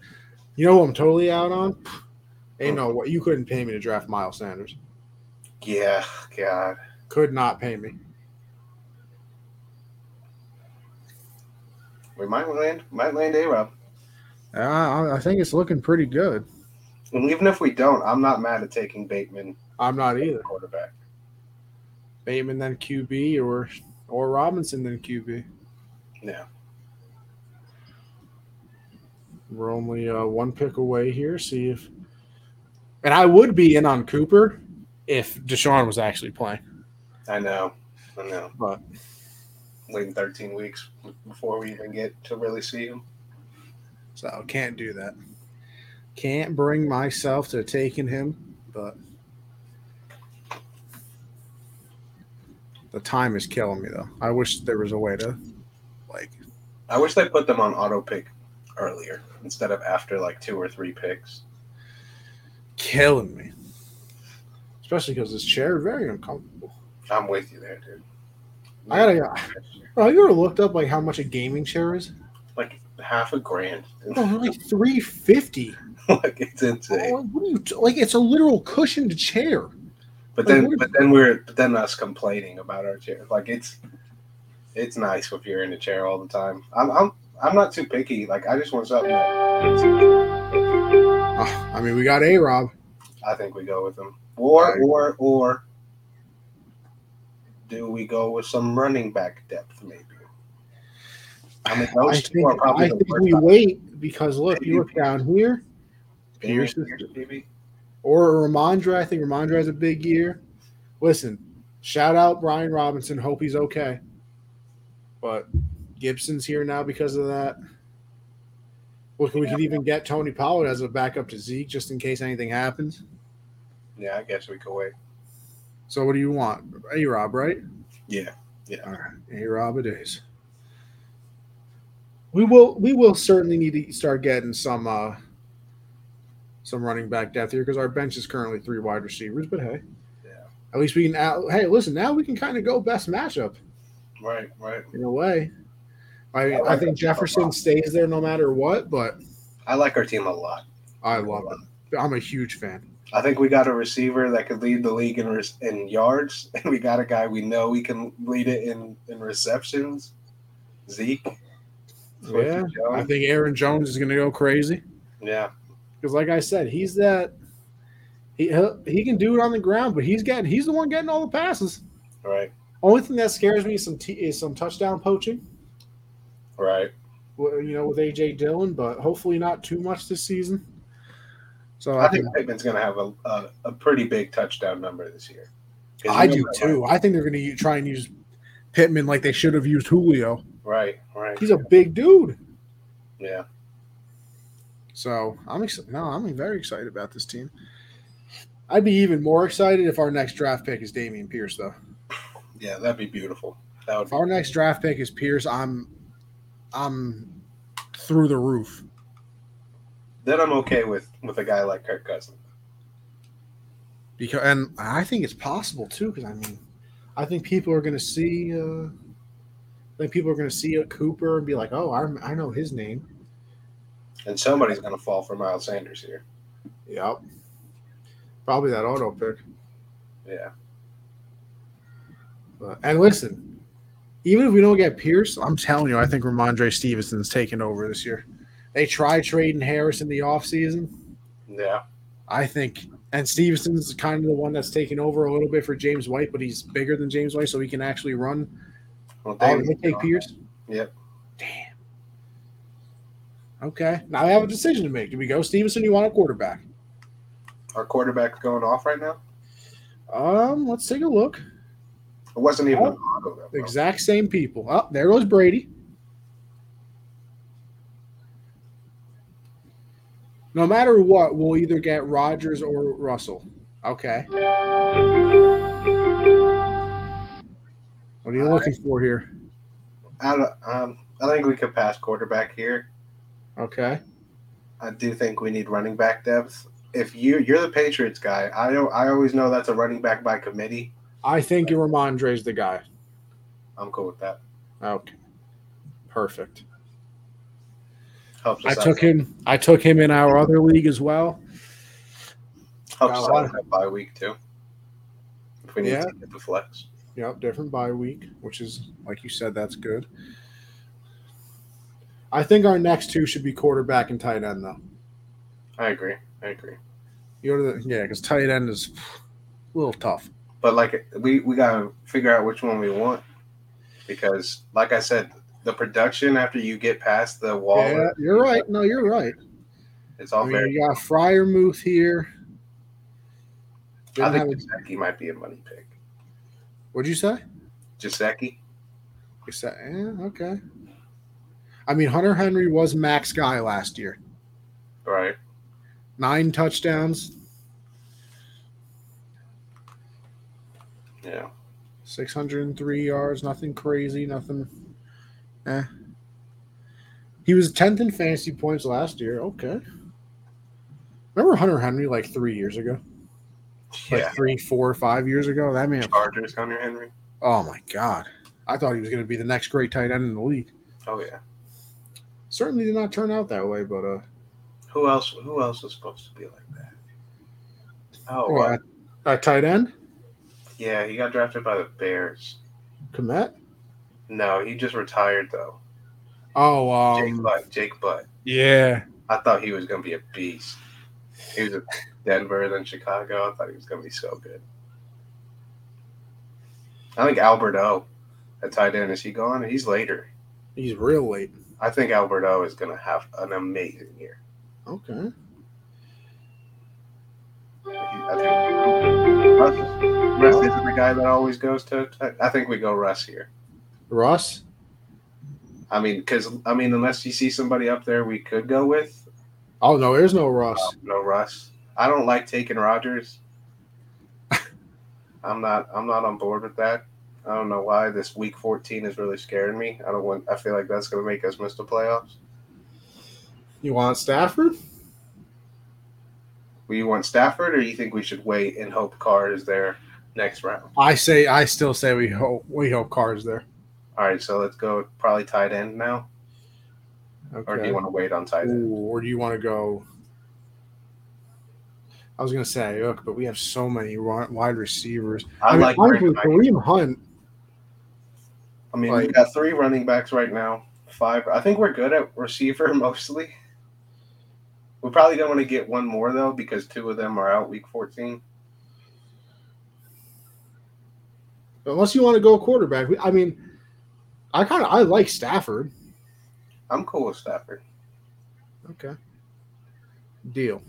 You know who I'm totally out on? Ain't hmm. no what you couldn't pay me to draft Miles Sanders. Yeah, God. Could not pay me. We might land, might land A Rob. Uh, I I think it's looking pretty good. And even if we don't, I'm not mad at taking Bateman I'm not either. quarterback. Bateman then QB or or Robinson then QB. Yeah. We're only uh, one pick away here. See if, and I would be in on Cooper if Deshaun was actually playing. I know. I know. But Waiting 13 weeks before we even get to really see him. so can't do that. Can't bring myself to taking him, but the time is killing me though. I wish there was a way to like I wish they put them on auto pick earlier instead of after like two or three picks. killing me. Especially because this chair is very uncomfortable. I'm with you there, dude. I gotta. Oh, you ever looked up like how much a gaming chair is? like half a grand. Oh, like three fifty. <laughs> like it's insane. Oh, what are you t- like? It's a literal cushioned chair. But like, then, but then we're, but then us complaining about our chair. Like it's, it's nice if you're in a chair all the time. I'm, I'm, I'm not too picky. Like I just want something. That, Oh, I mean, we got a Rob. I think we go with them, or, Right. or, or. Do we go with some running back depth, maybe? I mean, those I two think, are probably I think we wait because look, you look down here, Dameon Pierce is- Pierce, maybe. or Rhamondre. I think Rhamondre has a big year. Listen, shout out Brian Robinson. Hope he's okay. But Gibson's here now because of that. Look, we could even get Tony Pollard as a backup to Zeke just in case anything happens. Yeah, I guess we could wait. So what do you want? A Rob, right? Yeah, Yeah. All right, A Rob it is. We will we will certainly need to start getting some uh some running back depth here because our bench is currently three wide receivers. But hey, Yeah. at least we can. out- Hey, listen, now we can kind of go best matchup right, right. in a way. I I I think Jefferson stays there no matter what, but I like our team a lot. I love it. I'm a huge fan. I think we got a receiver that could lead the league in in yards, <laughs> and we got a guy we know we can lead it in in receptions. Zeke. Yeah, I think Aaron Jones is going to go crazy. Yeah, Because, like I said, he's that he he can do it on the ground, but he's getting he's the one getting all the passes. right, Only thing that scares me is some t- is some touchdown poaching. right. wi- You know, with AJ Dillon, but hopefully not too much this season. So I I, think think Pittman's going to have a, a a pretty big touchdown number this year. I do too. I think they're going to try and use Pittman like they should have used Julio. Right, right. He's a big dude. Yeah, So I'm excited. No, I'm very excited about this team. I'd be even more excited if our next draft pick is Dameon Pierce, though. yeah. That'd be beautiful. That would. If our next draft pick is Pierce, I'm I'm through the roof. Then I'm okay with with a guy like Kirk Cousins. Because and I think it's possible too, because I mean, I think people are going to see. Uh, I think people are going to see a Cooper and be like, "Oh, I, I know his name." And somebody's going to fall for Miles Sanders here. Yep. Probably that auto pick. Yeah, But, and listen, even if we don't get Pierce, I'm telling you, I think Rhamondre Stevenson's taking over this year. They try trading Harris in the offseason. Yeah. I think, and Stevenson's kind of the one that's taking over a little bit for James White, but he's bigger than James White, so he can actually run. Well, Oh, they take Pierce? Yep. Damn. Okay. Now I have a decision to make. Do we go Stevenson? You want a quarterback? Our quarterback's going off right now. Um, let's take a look. It wasn't even Oh, auto. Though. Exact same people. Oh, there goes Brady. No matter what, we'll either get Rodgers or Russell. Okay. What are you looking for here? I don't. Um, I think we could pass quarterback here. Okay. I do think we need running back depth. If you you're the Patriots guy, I don't. I always know that's a running back by committee. I think Rhamondre's the guy. I'm cool with that. Okay. Perfect. Helps I us out. took him. I took him in our other league as well. Helps us a out that bye week too. If we need Yeah. to get the flex. Yep, different bye week, which is like you said, that's good. I think our next two should be quarterback and tight end, though. I agree. I agree. You go the yeah, because tight end is a little tough. But like we we gotta figure out which one we want because, like I said, the production after you get past the wall, Yeah, you're right. No, you're right. it's I all mean, very. you got Freiermuth here. I Didn't think have a- Jackie might be a money pick. what'd you say? Jaceki, You said, yeah, okay. I mean, Hunter Henry was max guy last year. right? Nine touchdowns, Yeah. 603 yards, nothing crazy, nothing. Eh. He was 10th in fantasy points last year. Okay. Remember Hunter Henry like three years ago? Like Yeah. three, four, five years ago? That man, Chargers, Hunter Henry. oh my God. I thought he was going to be the next great tight end in the league. Oh yeah. Certainly did not turn out that way, but uh, Who else? Who else was supposed to be like that? Oh, well, uh, at, at tight end, yeah. He got drafted by the Bears. Kmet. No, he just retired though. Oh, Jake um, Butt. Jake Butt. yeah. I thought he was gonna be a beast. He was at Denver, then Chicago. I thought he was gonna be so good. I think Albert O at tight end is he gone? He's later. He's real late. I think Albert O is gonna have an amazing year. Okay. I think Russ, Russ isn't the guy that always goes to. I think we go Russ here. Russ? I mean, because I mean, unless you see somebody up there, we could go with Oh, no, there's no Ross. uh, no Russ. I don't like taking Rodgers. <laughs> I'm not. I'm not on board with that. I don't know why this week 14 is really scaring me. I don't want. I feel like that's going to make us miss the playoffs. You want Stafford? Will you want Stafford, or you think we should wait and hope Carr is there next round? I say, I still say we hope we hope Carr's there. All right, so let's go probably tight end now, Okay. or do you want to wait on tight end? Ooh, or do you want to go? I was gonna say, look, but we have so many wide receivers. I, mean, like. honestly, Kareem Hunt. I mean, like- we've got three running backs right now. Five. I think we're good at receiver <laughs> mostly. We probably don't want to get one more though because two of them are out week 14. Unless you want to go quarterback, I mean, I kind of I like Stafford. I'm cool with Stafford. Okay. Deal.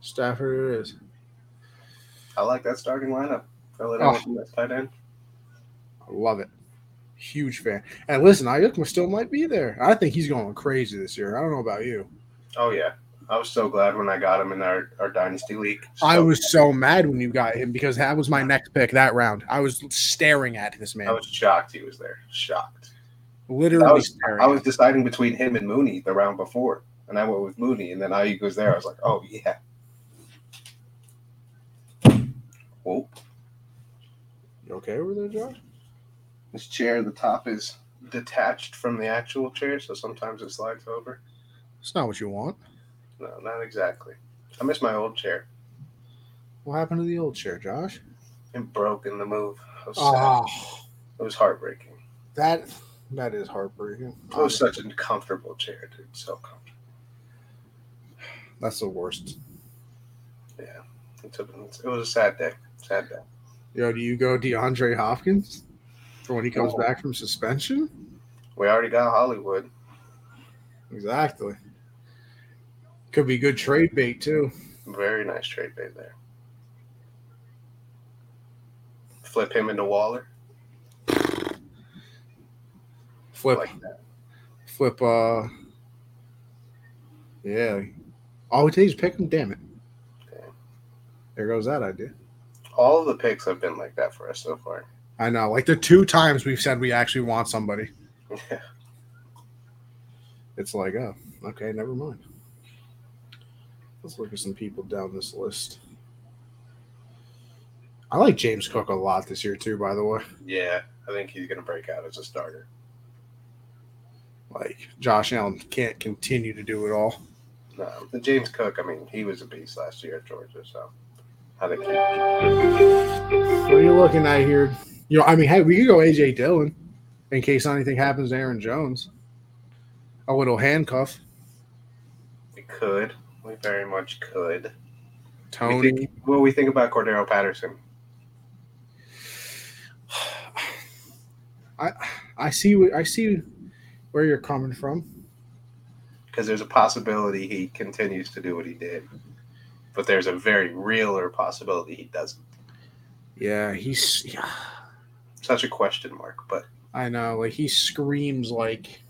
Stafford it is. I like that starting lineup. Philadelphia Oh. tight end. I love it. Huge fan. And listen, Aiyuk still might be there. I think he's going crazy this year. I don't know about you. Oh yeah, I was so glad when I got him in our, our dynasty league. I So- was so mad when you got him because that was my next pick that round. I was staring at this man. I was shocked he was there. Shocked. literally I was staring. I was deciding between him and Mooney the round before, and I went with Mooney, and then Aiyuk was there. I was like, oh yeah. Whoa. You okay over there, Josh? This chair, the top is detached from the actual chair, so sometimes it slides over. It's not what you want. No, not exactly. I miss my old chair. What happened to the old chair, Josh? It broke in the move. It was. Oh, It was heartbreaking. That that is heartbreaking. It was such a comfortable chair, dude. So comfortable. That's the worst. Yeah, it, took, it was a sad day. Sad day. Yo, do you go DeAndre Hopkins for when he comes back from suspension? We already got Hollywood. Exactly. Could be good trade bait too. Very nice trade bait there. Flip him into Waller. Flip. Like flip. Uh. Yeah. All it takes is pick him. Damn it. Okay. There goes that idea. All of the picks have been like that for us so far. I know. Like the two times we've said we actually want somebody. <laughs> Yeah. It's like, oh, okay, never mind. Let's look at some people down this list. I like James Cook a lot this year too, by the way. Yeah, I think he's gonna break out as a starter. Like Josh Allen can't continue to do it all. No, the James Cook, I mean, he was a beast last year at Georgia, so how think. He... What are you looking at here? You know, I mean, hey, we could go AJ Dillon in case anything happens to Aaron Jones. A little handcuff. We could. We very much could. Tony. We think, what do we think about Cordarrelle Patterson? <sighs> I I see I see where you're coming from. Because there's a possibility he continues to do what he did, but there's a very realer possibility he doesn't. Yeah, he's yeah. such a question mark, but I know, like he screams like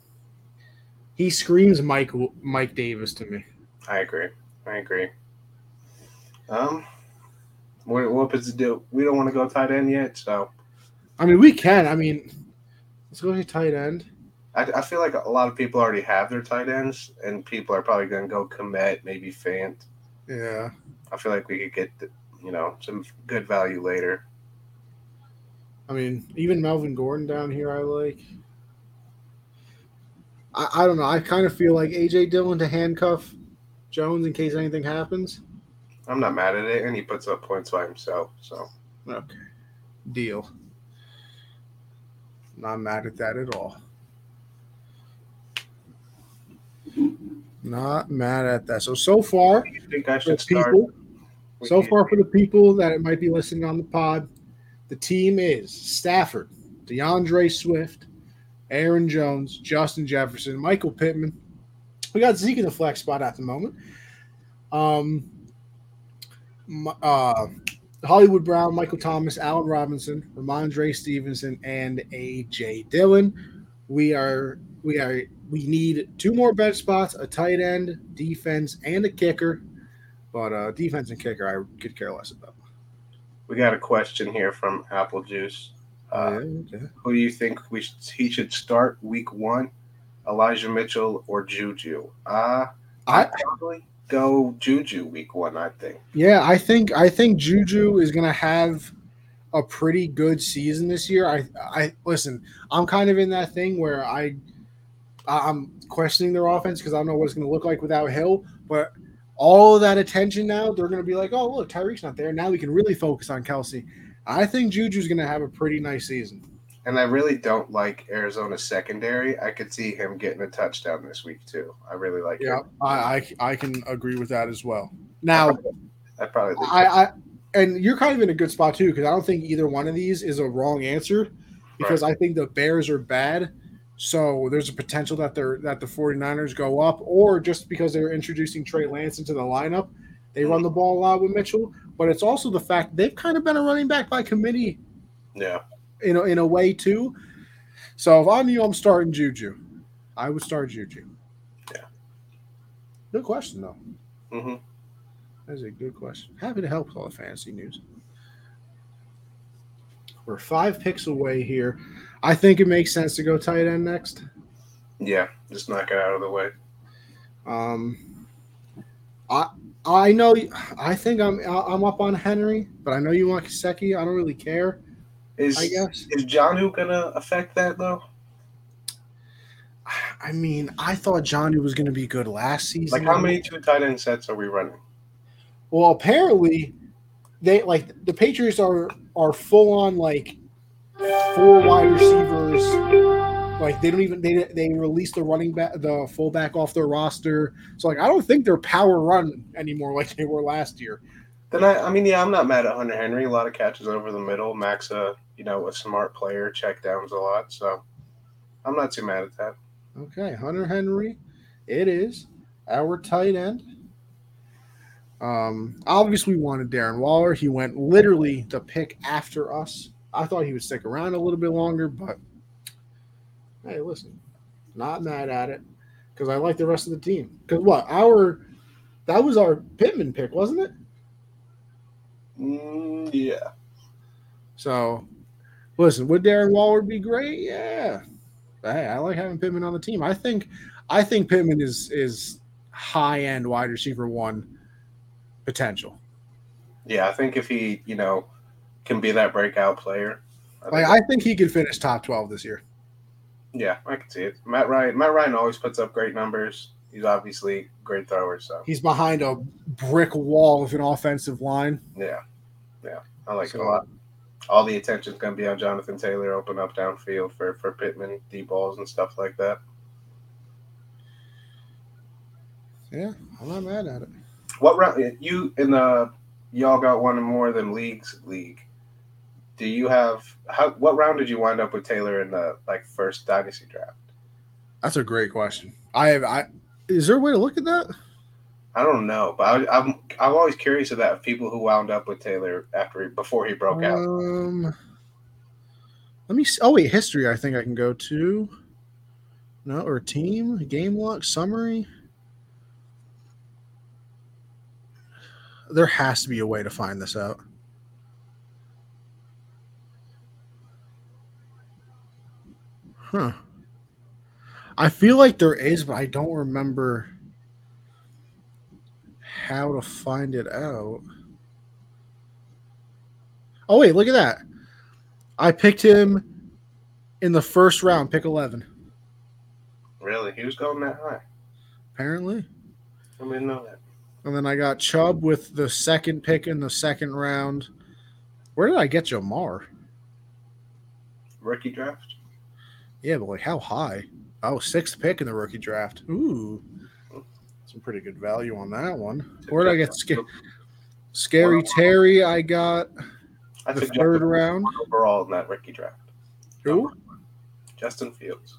he screams Mike Mike Davis to me. I agree. I agree. Um, what what does it do? We don't want to go tight end yet, so. I mean, we can. I mean, let's go to tight end. I, I feel like a lot of people already have their tight ends, and people are probably going to go Kmet, maybe Fant. Yeah. I feel like we could get, the, you know, some good value later. I mean, even Melvin Gordon down here, I like. I, I don't know. I kind of feel like AJ Dillon to handcuff Jones in case anything happens. I'm not mad at it, and he puts up points by himself. So okay, deal. Not mad at that at all. Not mad at that. So so far, you think I should people, So far, for the people that it might be listening on the pod, the team is Stafford, DeAndre Swift, Aaron Jones, Justin Jefferson, Michael Pittman. We got Zeke in the flex spot at the moment. Um, uh, Hollywood Brown, Michael Thomas, Allen Robinson, Rhamondre Stevenson, and AJ Dillon. We are we are we need two more bed spots, a tight end, defense, and a kicker. But uh, defense and kicker, I could care less about. We got a question here from Apple Juice. Uh, yeah, okay. Who do you think we should, he should start week one? Elijah Mitchell or Juju? Uh, I probably go Juju week one. I think. Yeah, I think I think Juju is gonna have a pretty good season this year. I I listen. I'm kind of in that thing where I I'm questioning their offense because I don't know what it's going to look like without Hill. But all that attention now, they're going to be like, oh, look, Tyreek's not there. Now we can really focus on Kelce. I think Juju's going to have a pretty nice season. And I really don't like Arizona secondary. I could see him getting a touchdown this week too. I really like. Yeah, I, I, I can agree with that as well. Now, I probably, I, I, and you're kind of in a good spot too because I don't think either one of these is a wrong answer because right. I think the Bears are bad so there's a potential that they're that the 49ers go up, or just because they're introducing Trey Lance into the lineup, they run mm-hmm. the ball a lot with Mitchell. But it's also the fact they've kind of been a running back by committee. Yeah. In a, in a way too. So if I'm you, I'm starting Juju. I would start Juju. Yeah. Good question though. Mm-hmm. That's a good question. Happy to help with all the fantasy news. We're five picks away here. I think it makes sense to go tight end next. Yeah, just knock it out of the way. Um, I I know I think I'm I'm up on Henry, but I know you want Gesicki. I don't really care. Is I guess is Jonnu gonna affect that though? I mean, I thought Jonnu was gonna be good last season. Like, how many two tight end sets are we running? Well, apparently, they like the Patriots are are full on like four wide receivers Like they don't even they they released the running back the fullback off their roster. So like I don't think they're power run anymore <laughs> like they were last year. Then I, I mean, yeah, I'm not mad at Hunter Henry. A lot of catches over the middle. Max, uh, you know, a smart player, check downs a lot. So I'm not too mad at that. Okay, Hunter Henry, it is our tight end. Um, obviously, we wanted Darren Waller. He went literally the pick after us. I thought he would stick around a little bit longer, but hey, listen, not mad at it because I like the rest of the team. Because what our that was our Pittman pick, wasn't it? Mm, yeah. So, listen, would Darren Waller be great? Yeah. Hey, I like having Pittman on the team. I think, I think Pittman is is high end wide receiver one potential. Yeah, I think if he, you know, can be that breakout player. I like I think he could finish top twelve this year. Yeah, I can see it. Matt Ryan. Matt Ryan always puts up great numbers. He's obviously a great thrower. So he's behind a brick wall of an offensive line. Yeah, yeah, I like so, it a lot. All the attention's going to be on Jonathan Taylor, open up downfield for for Pittman, deep balls and stuff like that. Yeah, I'm not mad at it. What round you in the uh, y'all got one more than leagues league? Do you have how? What round did you wind up with Taylor in the like first dynasty draft? That's a great question. I have. I is there a way to look at that? I don't know, but I, am I'm, I'm always curious about people who wound up with Taylor after before he broke out. Um, let me. See. Oh wait, history. I think I can go to. No, or team game log summary. There has to be a way to find this out. Huh. I feel like there is, but I don't remember how to find it out. Oh wait, look at that. I picked him in the first round, pick 11. Really? He was going that high? Apparently. I didn't know that. And then I got Chubb with the second pick in the second round. Where did I get Ja'Marr? Rookie draft? Yeah, but like how high? Oh, sixth pick in the rookie draft. Ooh, some pretty good value on that one. Where did I get sc- Scary Terry? I got I the third round overall in that rookie draft. Who? Justin Fields.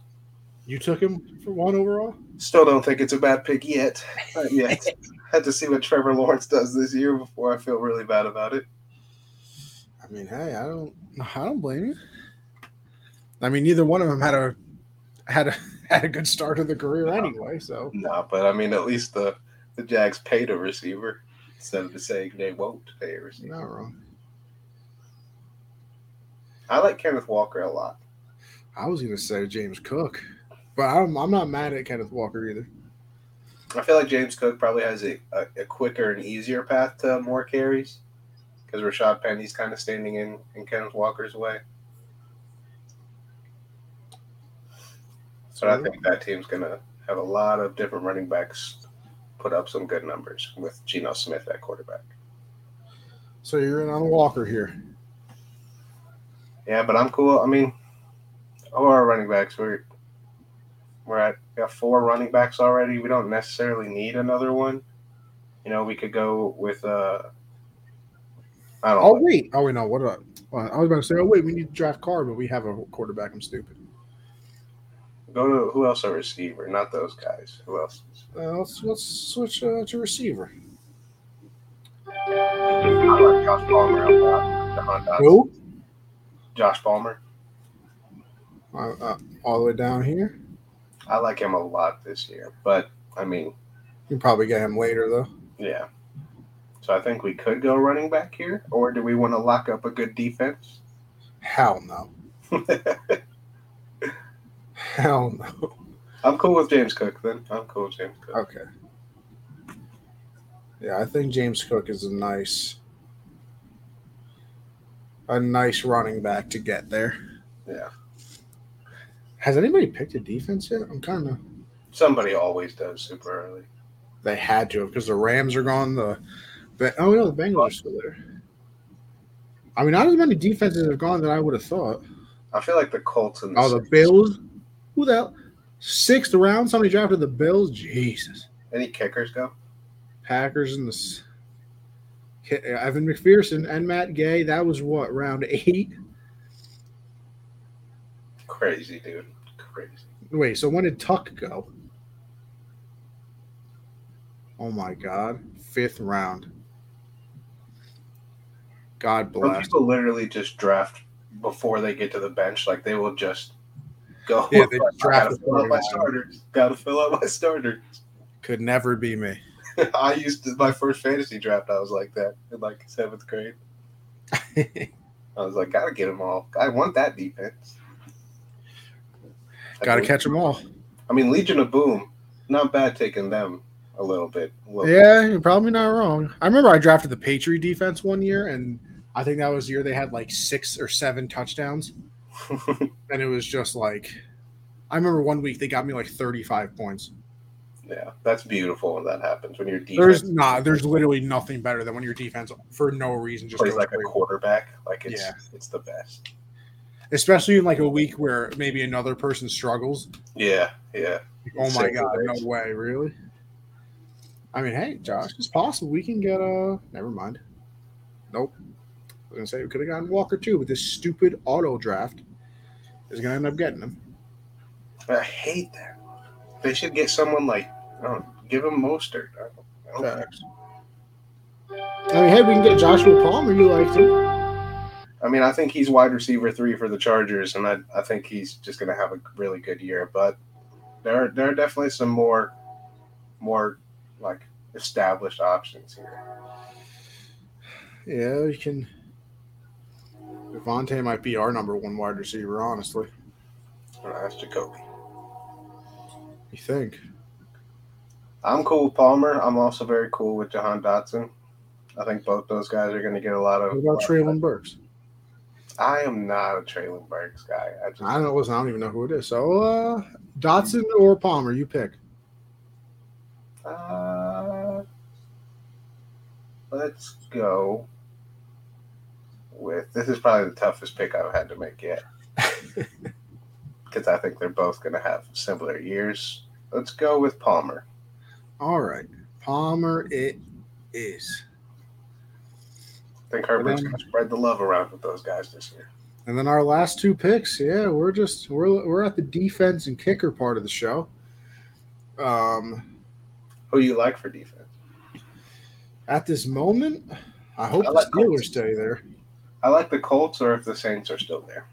You took him for one overall. Still don't think it's a bad pick yet. Not <laughs> yet. Had to see what Trevor Lawrence does this year before I feel really bad about it. I mean, hey, I don't, I don't blame you. I mean, neither one of them had a had a <laughs> had a good start of the career anyway. So no, but I mean, at least the the Jags paid a receiver instead of saying they won't pay a receiver. Not wrong. I like Kenneth Walker a lot. I was going to say James Cook, but I'm, I'm not mad at Kenneth Walker either. I feel like James Cook probably has a, a, a quicker and easier path to more carries because Rashad Penny's kind of standing in, in Kenneth Walker's way. So I think that team's going to have a lot of different running backs put up some good numbers with Geno Smith at quarterback. So you're in on Walker here. Yeah, but I'm cool. I mean, all our running backs, we're we're at we got four running backs already. We don't necessarily need another one. You know, we could go with uh I don't Oh know. wait. Oh wait, no, what about well, I was about to say, oh wait, we need to draft Carr, but we have a quarterback. I'm stupid. Go to who else a receiver? Not those guys. Who else? Uh, let's let's switch uh, to receiver. I like Josh Palmer. Who? Josh Palmer. Uh, uh, all the way down here. I like him a lot this year, but I mean, you probably get him later though. Yeah. So I think we could go running back here, or do we want to lock up a good defense? Hell no. <laughs> Hell no. I'm cool with James Cook then. I'm cool with James Cook. Okay. Yeah, I think James Cook is a nice a nice running back to get there. Yeah. Has anybody picked a defense yet? I'm kind of. Somebody always does super early. They had to because the Rams are gone. The, the oh no, the Bengals are still there. I mean, not as many defenses have gone that I would have thought. I feel like the Colts and the oh the Bills Who the hell? Sixth round, somebody drafted the Bills. Jesus. Any kickers go? Packers and the Evan McPherson and Matt Gay. That was what round eight. Crazy, dude. Crazy. Wait, so when did Tuck go? Oh my God, fifth round. God Some bless. people literally just draft before they get to the bench. Like they will just go. Yeah, they <laughs> "I draft gotta the fill out my 49. starters. Gotta fill out my starters. Could never be me. <laughs> I used to my first fantasy draft. I was like that in like seventh grade. <laughs> I was like, gotta get them all. I want that defense. Got to catch them all. I mean, Legion of Boom, not bad taking them a little bit. a little Yeah, you're probably not wrong. I remember I drafted the Patriot defense one year, and I think that was the year they had like six or seven touchdowns, bit. <laughs> and it was just like, I remember one week they got me like 35 points. yeah, that's beautiful when that happens. When your defense There's not, there's literally nothing better than when your defense for no reason just plays like a quarterback. Like it's Yeah. it's the best. especially in like a week where maybe another person struggles. Yeah, yeah. Oh my god, days. no way, really? I mean, hey, Josh, it's possible we can get uh never mind. Nope. I was gonna say we could have gotten Walker too, but this stupid auto draft is gonna end up getting him. I hate that. They should get someone like I give him Mostert. I don't, I don't. Facts. I mean, hey, we can get Joshua Palmer. You liked him. I mean, I think he's wide receiver three for the Chargers, and I, I think he's just going to have a really good year. But there are, there are definitely some more more like established options here. Yeah, you can. Devontae might be our number one wide receiver, honestly. That's Jacoby. You think? I'm cool with Palmer. I'm also very cool with Jahan Dotson. I think both those guys are going to get a lot of. What about Treylon Burks? I am not a Treylon Burks guy. I just I don't know. Listen, I don't even know who it is. So, uh, Dotson or Palmer, you pick. Uh, let's go with this is probably the toughest pick I've had to make yet. <laughs> Because I think they're both going to have similar years. Let's go with Palmer. All right, Palmer. It is. I think Herbert's going to spread the love around with those guys this year. And then our last two picks, yeah, we're just we're we're at the defense and kicker part of the show. Um, Who you like for defense? at this moment, I hope I the like Steelers Colts. stay there. I like the Colts, or if the Saints are still there.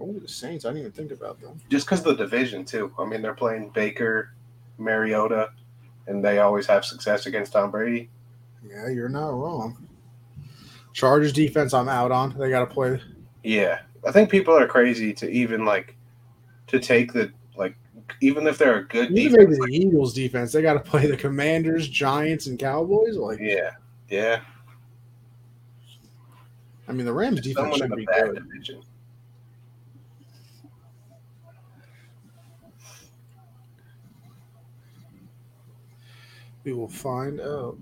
Oh, the Saints! I didn't even think about them. Just because the division too. I mean, they're playing Baker, Mariota, and they always have success against Tom Brady. Yeah, you're not wrong. Chargers defense, I'm out on. They got to play. Yeah, I think people are crazy to even like to take the like even if they're a good Even defense. the Eagles defense, they got to play the Commanders, Giants, and Cowboys. Like, yeah, yeah. I mean, the Rams defense should be good. division. We will find out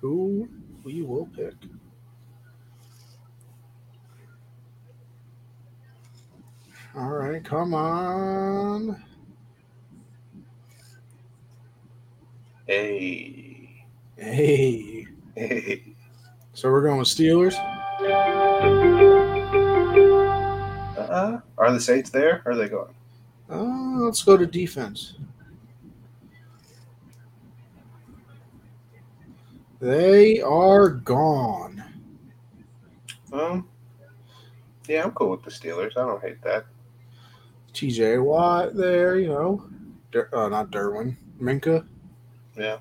who we will pick. All right, come on. Hey, Hey. hey. So we're going with Steelers. Uh, are the Saints there? Or are they going? Uh, let's go to defense. They are gone. Um, yeah, I'm cool with the Steelers. I don't hate that. TJ Watt there, you know. Der- uh, not Derwin. Minkah. Yeah.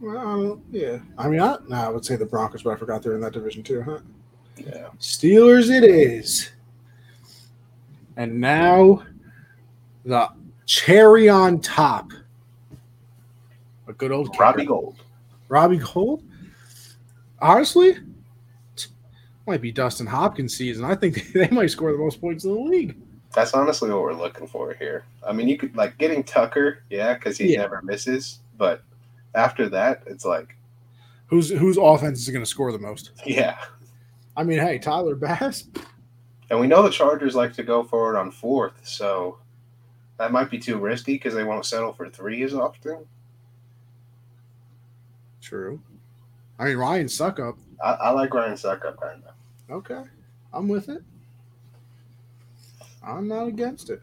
Well, I yeah. I mean, I, nah, I would say the Broncos, but I forgot they're in that division too, huh? Yeah. Steelers it is. And now the cherry on top. A good old kicker. Robbie Gould. Robbie Gould. Honestly, might be Dustin Hopkins season. I think <laughs> they might score the most points in the league. That's honestly what we're looking for here. I mean, you could like getting Tucker, yeah, because he Yeah. never misses. But after that, it's like, Who's whose offense is going to score the most? <laughs> yeah. I mean, hey, Tyler Bass. And we know the Chargers like to go forward on fourth, so That might be too risky because they won't settle for three as often. True. I mean, Ryan Succop. I, I like Ryan Succop kind of. Okay, I'm with it. I'm not against it.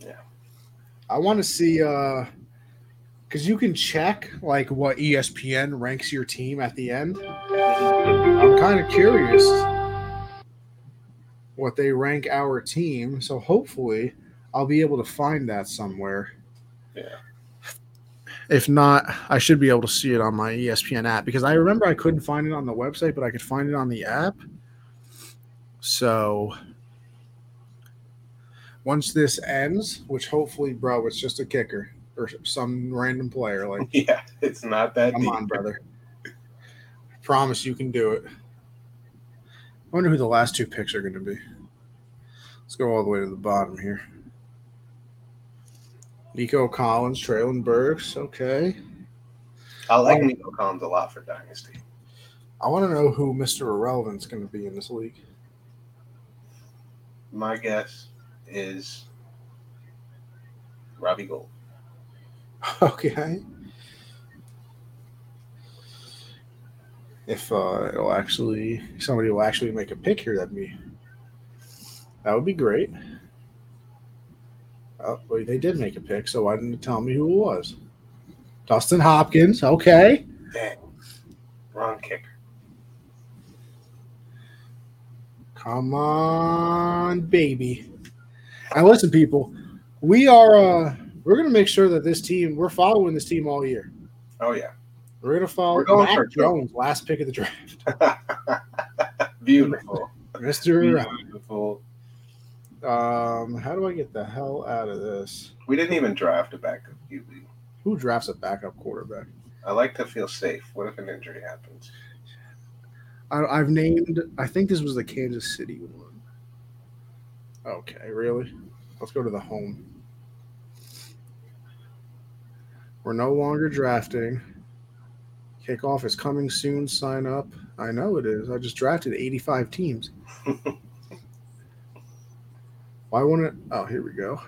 Yeah. I want to see uh because you can check like what ESPN ranks your team at the end. I'm kind of curious what they rank our team. So hopefully I'll be able to find that somewhere. Yeah. If not, I should be able to see it on my ESPN app because I remember I couldn't find it on the website, but I could find it on the app. So once this ends, which hopefully, bro, it's just a kicker or some random player, <laughs> like Yeah, it's not that Come deep. on, brother. Promise you can do it. I wonder who the last two picks are going to be. Let's go all the way to the bottom here. Nico Collins, Treylon Burks. Okay. I like Um, Nico Collins a lot for Dynasty. I want to know who Mr. Irrelevant's going to be in this league. My guess is Robbie Gould. <laughs> Okay. If uh, it'll actually somebody will actually make a pick here, that'd be that would be great. Oh, wait, they did make a pick, so why didn't you tell me who it was? Dustin Hopkins. Okay. Dang. Wrong kicker. Come on, baby. And listen, people, we are uh we're gonna make sure that this team we're following this team all year. Oh, yeah. We're gonna follow We're going Mac Jones, last pick of the draft. <laughs> Beautiful. Mr. Beautiful. Um, how do I get the hell out of this? We didn't even draft a backup QB. Who drafts a backup quarterback? I like to feel safe. What if an injury happens? I, I've named. I think this was the Kansas City one. Okay, really? Let's go to the home. We're no longer drafting. Kickoff is coming soon. Sign up. I know it is. I just drafted 85 teams. <laughs> Why won't it? Oh, here we go.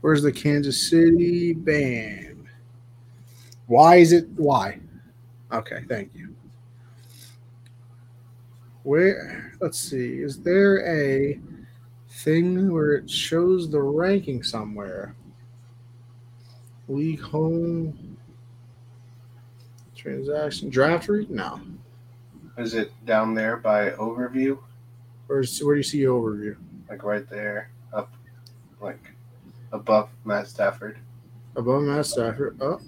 Where's the Kansas City? band? Why is it? Why? Okay, thank you. Where? Let's see. Is there a thing where it shows the ranking somewhere? League home transaction draft read? No. Is it down there by overview? Where's where do you see overview? Like right there, up, like above Matt Stafford? Above Matt Stafford. Oh,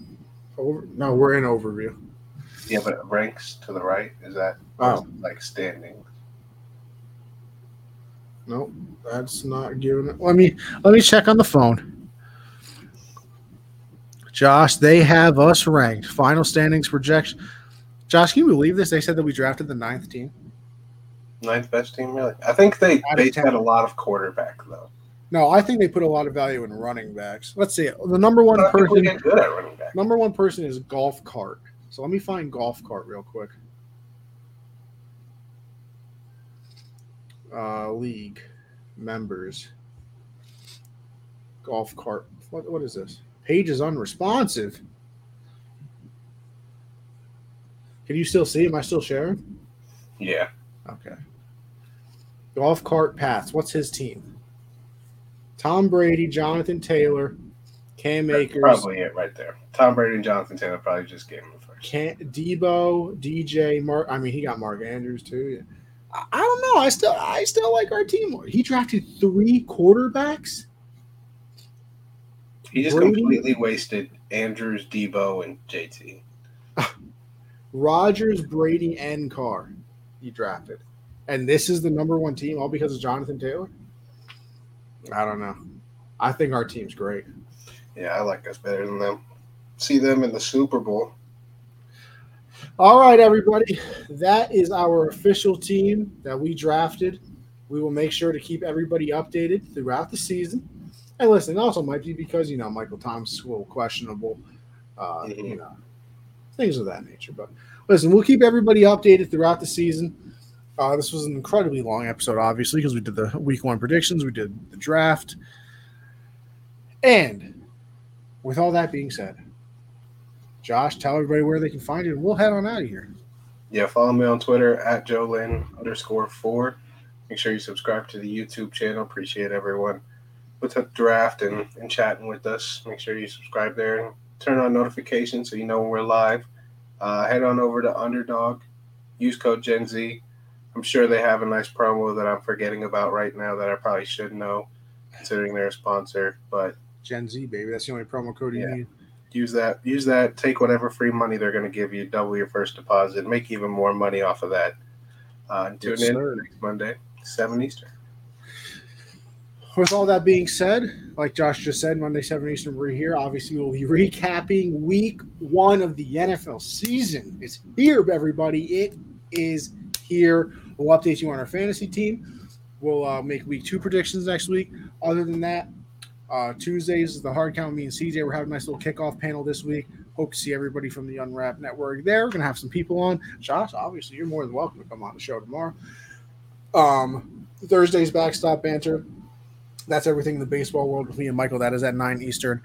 over. No, we're in overview. Yeah, but it ranks to the right. Is that Oh. like standing? Nope, that's not giving it. Let me let me check on the phone. Josh, they have us ranked. Final standings projection. Josh, can you believe this? They said that we drafted the ninth team. Ninth best team, really? I think they Out of base 10. that a lot of quarterback though. No, I think they put a lot of value in running backs. Let's see. The number one But I think we person, good at running back. number one person is golf cart. So let me find golf cart real quick. Uh, league members. Golf cart. What what is this? Page is unresponsive. Can you still see? Am I still sharing? Yeah, Okay. Golf cart paths. What's his team? Tom Brady, Jonathan Taylor, Cam that's Akers, probably it right there. Tom Brady and Jonathan Taylor probably just gave him the first. Can Deebo, DJ, Mark. I mean, he got Mark Andrews too. Yeah. I, I don't know. I still, I still like our team. more. He drafted three quarterbacks. He just Brady? completely wasted Andrews, Deebo, and JT. <laughs> Rodgers, Brady, and Carr. He drafted, and this is the number one team all because of Jonathan Taylor. I don't know. I think our team's great. Yeah, I like us better than them. See them in the Super Bowl. All right, everybody. That is our official team that we drafted. We will make sure to keep everybody updated throughout the season. And listen, it also might be because, you know, Michael Thomas is a little questionable, uh, Mhm. you know, things of that nature. But listen, we'll keep everybody updated throughout the season. Uh, this was an incredibly long episode, obviously, because we did the week one predictions, we did the draft. And with all that being said, Josh, tell everybody where they can find you, and we'll head on out of here. Yeah, follow me on Twitter at Joe Lynn underscore four. Make sure you subscribe to the YouTube channel. Appreciate everyone with the draft and, and chatting with us. Make sure you subscribe there and turn on notifications so you know when we're live. Uh, head on over to Underdog. Use code Gen Z. I'm sure they have a nice promo that I'm forgetting about right now that I probably should know, considering they're a sponsor. But Gen Z, baby. That's the only promo code you Yeah. need. use that. Use that. Take whatever free money they're going to give you. Double your first deposit. Make even more money off of that. Uh, tune Yes, in sir. next Monday, seven Eastern. With all that being said, like Josh just said, Monday, 7 Eastern, we're here. Obviously, we'll be <laughs> recapping week one of the NFL season. It's here, everybody. It is here. We'll update you on our fantasy team. We'll uh, make week two predictions next week. Other than that, uh, Tuesdays is the hard count. Me and CJ, we're having a nice little kickoff panel this week. Hope to see everybody from the Unwrap Network there. We're going to have some people on. Josh, obviously, you're more than welcome to come on the show tomorrow. Um, Thursday's backstop banter that's everything in the baseball world with me and Michael. That is at nine Eastern.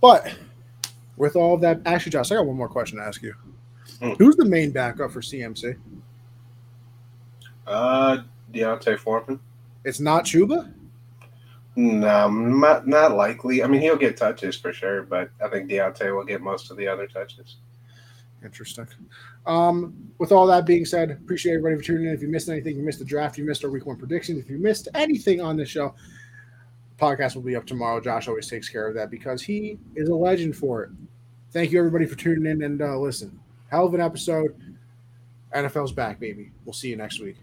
But with all of that, actually, Josh, I got one more question to ask you. Hmm. Who's the main backup for CMC? Uh, D'Onta Foreman. It's not Chuba. No, not not likely. I mean, he'll get touches for sure, but I think D'Onta will get most of the other touches. Interesting. Um, with all that being said, appreciate everybody for tuning in. If you missed anything, you missed the draft, you missed our week one predictions. If you missed anything on this show, podcast will be up tomorrow. Josh always takes care of that because he is a legend for it. Thank you everybody for tuning in and uh, listen. Hell of an episode. NFL's back, baby. We'll see you next week.